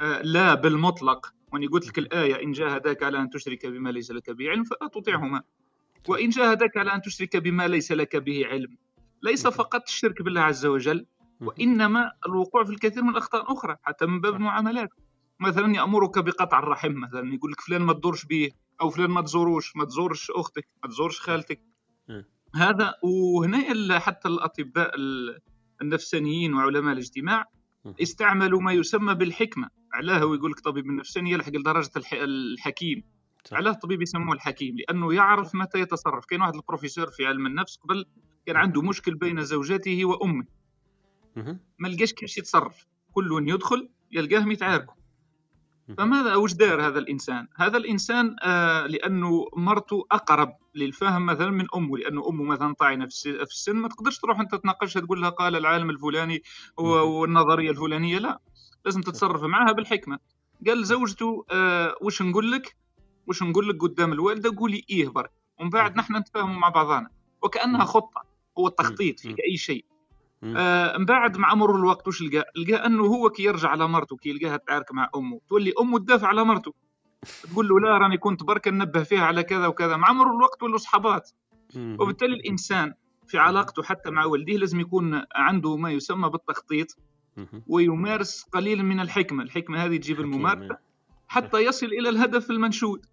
آه، لا بالمطلق. وأني قلت لك الآية إن جاهداك على أن تشرك بما ليس لك به علم فلا تطيعهما وإن جاهداك على أن تشرك بما ليس لك به علم. ليس مهم. فقط الشرك بالله عز وجل مهم. وإنما الوقوع في الكثير من الأخطاء الأخرى حتى من باب. المعاملات مثلا يأمرك بقطع الرحم مثلا يقول لك فلان ما تدورش به أو فلان ما تزوروش ما تزورش أختك ما تزورش خالتك مم. هذا وهنا حتى الأطباء ال- النفسانيين وعلماء الاجتماع استعملوا ما يسمى بالحكمة علاه هو يقول لك طبيب النفساني يلحق لدرجة الحكيم علاه الطبيب يسموه الحكيم لأنه يعرف متى يتصرف كاين واحد البروفيسور في علم النفس قبل كان عنده مشكل بين زوجته وأمه. ما لقاش كيفاش يتصرف. كل يدخل يلقاه ميتعاركوا فماذا وش دار هذا الإنسان؟ هذا الإنسان آه لأنه مرته أقرب للفهم مثلا من أمه لأنه أمه مثلا طاعنة في السن ما تقدرش تروح أنت تناقشها تقول لها قال العالم الفلاني والنظرية الفلانية لا. لازم تتصرف معها بالحكمة. قال زوجته آه وش نقول لك؟ وش نقول لك قدام الوالدة؟ قولي إيه برك. ومن بعد نحن نتفاهموا مع بعضنا. وكأنها خطة. هو التخطيط في أي شيء. آه من بعد مع مرور الوقت وش لقى؟ لقى أنه هو كي يرجع على مرته كي يلقاها تعارك مع أمه. تولي أمه تدافع على مرته. تقول له لا راني كنت برك ننبه فيها على كذا وكذا. مع مرور الوقت ولوا صحابات. وبالتالي الإنسان في علاقته حتى مع والديه لازم يكون عنده ما يسمى بالتخطيط ويمارس قليلا من الحكمة، الحكمة هذه تجيب الممارسة حتى يصل إلى الهدف المنشود.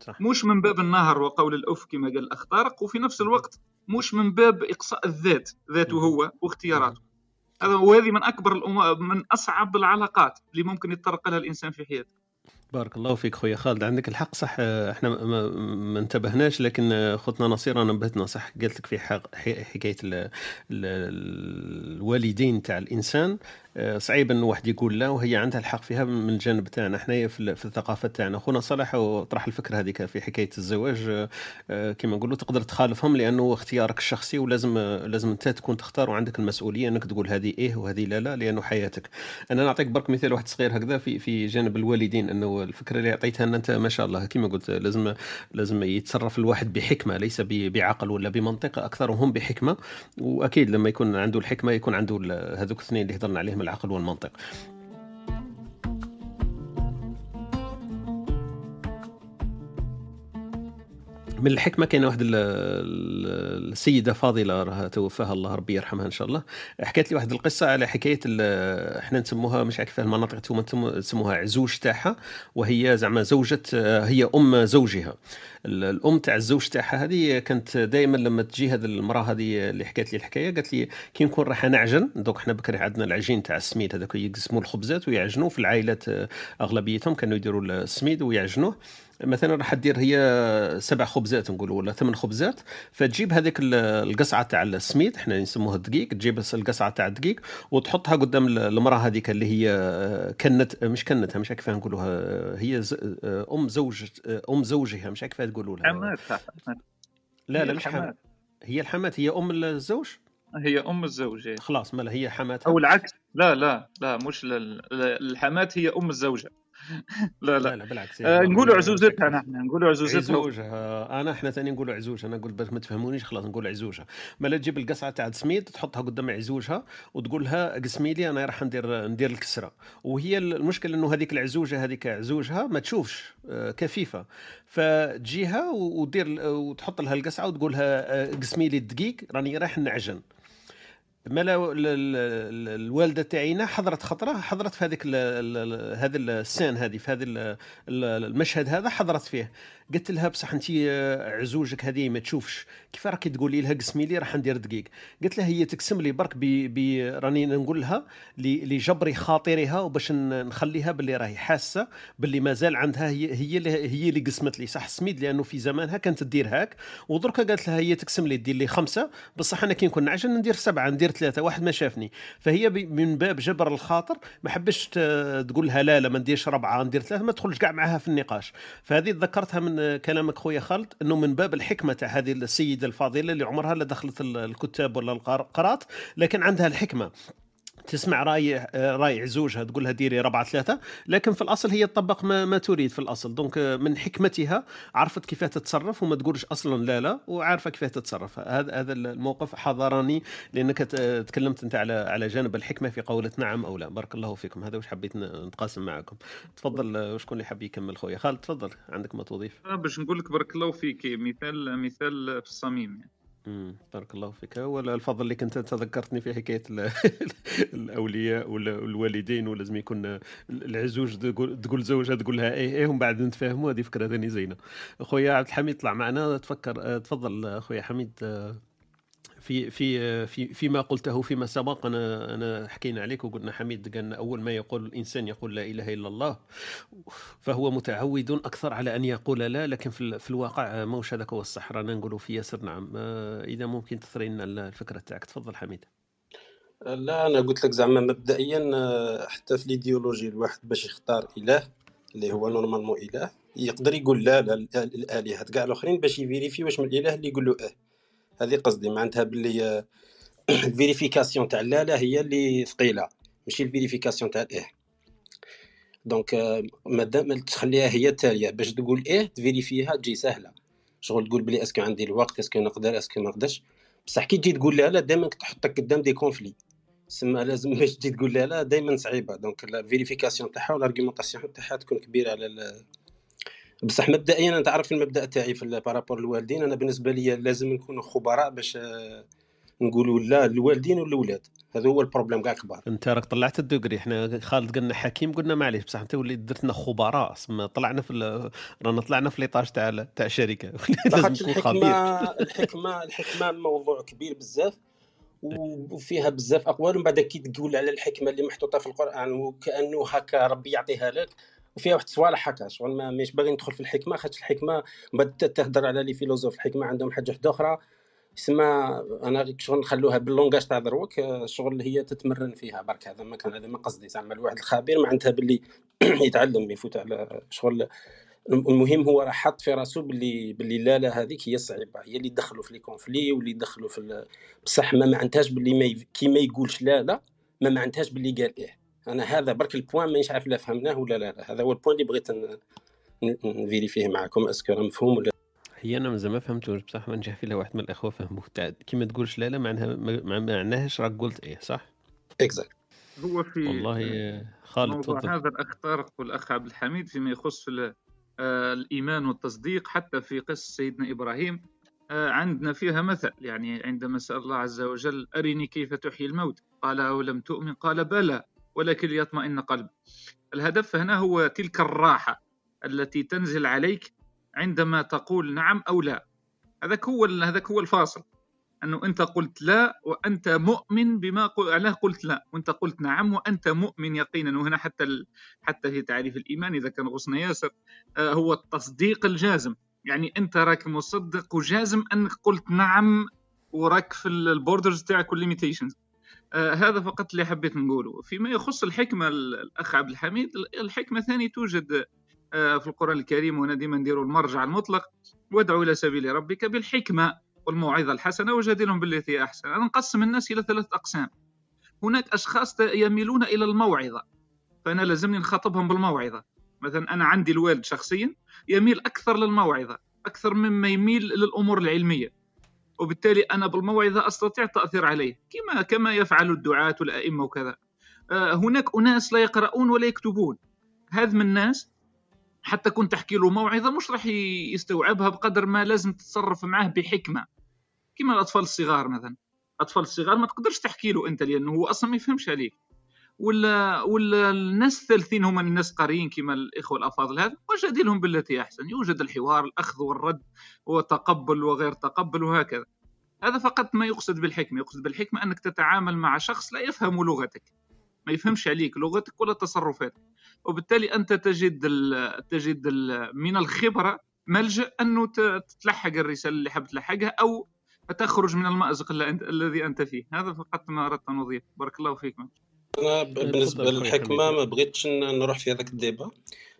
صح. مش من باب النهر وقول الأف كما قال الاخ طارق وفي نفس الوقت مش من باب إقصاء الذات ذاته هو واختياراته. هذا وهذه من أكبر الأم... من أصعب العلاقات اللي ممكن يتطرق لها الإنسان في حياته. بارك الله فيك خويا خالد. عندك الحق صح إحنا ما, انتبهناش لكن خوتنا نصيرة نبهتنا صح قالت لك في حكاية الوالدين تاع الإنسان صعيب انه واحد يقول لا وهي عندها الحق فيها من الجانب تاعنا حنايا في, الثقافة تاعنا. خونا صالح وطرح الفكرة هذيك في حكاية الزواج آه، آه، كما نقولوا تقدر تخالفهم لأنه اختيارك الشخصي ولازم لازم أنت تكون تختار وعندك المسؤولية إنك تقول هذه إيه وهذه لا لا لأنه حياتك. أنا نعطيك برك مثال واحد صغير هكذا في في جانب الوالدين إنه الفكرة اللي عطيتها أن أنت ما شاء الله كما قلت لازم لازم يتصرف الواحد بحكمة ليس بعقل ولا بمنطق أكثرهم بحكمة. وأكيد لما يكون عنده الحكمة يكون عنده هذوك الاثنين اللي هضرنا عليهم العقل والمنطق. من الحكمة كاينة واحد السيدة فاضلة راها توفاها الله ربي يرحمها إن شاء الله. حكيت لي واحد القصة على حكاية إحنا نسموها مش عارف المناطق تسموها عزوج تاعها وهي زعما زوجة هي أم زوجها. الأم تاع الزوج تاعها هذه كانت دائما لما تجي هذه المرأة هذه اللي حكت لي الحكاية قالت لي كي نكون راح نعجن دوك حنا بكري عندنا العجين تاع السميد هذاك يقسموا الخبزات ويعجنوه في العائلات أغلبيتهم كانوا يديروا السميد ويعجنوه. مثلا راح دير هي سبع خبزات نقولوا ولا ثمان خبزات. فتجيب هذيك القصعة تاع السميد إحنا نسموها الدقيق تجيب القصعة تاع الدقيق وتحطها قدام المرأة هذيك اللي هي كنت مش كنتها مش كيف نقولوها. هي أم زوج أم زوجها مش كيف تقولوا لها. حمات لا لا مش حمات هي الحمات هي أم الزوج؟ هي أم الزوج خلاص ما هي حماتها أو العكس. لا لا لا مش الحمات هي أم الزوجة. لا لا, لا, بالعكس آه نقولوا عزوزتها نحن نقولوا عزوزتها. عزوجها أنا إحنا ثاني نقولوا عزوجها أنا قلت باش ما تفهمونيش خلاص نقول عزوجها ما تجيب القصعة تاع سميد تحطها قدام عزوجها وتقول لها قسمي لي أنا راح ندير ندير الكسرة. وهي المشكل إنه هذيك العزوجه هذيك عزوجها ما تشوفش آه، كفيفة. فتجيها ودير وتحط لها القصعة وتقول لها آه، قسمي لي الدقيق راني رايح نعجن. ملا الوالدة تاعينا حضرت خطرة حضرت في هذيك هذا السان هذه في هذا المشهد هذا حضرت فيه. قلت لها بصح انت عزوجك هذه ما تشوفش. كيف راكي تقولي لها قسمي لي راح ندير دقيق. قلت لها هي تقسم لي برك بي راني نقول لها لجبر خاطرها وباش نخليها باللي راهي حاسة باللي مازال عندها هي هي اللي هي اللي قسمت لي. صح سميد لأنه في زمانها كانت تدير هاك. ودركا قالت لها هي تقسم لي دير لي خمسة. بصح أنا كي نكون نعجن ندير سبعة ندير ثلاثة. واحد ما شافني. فهي من باب جبر الخاطر ما حبش تقول لها لا لا ما نديرش ربعة ندير ثلاثة ما تدخلش كاع معها في النقاش. فهذه تذكرتها من كلامك خويا خالد إنه من باب الحكمة تاع هذه السيدة الفاضلة اللي عمرها لا دخلت الكتاب ولا القرات لكن عندها الحكمة. تسمع رأي رأي عزوجها تقول لها ديري ربعة ثلاثة. لكن في الأصل هي تطبق ما, ما تريد في الأصل. دونك من حكمتها عرفت كيف تتصرف وما تقولش أصلا لا لا وعارفة كيف تتصرف. هذا هذا الموقف حضرني لأنك تكلمت أنت على على جانب الحكمة في قولة نعم أو لا. بارك الله فيكم. هذا وش حبيت نتقاسم معكم. تفضل شكون اللي حاب يكمل خويا؟ خالد تفضل. عندك ما تضيف؟ باش نقول لك بارك الله فيك. مثال مثال في الصميم يعني. بارك الله فيك. ولا الفضل اللي كنت تذكرتني في حكاية الأولياء والوالدين ولازم يكون العزوج تقول زوجها تقول لها إيه إيه ومن بعد نتفاهموا هذه فكرة ثاني زينة. خويا عبد الحميد طلع معنا تفكر تفضل خويا حميد في في في فيما قلته فيما سبق أنا أنا حكينا عليك وقلنا حميد قال أول ما يقول الإنسان يقول لا إله إلا الله فهو متعود أكثر على أن يقول لا لكن في, في الواقع موش هذاك هو الصح رانا نقولوا في ياسر نعم إذا ممكن تثري لنا الفكرة تاعك. تفضل حميد. لا أنا قلت لك زعما مبدئيا حتى في الايديولوجي الواحد باش يختار إله اللي هو normalement إله يقدر يقول لا لا الالهه كاع الآخرين باش ي vérifier واش من الإله اللي يقول له أه. هذه قصدي معناتها باللي ال vérification تاع لا لا هي اللي ثقيلة ماشي ال vérification تاع إيه donc مادام تخليها هي التالية باش تقول إيه ت vérifier ها تجي سهلة. شغل تقول بلي est-ce que عندي الوقت est-ce que نقدر est-ce que ما نقدرش. بصح كي تجي تقول لا لا دائما تحطك قدام des conflits سما لازم باش تجي تقول لا لا دائما صعيبة. donc la vérification تاعها وال argumentation تاعها تكون كبيرة على بصح مبدئيا أنا تعرف المبدأ تاعي في par rapport الوالدين أنا بالنسبة لي لازم نكونوا خبراء باش آه، نقولوا لا الوالدين والاولاد هذا هو ال problème كاع كبار. أنت راك طلعت الدوغري إحنا خالد قلنا حكيم قلنا معليش. بصح أنت وليت درت لنا خبراء. طلعنا في رانا طلعنا في l'étage تاع تاع الشركة. لازم خبير. الحكمة الحكمة موضوع كبير بزاف وفيها بزاف أقوال. ومن بعد كي تقول على الحكمة اللي محطوطة في القرآن. وكأنه هكا ربي يعطيها لك. وفيها واحد الصوالح هكا شغل ما مش باغي ندخل في الحكمة خاطر الحكمة من بعد تهضر على les philosophes الحكمة عندهم حاجة واحدة أخرى يسمى أنا شغل نخلوها بال langage تاع دروك شغل هي تتمرن فيها برك هذا ما كان هذا ما قصدي زعما الواحد الخبير معناتها باللي يتعلم يفوت على شغل. المهم هو راه حط في راسو باللي باللي لا لا هذيك هي صعيبة هي اللي دخلوا في les conflits واللي دخلوا في بصح ما معناتهاش باللي ما كي ما يقولش لا لا ما معناتهاش باللي قال إيه. أنا هذا برك ال point مانيش عارف لا فهمناه ولا لا, لا هذا هو البوان اللي بغيت نفيريفيه معكم أسكو راه مفهوم ولا؟ هي أنا مازال ما فهمتوش بصح ما نجح في واحد من الأخوة فهموه. تاع كي ما تقولش لا لا معناها ما معناهاش راك قلت إيه صح؟ exact. هو في والله خالد موضوع هذا الاخ طارق والاخ عبد الحميد فيما يخص آه، الإيمان والتصديق حتى في قصة سيدنا إبراهيم. آه، عندنا فيها مثل يعني عندما سأل الله عز وجل أرني كيف تحيي الموت؟ قال أولم تؤمن؟ قال بلى. ولكن ليطمئن قلب الهدف هنا هو تلك الراحة التي تنزل عليك عندما تقول نعم أو لا. هذاك هو هذاك هو الفاصل. أنه أنت قلت لا وأنت مؤمن بما قل... قلت لا. وأنت قلت نعم وأنت مؤمن يقينا. وهنا حتى ال... حتى في تعريف الإيمان إذا كان غصنا ياسر آه هو التصديق الجازم. يعني أنت راك مصدق وجازم أنك قلت نعم وراك في ال borders تاعك وال limitations آه هذا فقط اللي حبيت نقوله. فيما يخص الحكمة الأخ عبد الحميد الحكمة ثاني توجد آه في القرآن الكريم وهنا ديما نديروا المرجع المطلق وادعو إلى سبيل ربك بالحكمة والموعظة الحسنة وجادلهم بالتي أحسن. أنا نقسم الناس إلى ثلاث أقسام. هناك أشخاص يميلون إلى الموعظة فأنا لازمني نخاطبهم بالموعظة. مثلا أنا عندي الوالد شخصيا يميل أكثر للموعظة أكثر مما يميل للأمور العلمية. وبالتالي أنا بالموعظة أستطيع التأثير عليه كما كما يفعل الدعاة والأئمة وكذا. آه، هناك أناس لا يقرؤون ولا يكتبون. هذا من الناس حتى كنت تحكي له موعظة مش راح يستوعبها بقدر ما لازم تتصرف معاه بحكمة. كما الأطفال الصغار مثلا. الأطفال الصغار ما تقدرش تحكي له أنت لأنه هو أصلا ما يفهمش عليك. ولا ولا الناس الثالثين هم الناس قاريين كما الإخوة الأفاضل هذا وجادلهم بالتي أحسن يوجد الحوار الأخذ والرد وتقبل وغير تقبل وهكذا. هذا فقط ما يقصد بالحكمة يقصد بالحكمة أنك تتعامل مع شخص لا يفهم لغتك ما يفهمش عليك لغتك ولا تصرفاتك. وبالتالي أنت تجد ال تجد ال من الخبرة ملجأ أنه تتلحق الرسالة اللي حاب تلحقها أو تخرج من المأزق الذي أنت فيه. هذا فقط ما أردت أن أضيف. بارك الله فيكم أنا بالنسبة للحكمة ما بغيتش نروح في هذاك الديبا.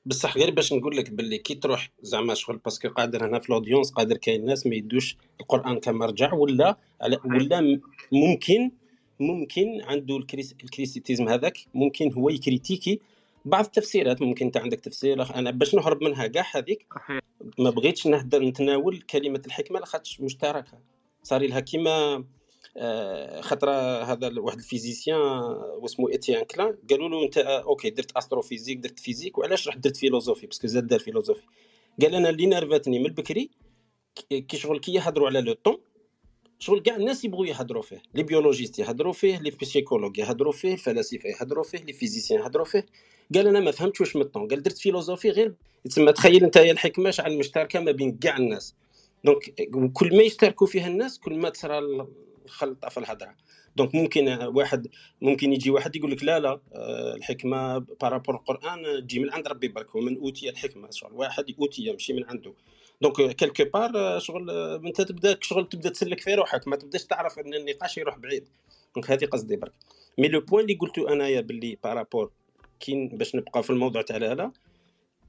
بصح غير باش نقول لك باللي كي تروح زعما شغل parce que قادر هنا في ال audience قادر كاين ناس ما يدوش القرآن كمرجع ولا على ولا ممكن ممكن عنده ال criticism هذاك ممكن هو ي critiquer. بعض التفسيرات ممكن انت عندك تفسير أنا باش نهرب منها كاع هذيك ما بغيتش نهدر نتناول كلمة الحكمة لاخاطش مشتركة. صار لها كيما خاطر هذا واحد ال physicien واسمو Étienne Klein قالوا له أنت آه، okay درت astrophysique درت physique وعلاش رحت درت philosophie؟ parce que زاد دار philosophie. قال أنا اللي نرفتني من البكري كي شغل كي يهضروا على le temps شغل كاع الناس يبغوا يهضروا فيه. les biologistes يهضروا فيه les psychologues يهضروا فيه الفلاسفه يهضروا فيه les physiciens يهضروا فيه. قال أنا ما فهمتش واش من الطون. قال درت philosophie غير تسمى تخيل أنت هي الحكمة شحال مشتركة ما بين كاع الناس. donc كل ما يشتركوا فيها الناس كل ما تصرى نخلطها في الهضره donc ممكن واحد ممكن يجي واحد يقول لك لا لا آه، الحكمة par rapport القران تجي من عند ربي برك ومن أوتي الحكمة. شغل واحد اوتي ماشي من عنده. donc quelque part شغل انت تبدأ شغل تبدأ تسلك في روحك. ما تبدأش تعرف إن النقاش يروح بعيد. donc هذه قصدي برك mais le point اللي قلتو انايا باللي par rapport كاين باش نبقى في الموضوع تاع لا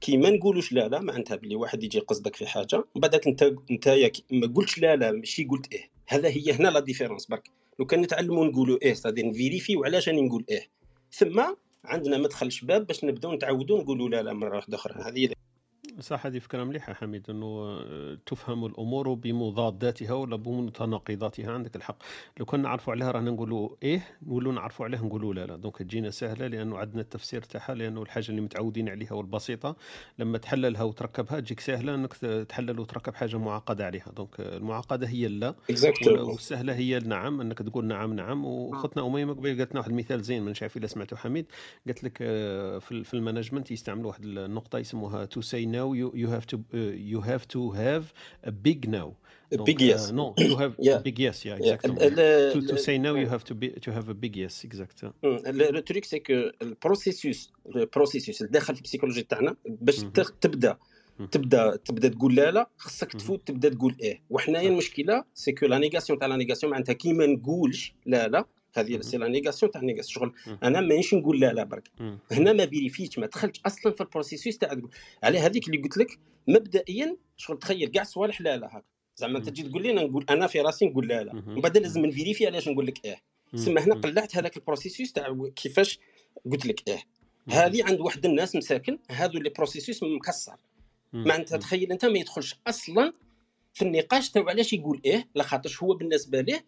كي ما نقولوش لا لا معناتها بلي واحد يجي قصدك في حاجة من بعدك أنت أنت ما قلتش لا لا ماشي قلت إيه. هذا هي هنا la différence. برك لو كان نتعلموا نقولوا إيه ça dire ن vérifier وعلاش راني نقول إيه. ثم عندنا مدخل شباب باش نبداو نتعودوا نقولوا لا لا مرة واحدة أخرى. هذه صح هذه فكرة مليحة حميد إنه آه، تفهم الأمور بمضاداتها ولا بمتناقضاتها عندك الحق. لو كنا نعرفوا عليها رانا نقولوا إيه نقولوا نعرفوا عليها نقولوا لا لا. donc تجينا سهلة لأنه عندنا التفسير تاعها لأنه الحاجة اللي متعودين عليها والبسيطة لما تحللها وتركبها تجيك سهلة إنك تحلل وتركب حاجة معقدة عليها. donc المعقدة هي اللا لا والسهله هي النعم إنك تقول نعم نعم. وختنا اميمه قبل قالت لنا واحد المثال زين من عارف إذا سمعته حميد. قالت لك آه، في ال management يستعملوا واحد النقطة يسموها to say no now you you have to uh, you have to have a big now. Ah donc, big yes. Uh, no, to have yeah. a big yes, yeah, exactement. Yeah. to, to say no, you have to be to have a big yes, exact. Le truc c'est que le processus le processus اللي داخل في ال psychologie تاعنا باش تبدا تبدا تبدا تقول لا لا خصك تفوت تبدا تقول إيه وحنايا المشكلة c'est que la négation تاع la négation معناتها كي ما نقولش لا لا هذه c'est la négation تاع négation. شغل أنا مانيش نقول لا لا برك. هنا ما vérifier تش ما دخلتش أصلا في ال processus تاع على هذيك اللي قلت لك مبدئيا شغل تخيل كاع صوالح لا لا هكا. زعما أنت تجي تقول لي أنا نقول أنا في راسي نقول لا لا. ومن بعد لازم ن vérifier علاش نقول لك إيه. تسمى هنا قلعت هذاك ال processus تاع كيفاش قلت لك إيه. هذه عند واحد الناس مساكن هذو le processus مكسر. معناتها تخيل أنت ما يدخلش أصلا في النقاش تاع علاش يقول إيه لخاطرش هو بالنسبة ليه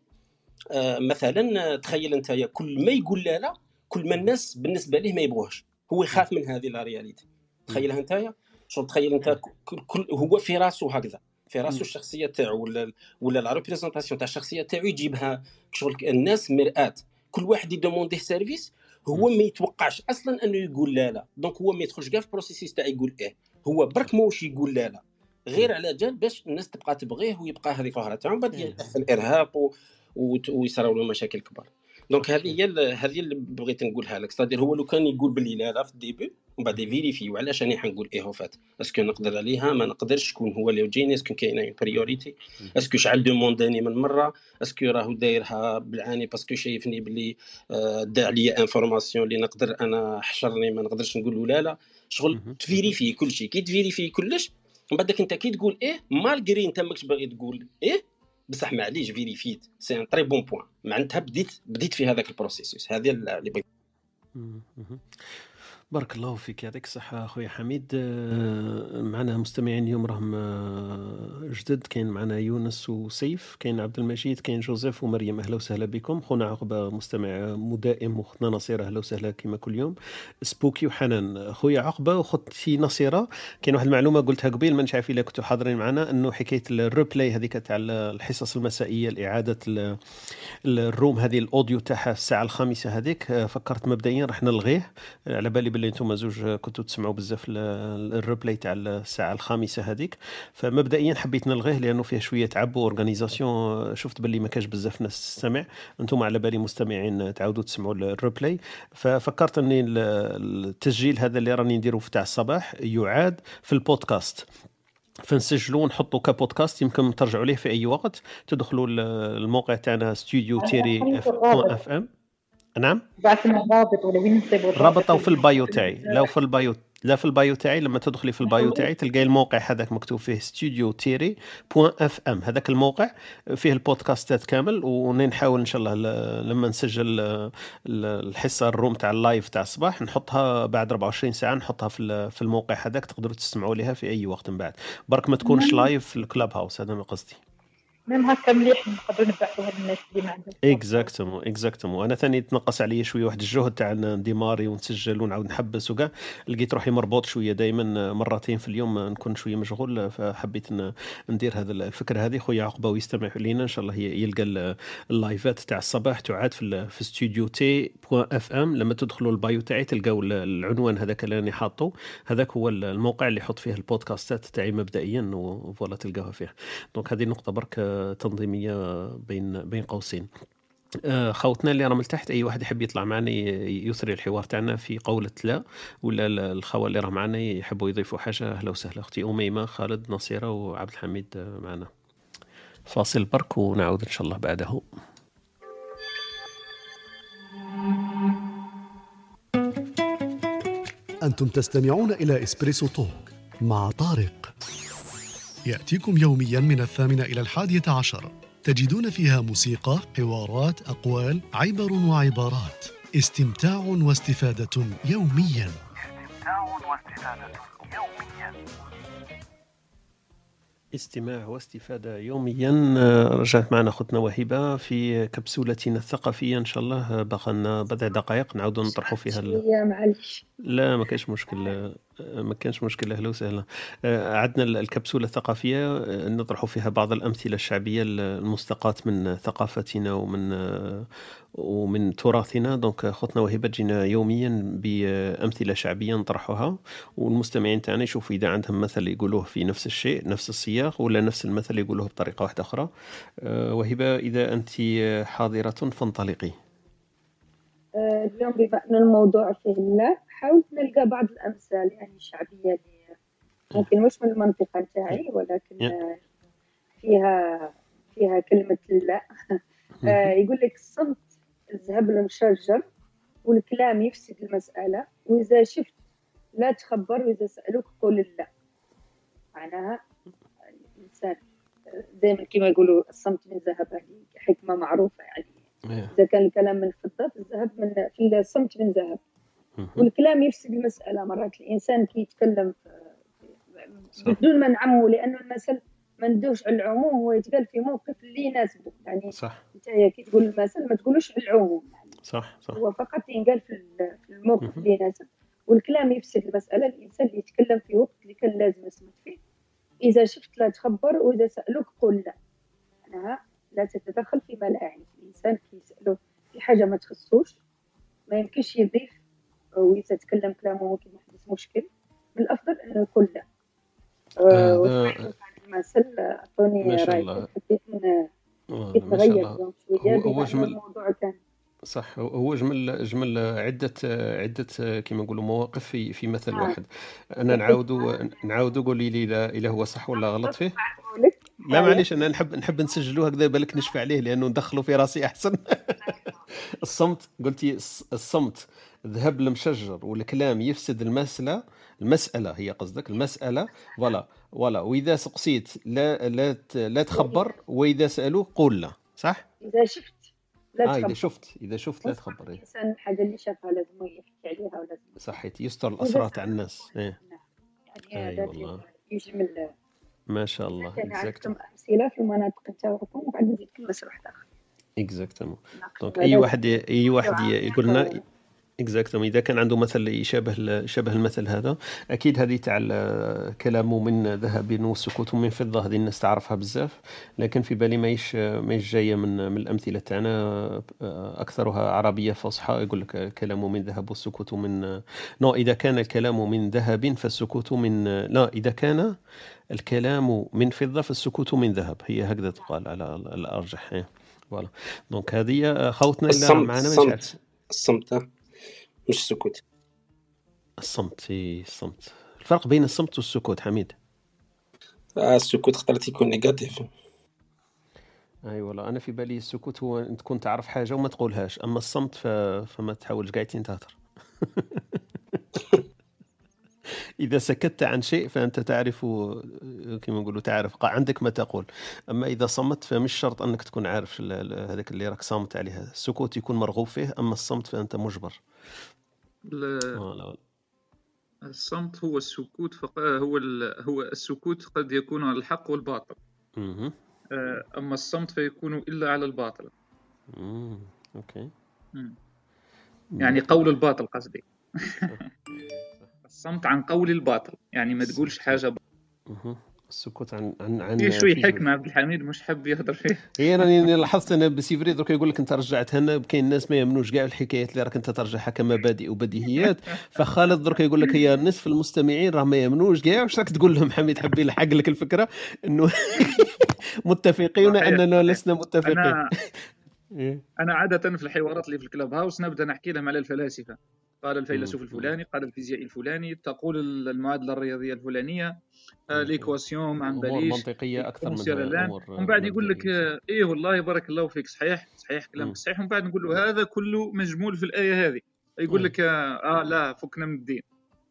مثلا تخيل أنت كل ما يقول لا لا كل ما الناس بالنسبة ليه ما يبغوهش. هو يخاف من هذه la réalité. تخيلها أنت شو تخيل أنت كل هو في راسه هكذا. في راسه الشخصية تاعو ولا ولا لا représentation تاع الشخصية تاعو يجيبها شغل الناس مرآة. كل واحد يدومونديه service هو ما يتوقعش أصلا أنه يقول لا لا. donc هو ما يدخلش كاع في processus تاع يقول إيه. هو برك موش يقول لا لا. غير على جال باش الناس تبقى تبغيه ويبقى هذيك الهضره تاعو بعد يدخل الارهاق ويصراو له مشاكل كبار. donc هذه هي هذه اللي بغيت نقولها لك. c'est-à-dire هو لو كان يقول باللي لا لا في ال début ومن بعد يvérifier وعلاش راني حنقول إيه وفات est-ce que نقدر عليها؟ ما نقدرش. شكون هو اللي جيني؟ est-ce que كاينة priorité est-ce que شعل demandaني من مرة؟ est-ce que راهو دايرها بالعاني parce que شايفني باللي دا عليا information اللي نقدر أنا حشرني ما نقدرش نقول له لا لا. شغل تvérifier كل شيء كي تvérifier كلش من بعدك أنت كي تقول إيه malgré أنت ماكش باغي تقول إيه بصح معليش vérifiيت c'est un très bon point معناتها بديت بديت في هذاك ال processus هذه اللي بغيت بارك الله فيك يعطيك الصحة أخويا حميد. آه، معنا مستمعين اليوم راهم آه، جدد. كاين معنا يونس وسيف كاين عبد المجيد كاين جوزيف ومريم. أهلا وسهلا بكم. خونا عقبة مستمع مدائم. وختنا نصيرة أهلا وسهلا كما كل يوم. سبوكي وحنان. خويا عقبة وختي نصيرة. كاين واحد المعلومة قلتها قبيل ما عارف إلا كنتوا حاضرين معنا أنه حكاية ال replay هذيك تاع الحصص المسائية الإعادة ال room هذه ال audio تاعها الساعة الخامسة هذيك. آه، فكرت مبدئيا راح نلغيه. على بالي باللي أنتم زوج كنتوا تسمعوا بزاف ال replay تاع الساعة الخامسة هذيك. فمبدئيا حبيت نلغيه لأنه فيه شوية تعب و organisation شفت باللي ما كاش بزاف ناس تستمع. أنتم على بالي مستمعين تعاودوا تسمعوا ال replay. ففكرت أني التسجيل هذا اللي راني نديرو في تاع الصباح يعاد في البودكاست. فنسجلوا ونحطوا كبودكاست. يمكن ترجعوا ليه في أي وقت. تدخلوا الموقع تاعنا ستوديو تيري FM نعم؟ بعث لنا الرابط ولا وين نصيبوا رابطه في ال bio تاعي لو في ال bio لا في ال bio تاعي لما تدخلي في ال bio تاعي تلقاي الموقع هذاك مكتوب فيه ستوديو تيري point FM هذاك الموقع فيه ال podcastات كامل ونحاول إن شاء الله لما نسجل الحصة ال room تاع ال live تاع الصباح نحطها بعد 24 ساعة نحطها في في الموقع هذاك تقدروا تستمعوا لها في أي وقت من بعد. برك ما تكونش live في ال Clubhouse هذا ما قصدي. ميم هكا مليح نقدروا نبعثوا هاد الناس اللي ما عندهم exactement exactement أنا ثاني تنقص علي شوية واحد الجهد تاع نdémarrer ونسجل ونعاود نحبس وكاع. لقيت روحي مربوط شوية دائما مرتين في اليوم نكون شوية مشغول فحبيت ندير هذا الفكرة هذه. خويا عقبة ويستمع لينا إن شاء الله يلقى ال liveات تاع الصباح تعاد في في استوديو تي point FM لما تدخلوا ال bio تاعي تلقاو العنوان هذاك اللي راني حاطه. هذاك هو الموقع اللي يحط فيه ال podcastات تاعي مبدئيا و voilà تلقاوها فيه donc هذه النقطه برك تنظيمية بين بين قوسين. آه، خوتنا اللي راهم لتحت أي واحد يحب يطلع معنا يثري الحوار تاعنا في قولة لا ولا الخوة اللي راه معنا يحبوا يضيفوا حاجة. أهلا وسهلا أختي أميمة خالد نصيرة وعبد الحميد آه، معنا. فاصل برك ونعود إن شاء الله بعده. أنتم تستمعون إلى إسبريسو توك مع طارق. يأتيكم يوميا من الثامنة إلى الحادية عشر. تجدون فيها موسيقى حوارات أقوال عبر وعبارات. استمتاع واستفادة يوميا. استمتاع واستفادة استماع واستفادة يوميا. رجعت معنا أختنا وهبة في كبسولتنا الثقافية. إن شاء الله بقى لنا بضع دقائق نعود نطرحوا فيها معلش. لا ما كاينش مشكل ما كانش مشكله أهلا وسهلا. عندنا الكبسولة الثقافية. آه، نطرح فيها بعض الأمثلة الشعبية المستقاة من ثقافتنا ومن ومن تراثنا دونك خوتنا وهبة تجينا يوميا بأمثلة شعبية نطرحها والمستمعين تاعنا يشوفوا إذا عندهم مثل يقولوه في نفس الشيء نفس السياق ولا نفس المثل يقولوه بطريقة واحدة أخرى. وهبة إذا أنت حاضرة فانطلقي. اليوم بما أن الموضوع فيه الله حاولت نلقى بعض الأمثال يعني شعبية ممكن مش من المنطقة نتاعي ولكن فيها فيها كلمة لا. آه، يقول لك الصمت الذهب المشجر والكلام يفسد المسألة وإذا شفت لا تخبر وإذا سألوك قول لا. معناها الإنسان دائما كما يقولوا الصمت من ذهب هذه حكمة معروفة يعني. إذا كان الكلام من فضة الذهب من في الصمت من ذهب. والكلام يفسد المسألة مرات. الإنسان كي يتكلم بدون ما نعمه لأنه المثل ما ندوش على العموم هو يتقال في موقف اللي يناسبه. يعني صح. انت كي تقول المثل ما تقولوش على العموم يعني. صح صح. هو فقط ينقال في الموقف اللي يناسب. والكلام يفسد المسألة الإنسان اللي يتكلم في وقت اللي كان لازم يصمت فيه إذا شفت لا تخبر وإذا سألوك قل لا. معناها لا تتدخل فيما لا يعني الإنسان كي يسألوه في حاجة ما تخصوش ما يمكنش يضيف وإذا تكلم كلامه ممكن يحدث مشكل. من الأفضل أنه يقول لا. آه المثل أعطوني رأي حبيت نغير شوية هو جمل الموضوع كان صح هو جمل جمل عدة عدة كما نقولوا مواقف في في مثل آه. واحد. أنا نعاود نعاود قولي لي اذا هو صح ولا غلط فيه. لا معليش أنا نحب نحب نسجلوه هكذا بالك نشفى عليه لأنه ندخله في رأسي أحسن. الصمت قلتي الصمت. ذهب المشجر والكلام يفسد المسألة. المسألة هي قصدك المسألة ولا ولا وإذا سقسيت لا لا لا تخبر وإذا سألوك قول لا صح؟ إذا شفت لا آه إذا شفت إذا شفت لا تخبر إيه. الإنسان الحاجة اللي شافها لازم يحكي عليها ولازم. صحيت يستر الأسرار تاع الناس إيه. يعني والله. يجمل ما شاء الله عندكم أمثلة في المناطق نتاعكم وبعد نزيد كلمة واحد آخر. exactement donc أي واحد أي واحد يقول لنا exactement إذا كان عنده مثل يشابه يشابه المثل هذا أكيد هذه تاع كلامه من ذهب والسكوت من فضة هذه الناس تعرفها بزاف. لكن في بالي ماهيش ماهيش جاية من من الأمثلة تاعنا. أكثرها عربية فصحى يقول لك كلامه من ذهب والسكوت من non إذا كان الكلام من ذهب فالسكوت من لا إذا كان الكلام من فضة فالسكوت من ذهب. هي هكذا تقال على الأرجح. voilà. donc هذه خوتنا اللي معنا الصمت الصمت. مش السكوت؟ الصمت الصمت. الفرق بين الصمت والسكوت حميد. آه السكوت خطر يكون négatif. اي والله أنا في بالي السكوت هو تكون تعرف حاجة وما تقولهاش. أما الصمت ف... فما تحاولش قاعدين تهضر إذا سكت عن شيء فأنت تعرف كما نقولوا تعرف عندك ما تقول. أما إذا صمت فمش شرط أنك تكون عارف هذاك اللي راك صامت عليه السكوت يكون مرغوب فيه أما الصمت فأنت مجبر. الصمت هو السكوت فق... هو ال... هو السكوت قد يكون على الحق والباطل. آه، أما الصمت فيكون إلا على الباطل. OK. يعني قول الباطل قصدي. الصمت عن قول الباطل. يعني ما تقولش حاجة السكوت عن عن عن شوي حكمة عبد الحميد مش حاب يهضر فيه. هي راني لاحظت أنا بسيفري درك يقول لك أنت رجعتها لنا كاين الناس ما يامنوش كاع الحكايات اللي راك أنت ترجعها كمبادئ وبديهيات. فخالد درك يقول لك هي نصف المستمعين راه ما يامنوش كاع واش راك تقول لهم حميد حبي يلحق لك الفكرة؟ إنه متفقين أننا لسنا متفقين. أنا, إيه. أنا عادة في الحوارات اللي في الكلاب هاوس نبدأ نحكي لهم على الفلاسفة. قال الفيلسوف الفلاني قال الفيزيائي الفلاني تقول المعادله الرياضية الفلانية ليكواسيون مع بليش منطقية أكثر من ومن بعد يقول لك إيه والله بارك الله فيك صحيح صحيح كلامك صحيح. ومن بعد نقول له هذا كله مجمول في الآية هذه. يقول لك آه لا فكنا من الدين.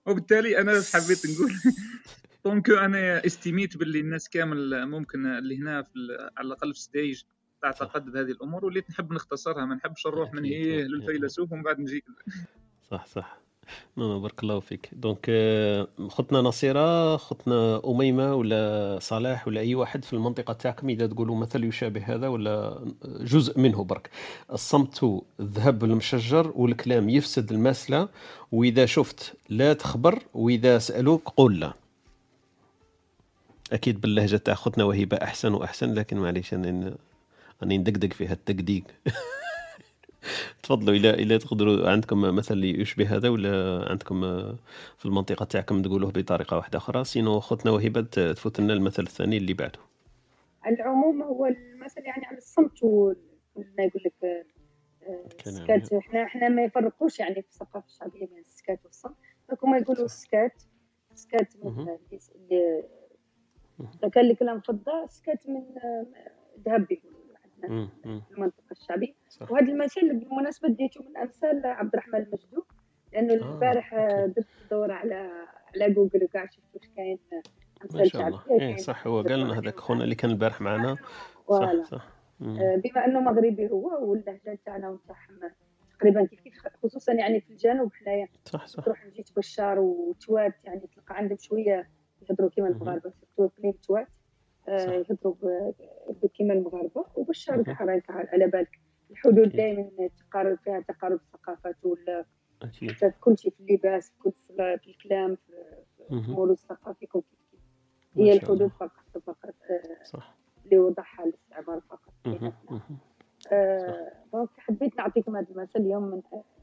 وبالتالي أنا حبيت نقول donc أنا estimيت باللي الناس كامل ممكن اللي هنا في على الأقل في stage تعتقد بهذه الأمور وليت نحب نختصرها ما نحبش نروح من هي للفيلسوف ومن بعد نجيك صح صح. non بارك الله فيك. donc آه، خطنا نصيرة خطنا أميمة ولا صلاح ولا أي واحد في المنطقة تاعكم إذا تقولوا مثل يشابه هذا ولا جزء منه برك. الصمت الذهب المشجر والكلام يفسد المسلة وإذا شفت لا تخبر وإذا سألوك قول لا. أكيد باللهجة تاع خطنا وهبة أحسن وأحسن لكن معليش أنا راني ندقدق في هالتقديق. تفضلوا إلى إلى تقدروا عندكم مثل يشبه هذا ولا عندكم في المنطقة تاعكم تقولوه بطريقة واحدة أخرى؟ سينو خوتنا وهبة تفوت لنا المثل الثاني اللي بعده. على العموم هو المثل يعني على الصمت ولا يقول لك السكات آه، إحنا إحنا ما يفرقوش يعني في الثقافه الشعبية بين السكات والصمت. هما يقولوا السكات سكات. من اللي كان اللي كلام فضه سكات من ذهب يقولوا. المنطقة الشعبية. وهذا المثل بالمناسبة ديته من أمثال عبد الرحمن المجدوب لأنه آه. البارح درت دور على على جوجل وكاع شفت واش كاين أمثال شعبية إيه صح هو قال لنا هذاك خونا اللي كان البارح معنا. صح صح. آه، بما أنه مغربي هو واللهجة تاعنا ونتاعهم تقريبا كيف كيف خصوصا يعني في الجنوب حنايا. صح صح. تروح نجي بشار وتوات يعني تلقى عندهم شوية يهضروا كيما المغاربه surtout إقليم توات يهضروا كيما المغاربة وبالشارع تاع على بالك. الحدود دائما تقارب فيها تقارب الثقافات ولا حتى في كل شيء في اللباس في, في الكلام في الموروث الثقافي كيف هي الحدود فقط فقط آه، صح. اللي وضعها الاستعمار فقط. آه دونك حبيت نعطيكم هذا المثل اليوم من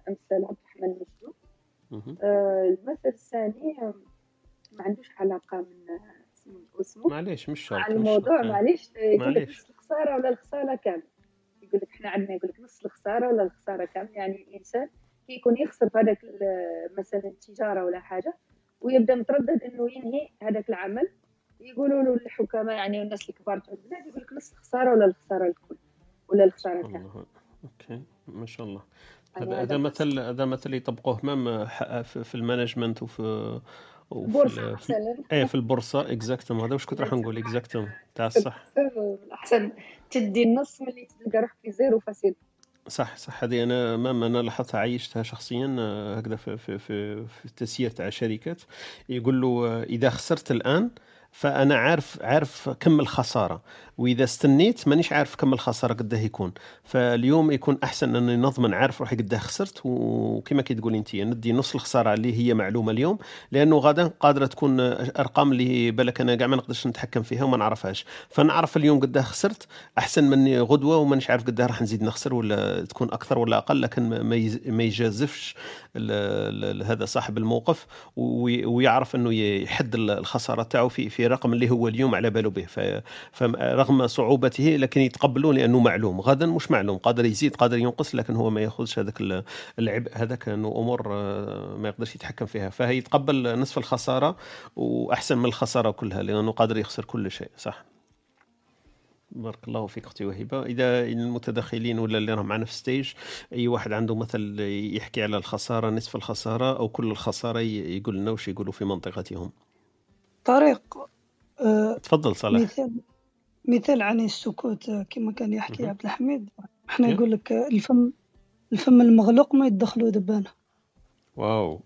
امثال عبد الرحمن المسلوب آه المثل الثاني ما عندوش علاقة من اسمه؟ معليش مش شرط على الموضوع معليش. يقول لك نص الخسارة ولا الخسارة كامل يقول لك إحنا عندنا يقول لك نص الخسارة ولا الخسارة كامل يعني الإنسان كي يكون يخسر في هذاك مثلا التجاره ولا حاجة ويبدأ متردد إنه ينهي هذاك العمل. يقولوا له الحكماء يعني والناس الكبار تاع البلاد يقول لك نص الخسارة ولا الخسارة الكل ولا الخسارة كامل OK. ما شاء الله. يعني هذا مثل هذا مثل يطبقوه même في ال management وفي بورصة إيه في البورصة exactement هذا واش كنت راح نقول exactement تاع الصح أحسن. تدي النص ملي تلقى روحك في zéro فاسد صح صح. هذه أنا ما أنا لاحظتها عايشتها شخصيا آه، هكذا في في في, في التسيير تاع شركات. يقول له آه، إذا خسرت الآن فأنا عارف عارف كم الخسارة. وإذا استنيت مانيش عارف كم الخساره قداه يكون. فاليوم يكون أحسن أني نضمن عارف روحي قداه خسرت وكما كي تقول انت ندي نص الخسارة اللي هي معلومة اليوم لأنه غدا قادرة تكون أرقام اللي بالك أنا كاع ما نقدرش نتحكم فيها وما نعرفهاش. فنعرف اليوم قداه خسرت أحسن مني غدوة ومانيش عارف قداه راح نزيد نخسر ولا تكون أكثر ولا أقل لكن ما يجازفش هذا صاحب الموقف ويعرف إنه يحد الخسارة تاعو في في رقم اللي هو اليوم على باله به. فرغم صعوبته لكن يتقبلون لأنه معلوم. غدا مش معلوم قادر يزيد قادر ينقص لكن هو ما يأخذش هذاك العبء. هذاك إنه أمور آه، ما يقدرش يتحكم فيها. فيتقبل نصف الخسارة وأحسن من الخسارة كلها لأنه قادر يخسر كل شيء صح؟ بارك الله فيك أختي وهبه إذا المتدخلين ولا اللي راهم معنا في ستيج أي واحد عنده مثل يحكي على الخسارة نصف الخسارة أو كل الخسارة يقول لنا وش يقولوا في منطقتهم. طريق أه تفضل صلاح. مثال مثال عن السكوت كما كان يحكي عبد الحميد. إحنا يقول لك الفم الفم المغلوق ما يدخلوا ذبانه واو.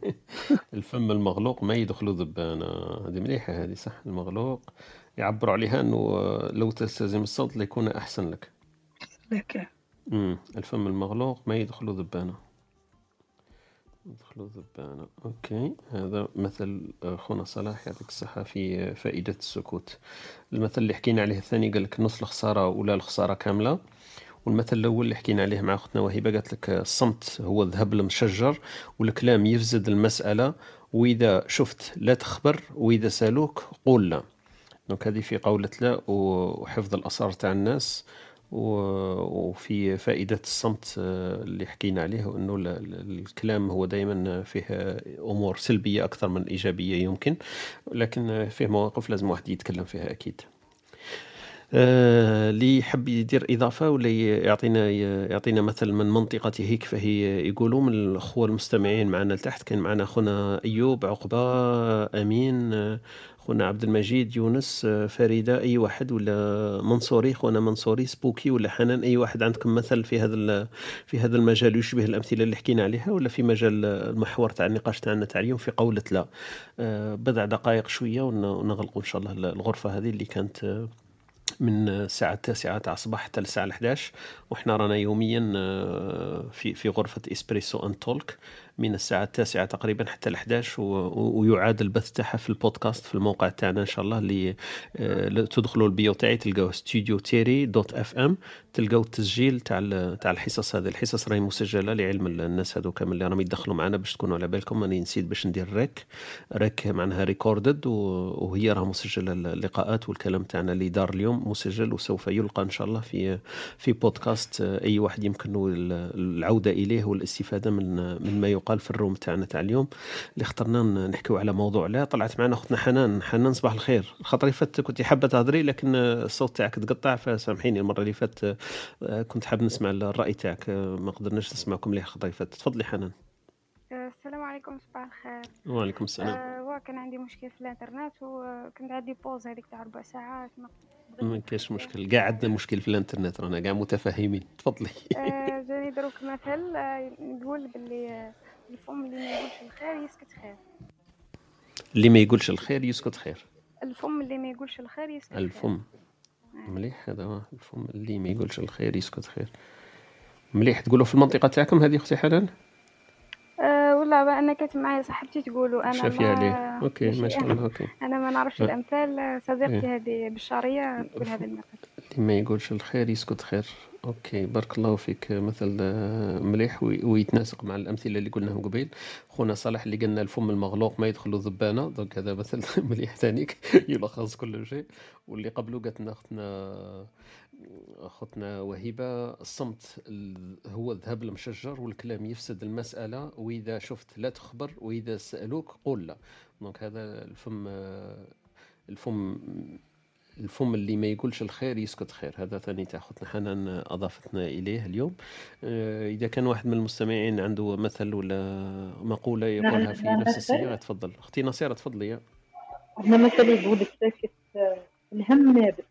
الفم المغلوق ما يدخلوا ذبانه هذه مليحة هذه صح؟ المغلوق يعبروا عليها إنه لو تلتزم الصوت ليكون أحسن لك. لك. الفم المغلوق ما يدخلوا ذبانه يدخلوا ذبانة. OK. هذا مثل خونا صلاح يعطيك الصحة في فائدة السكوت. المثل اللي حكينا عليه الثاني قال لك نص الخسارة ولا الخسارة كاملة. والمثل الأول اللي حكينا عليه مع أختنا وهبة قالت لك الصمت هو الذهب المشجر والكلام يفزد المسألة وإذا شفت لا تخبر وإذا سألوك قول لا. دونك هذه في قولة لا وحفظ الأسرار تاع الناس. وفي فائدة الصمت آه، اللي حكينا عليه أنه الكلام هو دائما فيه أمور سلبية أكثر من إيجابية يمكن لكن فيه مواقف لازم واحد يتكلم فيها أكيد. آه، اللي يحب يدير إضافة ولا يعطينا يعطينا مثل من منطقته كيف هي يقولوا من الأخوة المستمعين معنا لتحت كان معنا أخونا أيوب عقبة آمين خونا عبد المجيد يونس فريدة أي واحد ولا منصوري؟ خونا منصوري سبوكي ولا حنان؟ أي واحد عندكم مثل في هذا في هذا المجال يشبه الأمثلة اللي حكينا عليها ولا في مجال المحور تاع النقاش تاعنا تاع اليوم في قولة لا؟ آه، بضع دقائق شوية ونغلقوا إن شاء الله الغرفة هذه اللي كانت من الساعة التاسعة تاع الصباح حتى الساعة 11 وحنا رانا يوميا آه، في في غرفة Espresso and Talk. من الساعة التاسعة تقريبا حتى ال 11 ويعاد البث تاعها في البودكاست في الموقع تاعنا إن شاء الله اللي آه، تدخلوا ال bio تاعي تلقاو Studio Tiri dot FM. تلقاو التسجيل تاع تاع الحصص هذه. الحصص راهي مسجلة لعلم الناس هذو كامل اللي راهم يدخلوا معنا باش تكونوا على بالكم. راني نسيت باش ندير rec. rec معناها recorded وهي راه مسجلة اللقاءات والكلام تاعنا اللي دار اليوم مسجل وسوف يلقى إن شاء الله في في بودكاست أي واحد يمكن العودة إليه والاستفادة من من ما يقال في ال room تاعنا تاع اليوم. اللي اخترنا نحكيو على موضوع. لا طلعت معنا أختنا حنان. حنان صباح الخير. الخطره فات كنت حابة تهضري لكن الصوت تاعك تقطع فسامحيني المرة اللي فات آه، كنت حاب نسمع الرأي تاعك. آه، ما قدرناش نسمعكم اللي فاتت تفضلي حنان. آه، السلام عليكم صباح الخير. وعليكم السلام. آه كان عندي مشكل في الانترنت وكنت عندي pause هذيك تاع ربع ساعات ما كاش مشكل. كاع عندنا مشكل في الانترنت رانا كاع متفاهمين. تفضلي. آه جاني دروك مثل نقول باللي الفم اللي ما يقولش الخير يسكت خير. اللي ما يقولش الخير يسكت خير. الفم اللي ما يقولش الخير يسكت الفم. خير. مليح هذا الفم اللي ما يقولش الخير يسكت خير. مليح. تقولوا في المنطقة تاعكم هذه أختي حنان؟ أه ولا أنا كانت معايا صاحبتي تقولوا أنا شافي ما عليه. OK ما شاء الله OK. أنا ما نعرفش الأمثال. صديقتي إيه. هذه بالشعرية تقول هذا المثل اللي ما يقولش الخير يسكت خير. OK بارك الله فيك. مثل آه، مليح ويتناسق مع الأمثلة اللي قلناهم قبيل. خونا صالح اللي قلنا الفم المغلوق ما يدخل ذبانه donc هذا مثل مليح ثانيك يلخص كل شيء. واللي قبله قالت لنا أختنا أختنا وهبه الصمت هو الذهب المشجر والكلام يفسد المسألة. وإذا شفت لا تخبر وإذا سألوك قول لا. دونك هذا الفم آه، الفم الفم اللي ما يقولش الخير يسكت خير. هذا ثاني تاخذنا. حنان أضافتنا إليه اليوم. آه، إذا كان واحد من المستمعين عنده مثل ولا مقولة يقولها في نفس الصيغه تفضل. أختي نصيرة تفضلي. عندنا مثل يقول الساكت آه، الهم نابت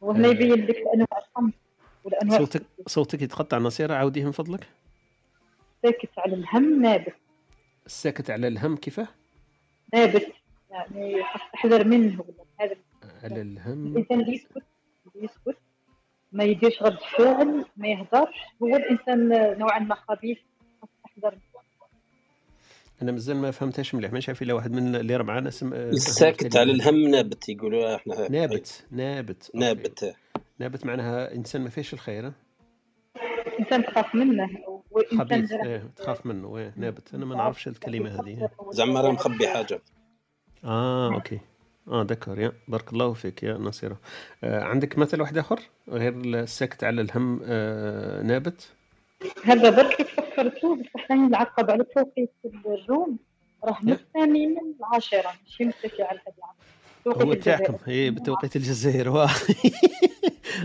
وهنا يبين لك انواع الصمت والانواع صوتك صوتك يتقطع نصيرة. عاوديه من فضلك. ساكت على الهم نابت الساكت على الهم كيفه؟ نابت يعني تحذر منه. هذا على الهم. الإنسان اللي يسكت اللي يسكت ما يديرش رد فعل ما يهضرش. هو الإنسان نوعا ما خبيث تحذر أنا مازال ما فهمتهاش مليح. ماشي عارف إلا واحد من اللي راه معنا سم... الساكت على الهم نابت يقولوا إحنا. نابت نابت. نابت. نابت معناها إنسان ما فيهش الخير إنسان تخاف منه. خبيث. إيه تخاف منه. إيه نابت. أنا ما نعرفش الكلمة هذه. زعما راه مخبي حاجة. آه OK. آه d'accord يا بارك الله فيك يا نصيرة. آه عندك مثل واحد آخر غير السكت على الهم آه نابت؟ هذا برك تفكرتو بس إحنا نعقب على توقيت ال room. راه من الثامنة العاشرة ماشي متكي على هذا هو تاعكم هي بتوقيت الجزائر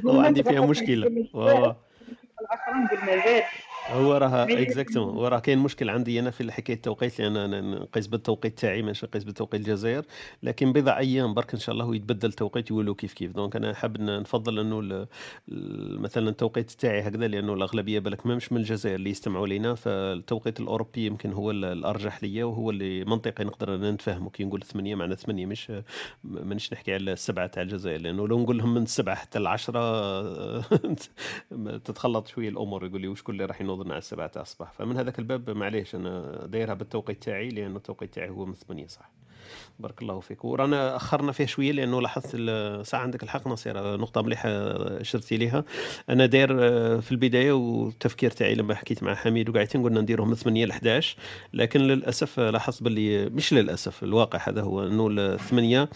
هو عندي فيها مشكلة. العشرة مازال هو راه exactement هو راه كاين مشكل عندي أنا في حكاية التوقيت لأن أنا نقيس بالتوقيت تاعي ماشي نقيس بالتوقيت الجزائر. لكن بضع أيام برك إن شاء الله يتبدل التوقيت يولوا كيف كيف. donc أنا حاب نفضل إنه مثلا التوقيت تاعي هكذا لأنه الأغلبية بالك ما مش من الجزائر اللي يستمعوا لينا. فالتوقيت الأوروبي يمكن هو الأرجح ليا وهو اللي منطقي نقدر نتفاهمه. كي نقول 8 معنى 8 مش مانيش نحكي على السبعة تاع الجزائر. لأنه لو نقول لهم من السبعة حتى العشرة تتخلط شوية الأمور. يقول لي وشكون اللي راح ينوض على السبعة تاع الصباح فمن هذاك الباب معليش أنا دايرها بالتوقيت تاعي لأن التوقيت تاعي هو من 8 صح. بارك الله فيك. ورانا أخرنا فيه شوية لأنه لاحظت ساعه عندك الحق نصير نقطة مليحة اشرتي ليها. أنا داير آه، في البداية والتفكير تاعي لما حكيت مع حميد وقاعدين قلنا نديرهم من 8 ل 11 لكن للأسف لاحظت باللي مش للأسف الواقع هذا هو إنه الثمانيه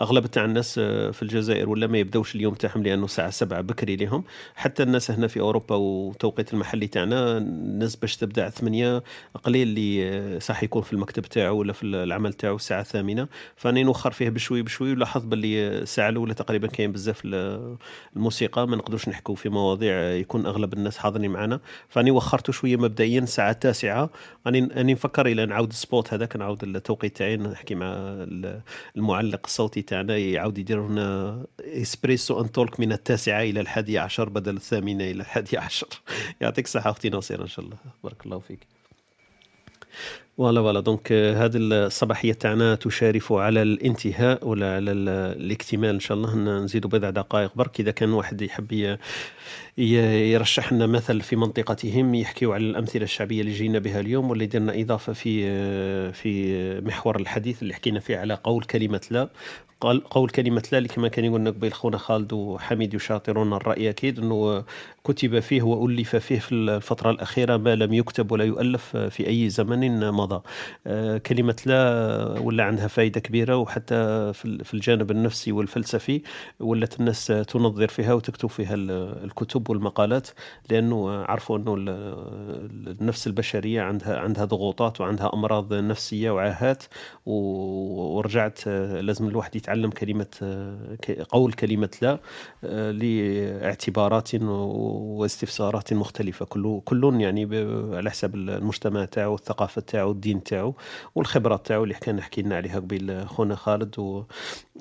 اغلب تاع الناس آه، في الجزائر ولا ما يبداوش اليوم تاعهم لأنه الساعة 7 بكري لهم. حتى الناس هنا في أوروبا وتوقيت المحلي تاعنا الناس باش تبدأ 8 قليل اللي آه، صح يكون في المكتب تاعو ولا في العمل تاعو الساعة الثامنه فاني نوخر فيه بشوي بشوي ولاحظ باللي الساعة الأولى تقريبا كاين بزاف الموسيقى. ما نقدروش نحكوا في مواضيع يكون أغلب الناس حاضرين معنا فاني وخرته شوية مبدئيا الساعة التاسعه اني اني نفكر إلى نعاود ال spot هذاك نعاود التوقيت تاعي نحكي مع المعلق الصوتي تاعنا يعاود يدير لنا Espresso and Talk من التاسعة إلى الحادية عشر بدل الثامنة إلى الحادية عشر. يعطيك الصحه أختي ناصر إن شاء الله. بارك الله فيك. voilà voilà donc هذه الصباحية تاعنا تشارف على الانتهاء ولا على الاكتمال. إن شاء الله نزيدوا بضع دقائق. برك إذا كان واحد يحب يرشح لنا مثل في منطقتهم يحكيوا على الأمثلة الشعبية اللي جينا بها اليوم واللي درنا إضافة في في محور الحديث اللي حكينا فيه على قول كلمة لا. قال قول كلمة لا كما كان يقول قبيل خونا خالد وحميد يشاطرون الرأي أكيد أنه كتب فيه وألف فيه في الفترة الأخيرة ما لم يكتب ولا يؤلف في أي زمن مضى. آه، كلمة لا ولا عندها فائدة كبيرة وحتى في الجانب النفسي والفلسفي ولت الناس تنظر فيها وتكتب فيها الكتب. والمقالات لأنه عرفوا أنه النفس البشرية عندها عندها ضغوطات وعندها أمراض نفسية وعاهات ورجعت لازم الواحد يتعلم كلمة قول كلمة لا آه، لاعتبارات واستفسارات مختلفة. كل كل يعني على حسب المجتمع تاعو الثقافة تاعو الدين تاعو والخبرات تاعو اللي كان حكي لنا عليها قبيل خونا خالد و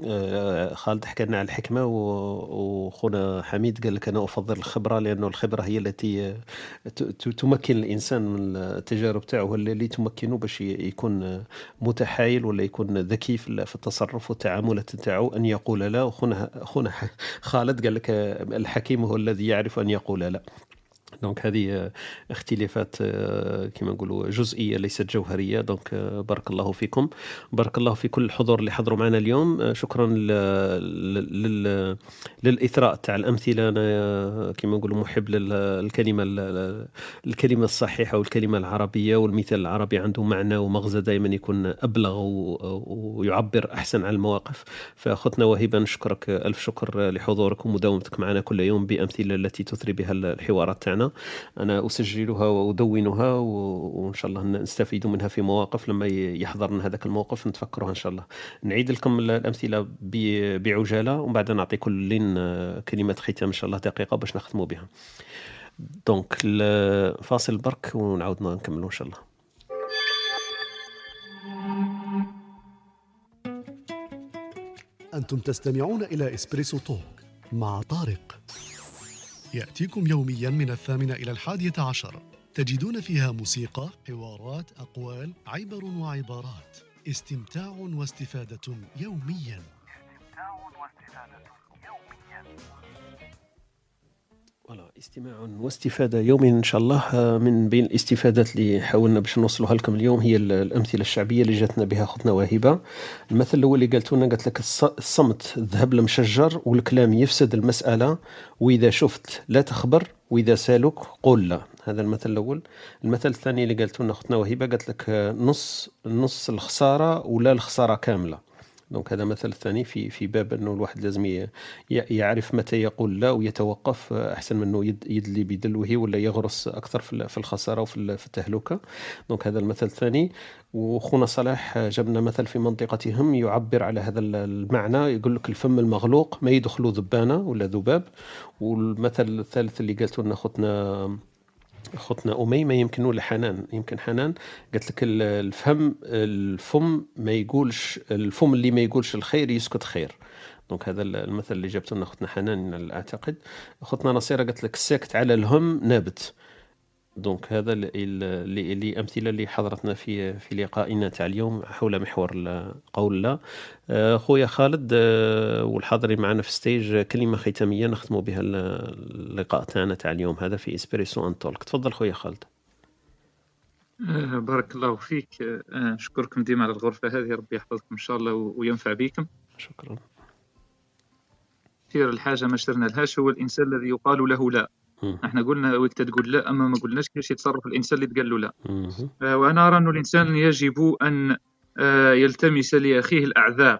آه، خالد حكى لنا على الحكمة وخونا حميد قال لك أنا أفضل الخبرة لأنه الخبرة هي التي تمكن الإنسان من التجارب تاعو اللي تمكنه باش يكون متحايل ولا يكون ذكي في التصرف والتعامل تاعو أن يقول لا. وخونا خونا خالد قال لك الحكيم هو الذي يعرف أن يقول لا. donc هذه اختلافات آه، كما نقولوا جزئية ليست جوهرية. donc آه، بارك الله فيكم. بارك الله في كل الحضور اللي حضروا معنا اليوم. آه، شكرا لل للإثراء تاع الأمثلة. أنا كما نقولوا محب للكلمه الكلمة الصحيحة والكلمة العربية والمثال العربي عنده معنى ومغزى دائما يكون أبلغ ويعبر أحسن عن المواقف. فأخوتنا وهبه نشكرك ألف شكر لحضورك ومداومتك معنا كل يوم بأمثلة التي تثري بها الحوارات تاعنا. أنا أسجلها وأدونها وإن شاء الله نستفيد منها في مواقف لما يحضرنا هذاك الموقف نتفكرها إن شاء الله. نعيد لكم الأمثلة بعجالة ومن بعد نعطي كل كلمة ختام إن شاء الله دقيقة باش نختموا بها. دونك فاصل برك ونعاود نكملوا إن شاء الله. أنتم تستمعون إلى إسبريسو توك مع طارق. يأتيكم يوميا من الثامنة إلى الحادية عشر. تجدون فيها موسيقى، حوارات، أقوال، عبر وعبارات. استمتاع واستفادة يوميا. استمتاع واستفادة. استماع واستفادة يوميا إن شاء الله من بين الاستفادات اللي حاولنا باش نوصلوها لكم اليوم هي الأمثلة الشعبية اللي جاتنا بها خطنا واهبة المثل الأول اللي قالت لنا قالت لك الصمت الذهب المشجر والكلام يفسد المسألة وإذا شفت لا تخبر وإذا سالك قول لا. هذا المثل الأول. المثل الثاني اللي قالت لنا خطنا وهبة قالت لك نص نص الخسارة ولا الخسارة كاملة. دونك هذا مثل ثاني في في باب أنه الواحد لازم يعرف متى يقول لا ويتوقف أحسن من أنه يدلي بدلوه ولا يغرس أكثر في الخسارة وفي التهلكة. donc هذا المثل الثاني وخونا صلاح جابنا مثل في منطقتهم يعبر على هذا المعنى. يقول لك الفم المغلوق ما يدخلوا ذبانة ولا ذباب. والمثل الثالث اللي قالته لنا اختنا أختنا أميمة يمكن ولا حنان يمكن حنان قالت لك الفم الفم ما يقولش الفم اللي ما يقولش الخير يسكت خير. donc هذا المثل اللي جابته لنا أختنا حنان أعتقد. أختنا نصيرة قالت لك الساكت على الهم نابت. donc هذا اللي امثله اللي حضرتنا في في لقائنا تاع اليوم حول محور قول لا. آه، خويا خالد آه، والحاضرين معنا في stage كلمة ختامية نختموا بها اللقاء تاعنا تاع اليوم هذا في Espresso and Talk تفضل خويا خالد. آه، بارك الله فيك. نشكركم ديما على الغرفة هذه. ربي يحفظكم إن شاء الله وينفع بكم. شكرا. كثير الحاجة ما شرنا لهاش هو الإنسان الذي يقال له لا. إحنا قلنا وقت تقول لا أما ما قلناش كيفاش يتصرف الإنسان اللي تقال له لا. آه، وأنا أرى أن الإنسان يجب أن يلتمس لأخيه الأعذار.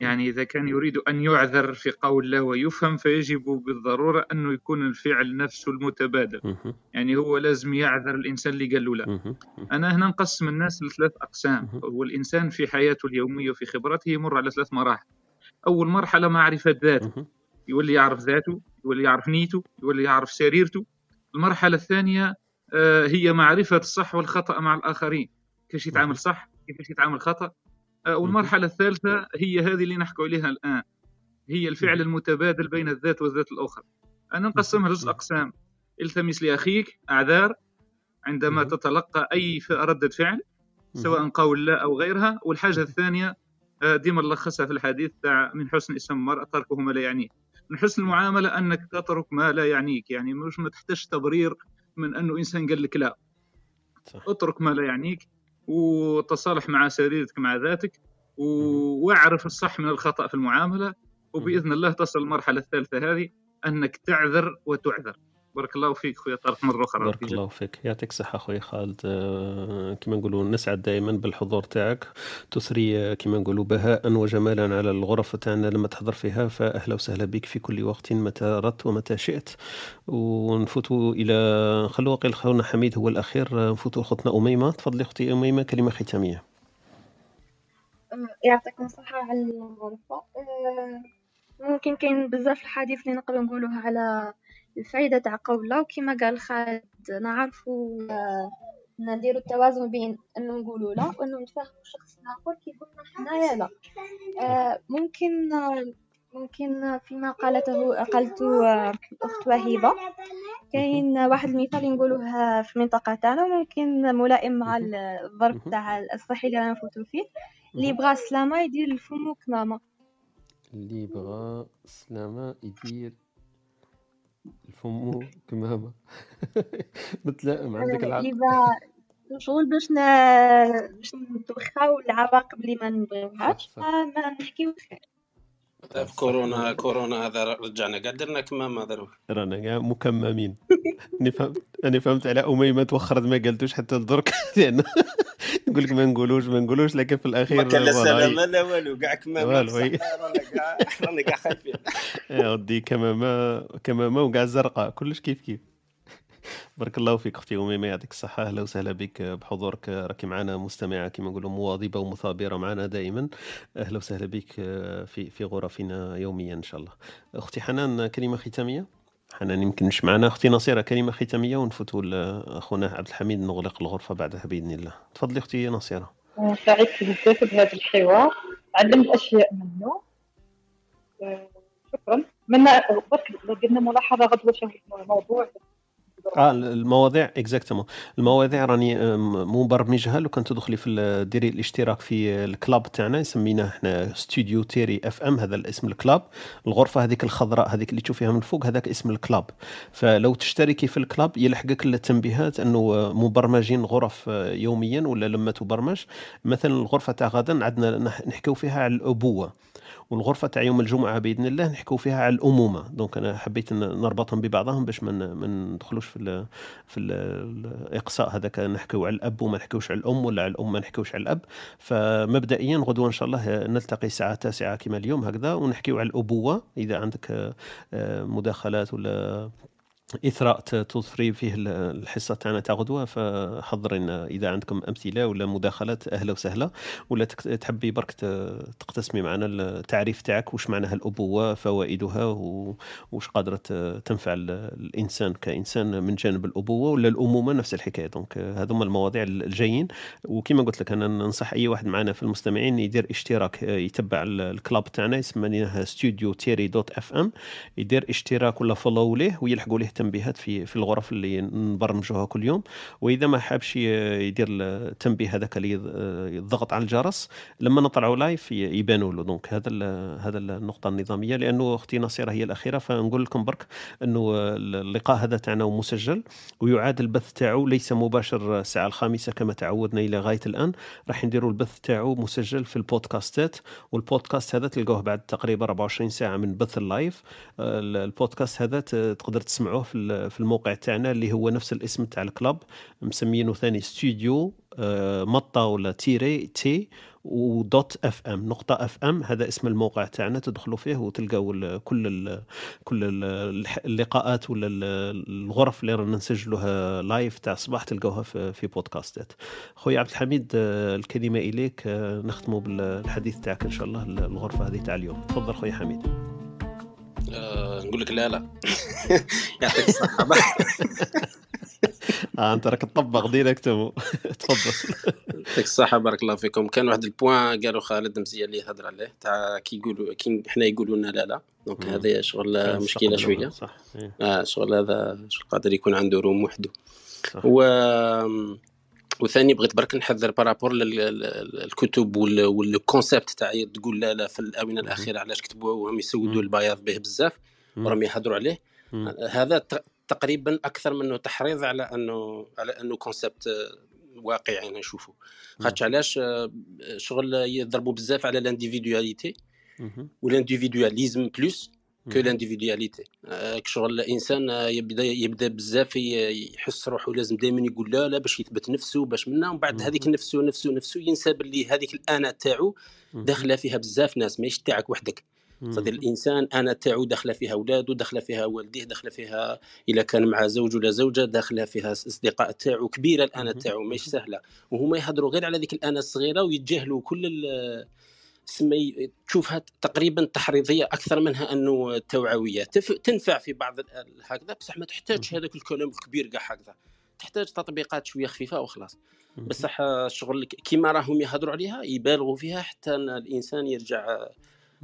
يعني إذا كان يريد أن يعذر في قول الله ويفهم فيجب بالضرورة أنه يكون الفعل نفسه المتبادل. يعني هو لازم يعذر الإنسان اللي قال له لا. أنا هنا نقسم الناس لثلاث أقسام. هو الإنسان في حياته اليومية وفي خبرته يمر على ثلاث مراحل. أول مرحلة معرفة ذاته يولي يعرف ذاته يولي يعرف نيته يولي يعرف سريرته. المرحلة الثانية آه، هي معرفة الصح والخطأ مع الآخرين. كيفاش يتعامل صح كيفاش يتعامل خطأ. آه، والمرحلة الثالثة هي هذه اللي نحكي عليها الآن. هي الفعل المتبادل بين الذات والذات الأخرى. أنا نقسمها لجزء أقسام. التمس لأخيك أعذار. عندما تتلقى أي ردة فعل سواء قول لا أو غيرها. والحاجة الثانية آه، ديما نلخصها في الحديث تاع من حسن اسم المرء تركه ما لا يعنيه. من حسن المعاملة أنك تترك ما لا يعنيك. يعني مش ما تحتاج تبرير من أنه إنسان قال لك لا. صح. اترك ما لا يعنيك وتصالح مع سريرتك مع ذاتك واعرف الصح من الخطأ في المعاملة. وبإذن الله تصل المرحلة الثالثة هذه أنك تعذر وتعذر. بارك الله فيك خويا طارق مرة أخرى. بارك الله فيك. يعطيك الصحة خويا خالد. آه، كما نقولوا نسعد دائما بالحضور تاعك. تثري آه، كما نقولوا بهاء وجمالا على الغرف تاعنا لما تحضر فيها. فاهلا وسهلا بك في كل وقت متى أردت ومتى شئت. ونفوتوا إلى خلوا قيل خونا حميد هو الأخير. آه، نفوتوا أختنا أميمة. تفضلي أختي أميمة كلمة ختامية. يعطيكم الصحة على الغرفة ممكن كاين بزاف الحديث اللي نقدروا نقولوه على الفايدة تاع قولة وكما قال خالد نعرفوا آه، نديروا التوازن بين انه نقولوا لا وانه نتفاهموا الشخص الآخر كي قلنا حنايا لا. آه، ممكن ممكن فيما قالته قالت آه، الاخت وهيبة. كاين واحد المثال نقولوه في المنطقة تاعنا ممكن ملائم مع الظرف تاع الصحي اللي رانا نفوتو فيه. اللي بغى سلامه يدير الفم كمامه اللي بغى سلامه يدير الفمو كمامة متلائم عندك العقل إذا شغل باش. باش نتوخاو العواقب اللي ما نبغيوهاش ما نحكيو خير في كورونا كورونا هذا رجعنا. قاعد درنا كمامة دروك رانا كاع مكممين. أنا فهمت أنا فهمت على اميمه توخرت ما قالتوش حتى لدرك لأن نقول لك ما نقولوش ما نقولوش لكن في الأخير ما كان لا سلامه لا والو كاع كمامه والو رانا كاع خايفين. يا ودي كمامة كمامة وكاع زرقاء كلش كيف كيف. بارك الله فيك أختي اميمه يعطيك الصحة أهلا وسهلا بك بحضورك راكي معنا مستمعة كما نقولوا مواظبة ومثابرة معنا دائما. أهلا وسهلا بك في في غرفنا يوميا إن شاء الله. أختي حنان كلمة ختامية؟ حنان يمكن مش معنا. أختي نصيرة كلمه ختامية ونفوتوا لاخونا عبد الحميد نغلق الغرفة بعدها بإذن الله. تفضلي أختي نصيرة. سعدت بزاف بهذا الحوار. تعلمت أشياء منه. آه، شكرا. من برك قلنا ملاحظة غدوة موضوع آه المواضيع exactement المواضيع راني مبرمجها. لو كان تدخلي في ديري الاشتراك في ال club تاعنا سميناه إحنا studio tiret FM هذا الاسم ال club. الغرفة هذيك الخضراء هذيك اللي تشوفيها من فوق هذاك اسم ال club. فلو تشتركي في ال club يلحقك التنبيهات أنه مبرمجين غرف يوميا ولا لما تبرمج. مثلا الغرفة تاع غدا عندنا نحكيو فيها على الأبوة. والغرفة تاع يوم الجمعة بإذن الله نحكوا فيها على الأمومة. دونك أنا حبيت نربطهم ببعضهم باش ما ندخلوش في ال في ال الإقصاء هذاك نحكوا على الأب وما نحكوش على الأم ولا على الأم ما نحكوش على الأب. فمبدئيا غدوة إن شاء الله نلتقي الساعة 9 كما اليوم هكذا ونحكيو على الأبوة. إذا عندك آه، مداخلات ولا إثراء تثري فيه الحصة تاعنا تاع غدوه فحضر لنا إذا عندكم أمثلة ولا مداخلات أهلا وسهلا. ولا تحبي برك تقتسمي معنا التعريف تاعك واش معناها الأبوة فوائدها واش قادرة تنفع الإنسان كإنسان من جانب الأبوة ولا الأمومة نفس الحكاية. donc هذوما المواضيع الجايين. وكما قلت لك أنا ننصح أي واحد معنا في المستمعين يدير اشتراك يتبع ال club تاعنا يسمى studio tiret dot FM. يدير اشتراك ولا follow ليه ويلحقوا ليه تنبيهات في في الغرف اللي نبرمجوها كل يوم. وإذا ما حابش يدير التنبيه هذاك اللي يضغط على الجرس لما نطلعوا live يبانوا له donc هذا هذا النقطة النظامية لأنه أختي نصيره هي الأخيرة. فنقول لكم برك أنه اللقاء هذا تاعنا مسجل ويعاد البث تاعو ليس مباشر الساعة الخامسة كما تعودنا إلى غاية الآن. راح نديروا البث تاعو مسجل في البودكاستات والبودكاست هذا تلقوه بعد تقريبا 24 ساعة من بث ال live البودكاست هذا تقدر تسمعوه في الموقع تاعنا اللي هو نفس الاسم تاع ال club مسمينه ثاني ستوديو آه، مطة ولا tiret T و dot FM نقطة FM. هذا اسم الموقع تاعنا تدخلوا فيه وتلقاو كل ال كل ال اللقاءات ولا الغرف اللي رانا نسجلوها live تاع الصباح تلقاوها في, في بودكاستات. خويا عبد الحميد آه، الكلمة إليك آه، نختموا بالحديث تاعك إن شاء الله الغرفة هذه تاع اليوم. تفضل خويا حميد. أه نقول لك لا لا. يعطيك الصحة. آه أنت راك تطبق direct تفضل. يعطيك الصحة. بارك الله فيكم. كان واحد ال point قالوا خالد مزيان اللي هضر عليه. تاع كي يقولوا كي حنا يقولوا لنا لا لا. donc هذا شغل مشكلة شوية. صح. إيه. آه شغل هذا قادر يكون عنده room وحده. و وثاني بغيت برك نحذر par rapport الكتب وال concept تاع تقول لا لا في الآونة الأخيرة علاش كتبوه وهم يسودوا البياض به بزاف وراهم يهضروا عليه. هذا تقريبا أكثر منه تحريض على أنه على أنه concept واقعي نشوفه. خاطش علاش؟ شغل يضربوا بزاف على l'individualité و l'individualisme plus كو لانديفيدواليتي شغل الإنسان يبدا يبدا بزاف يحس روحه لازم دائما يقول لا لا باش يثبت نفسه باش منا ومن بعد هذيك نفسه نفسه نفسه ينسى باللي هذيك الانا تاعو داخلة فيها بزاف ناس ماهيش تاعك وحدك. صدر الإنسان أنا تاعو داخلة فيها اولاده داخلة فيها والديه داخلة فيها اذا كان مع زوج ولا زوجة داخلة فيها أصدقاء تاعو كبيرة الانا تاعو ماهيش سهلة. وهما يهضروا غير على ذيك الانا الصغيرة ويتجاهلوا كل سمي تشوفها تقريبا تحريضية أكثر منها أنه توعوية. تنفع في بعض هكذا بصح ما تحتاجش هذاك الكلام الكبير كاع هكذا. تحتاج تطبيقات شوية خفيفة وخلاص. بصح شغل كيما راهم يهضروا عليها يبالغوا فيها حتى الإنسان يرجع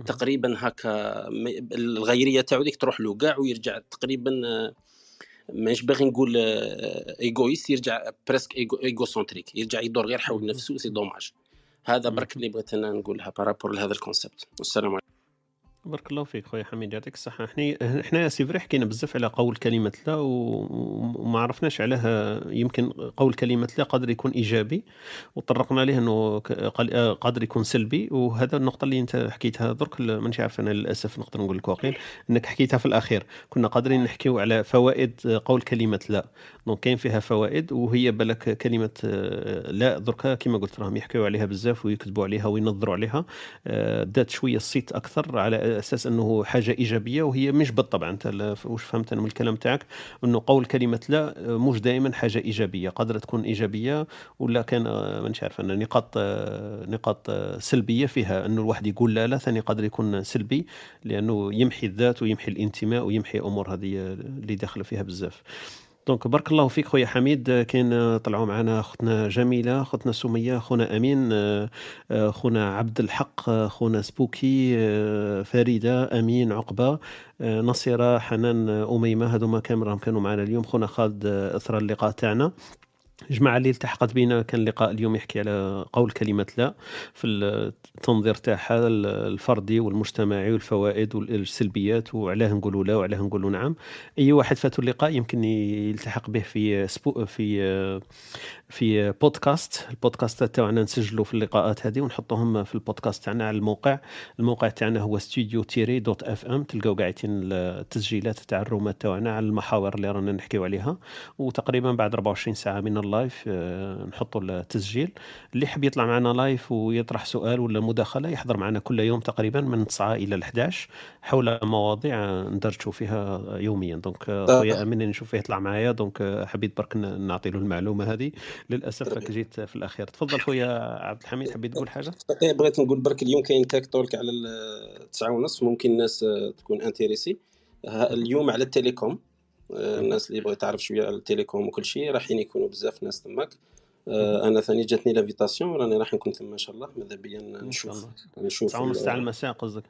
تقريبا هكا الغيرية تاعو ديك تروح له كاع ويرجع تقريبا مانيش باغي نقول égoïste يرجع presque égocentrique يرجع يدور غير حول نفسه c'est dommage هذا برك اللي بغيت أنا نقولها par rapport لهذا ال concept والسلام عليكم بارك الله فيك خويا حميد يعطيك الصحة. إحنا إحنا c'est vrai حكينا بزاف على قول كلمة لا وما عرفناش علاه يمكن قول كلمة لا قادر يكون إيجابي وطرقنا ليه أنه قادر يكون سلبي. وهذا النقطة اللي أنت حكيتها درك مانيش عارف أنا للأسف نقدر نقول لك واقيل أنك حكيتها في الأخير. كنا قادرين نحكيو على فوائد قول كلمة لا. donc كاين فيها فوائد وهي بالك كلمة لا درك كما قلت راهم يحكيو عليها بزاف ويكتبوا عليها وينظروا عليها. دات شوية الصيت أكثر على أساس أنه حاجة إيجابية وهي مش بالطبع أنت واش فهمت أنا من الكلام تاعك؟ أنه قول كلمة لا مش دائما حاجة إيجابية قادرة تكون إيجابية ولا كان مانيش عارف أن نقاط نقاط سلبية فيها أنه الواحد يقول لا لا ثاني قادر يكون سلبي لأنه يمحي الذات ويمحي الانتماء ويمحي أمور هذه اللي داخله فيها بزاف. donc بارك الله فيك خويا حميد. كاين طلعوا معنا اختنا جميلة اختنا سمية خونا أمين خونا عبد الحق خونا سبوكي فريدة أمين عقبة نصيرة حنان أميمة. هذوما كامل راهم كانوا معنا اليوم. خونا خالد أثر اللقاء تاعنا. جماعة اللي التحقت بينا كان لقاء اليوم يحكي على قول كلمة لا في التنظير تاعها الفردي والمجتمعي والفوائد والسلبيات وعلاه نقولوا لا وعلاه نقولوا نعم. أي واحد فاتوا اللقاء يمكن يلتحق به في سبو في في بودكاست البودكاست تاعنا نسجلوا في اللقاءات هذه ونحطوهم في البودكاست تاعنا على الموقع. الموقع تاعنا هو studio tiret dot FM تلقاو قاعدين التسجيلات تاع الرومات تاعنا على المحاور اللي رانا نحكيو عليها. وتقريبا بعد 24 ساعة من ال live آه، نحطوا التسجيل. اللي يحب يطلع معنا live ويطرح سؤال ولا مداخلة يحضر معنا كل يوم تقريبا من 9 إلى 11 حول مواضيع ندرجوا فيها يوميا. donc خويا أمين نشوف يطلع معايا. donc حبيت برك نعطي له المعلومة هذه. للأسف راك جيت في الأخير. تفضل خويا عبد الحميد حبيت تقول حاجة؟ بغيت نقول برك اليوم كاين tech talk على التسعة ونص ممكن الناس تكون intéressée. اليوم على ال télécom آه، الناس اللي بغيت تعرف شوية على ال télécom وكل شيء راحين يكونوا بزاف ناس تماك. آه، أنا ثاني جاتني l'invitation راني راح نكون ثم إن شاء الله. ماذا بيا نشوف. نشوف 9 ونص تاع المساء قصدك؟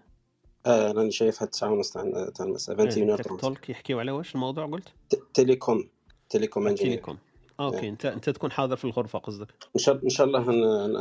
آه راني شايفها 9 ونص تاع تاع المساء 21 إيه، talk يحكيو على واش الموضوع قلت؟ télécom. télécom ingénieur télécom. OK إيه. انت أنت تكون حاضر في الغرفة قصدك إن شاء الله.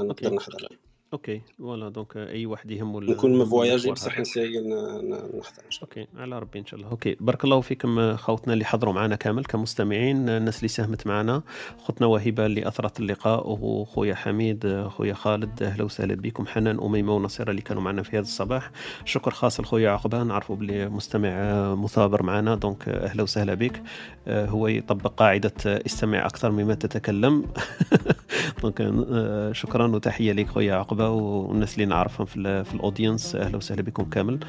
نقدر نحضر OK voilà donc أي واحد يهمه ال- نكون م voyagé بصح. ن essayer نحضر إن شاء الله. OK على ربي إن شاء الله. OK بارك الله فيكم خوتنا اللي حضروا معنا كامل كمستمعين الناس اللي ساهمت معنا. اختنا وهبه اللي أثرت اللقاء وخويا حميد خويا خالد أهلا وسهلا بكم. حنان أميمة ونصيرة اللي كانوا معنا في هذا الصباح. شكر خاص لخويا عقبه نعرفوا بلي مستمع مثابر معنا donc أهلا وسهلا بك. هو يطبق قاعدة استمع أكثر مما تتكلم. donc آه، شكرا وتحية لك خويا عقبه والناس اللي نعرفهم في, في ال audience أهلا وسهلا بكم كامل.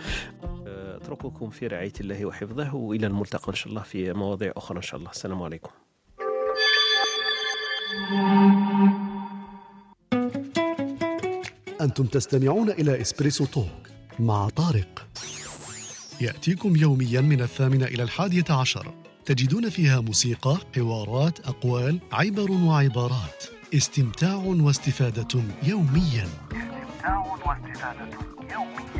أترككم في رعاية الله وحفظه وإلى الملتقى إن شاء الله في مواضيع أخرى إن شاء الله. السلام عليكم. أنتم تستمعون إلى إسبريسو توك مع طارق. يأتيكم يوميا من الثامنة إلى الحادية عشر. تجدون فيها موسيقى، حوارات، أقوال، عبر وعبارات. استمتاع واستفادة يوميا. استمتاع واستفادة يوميا.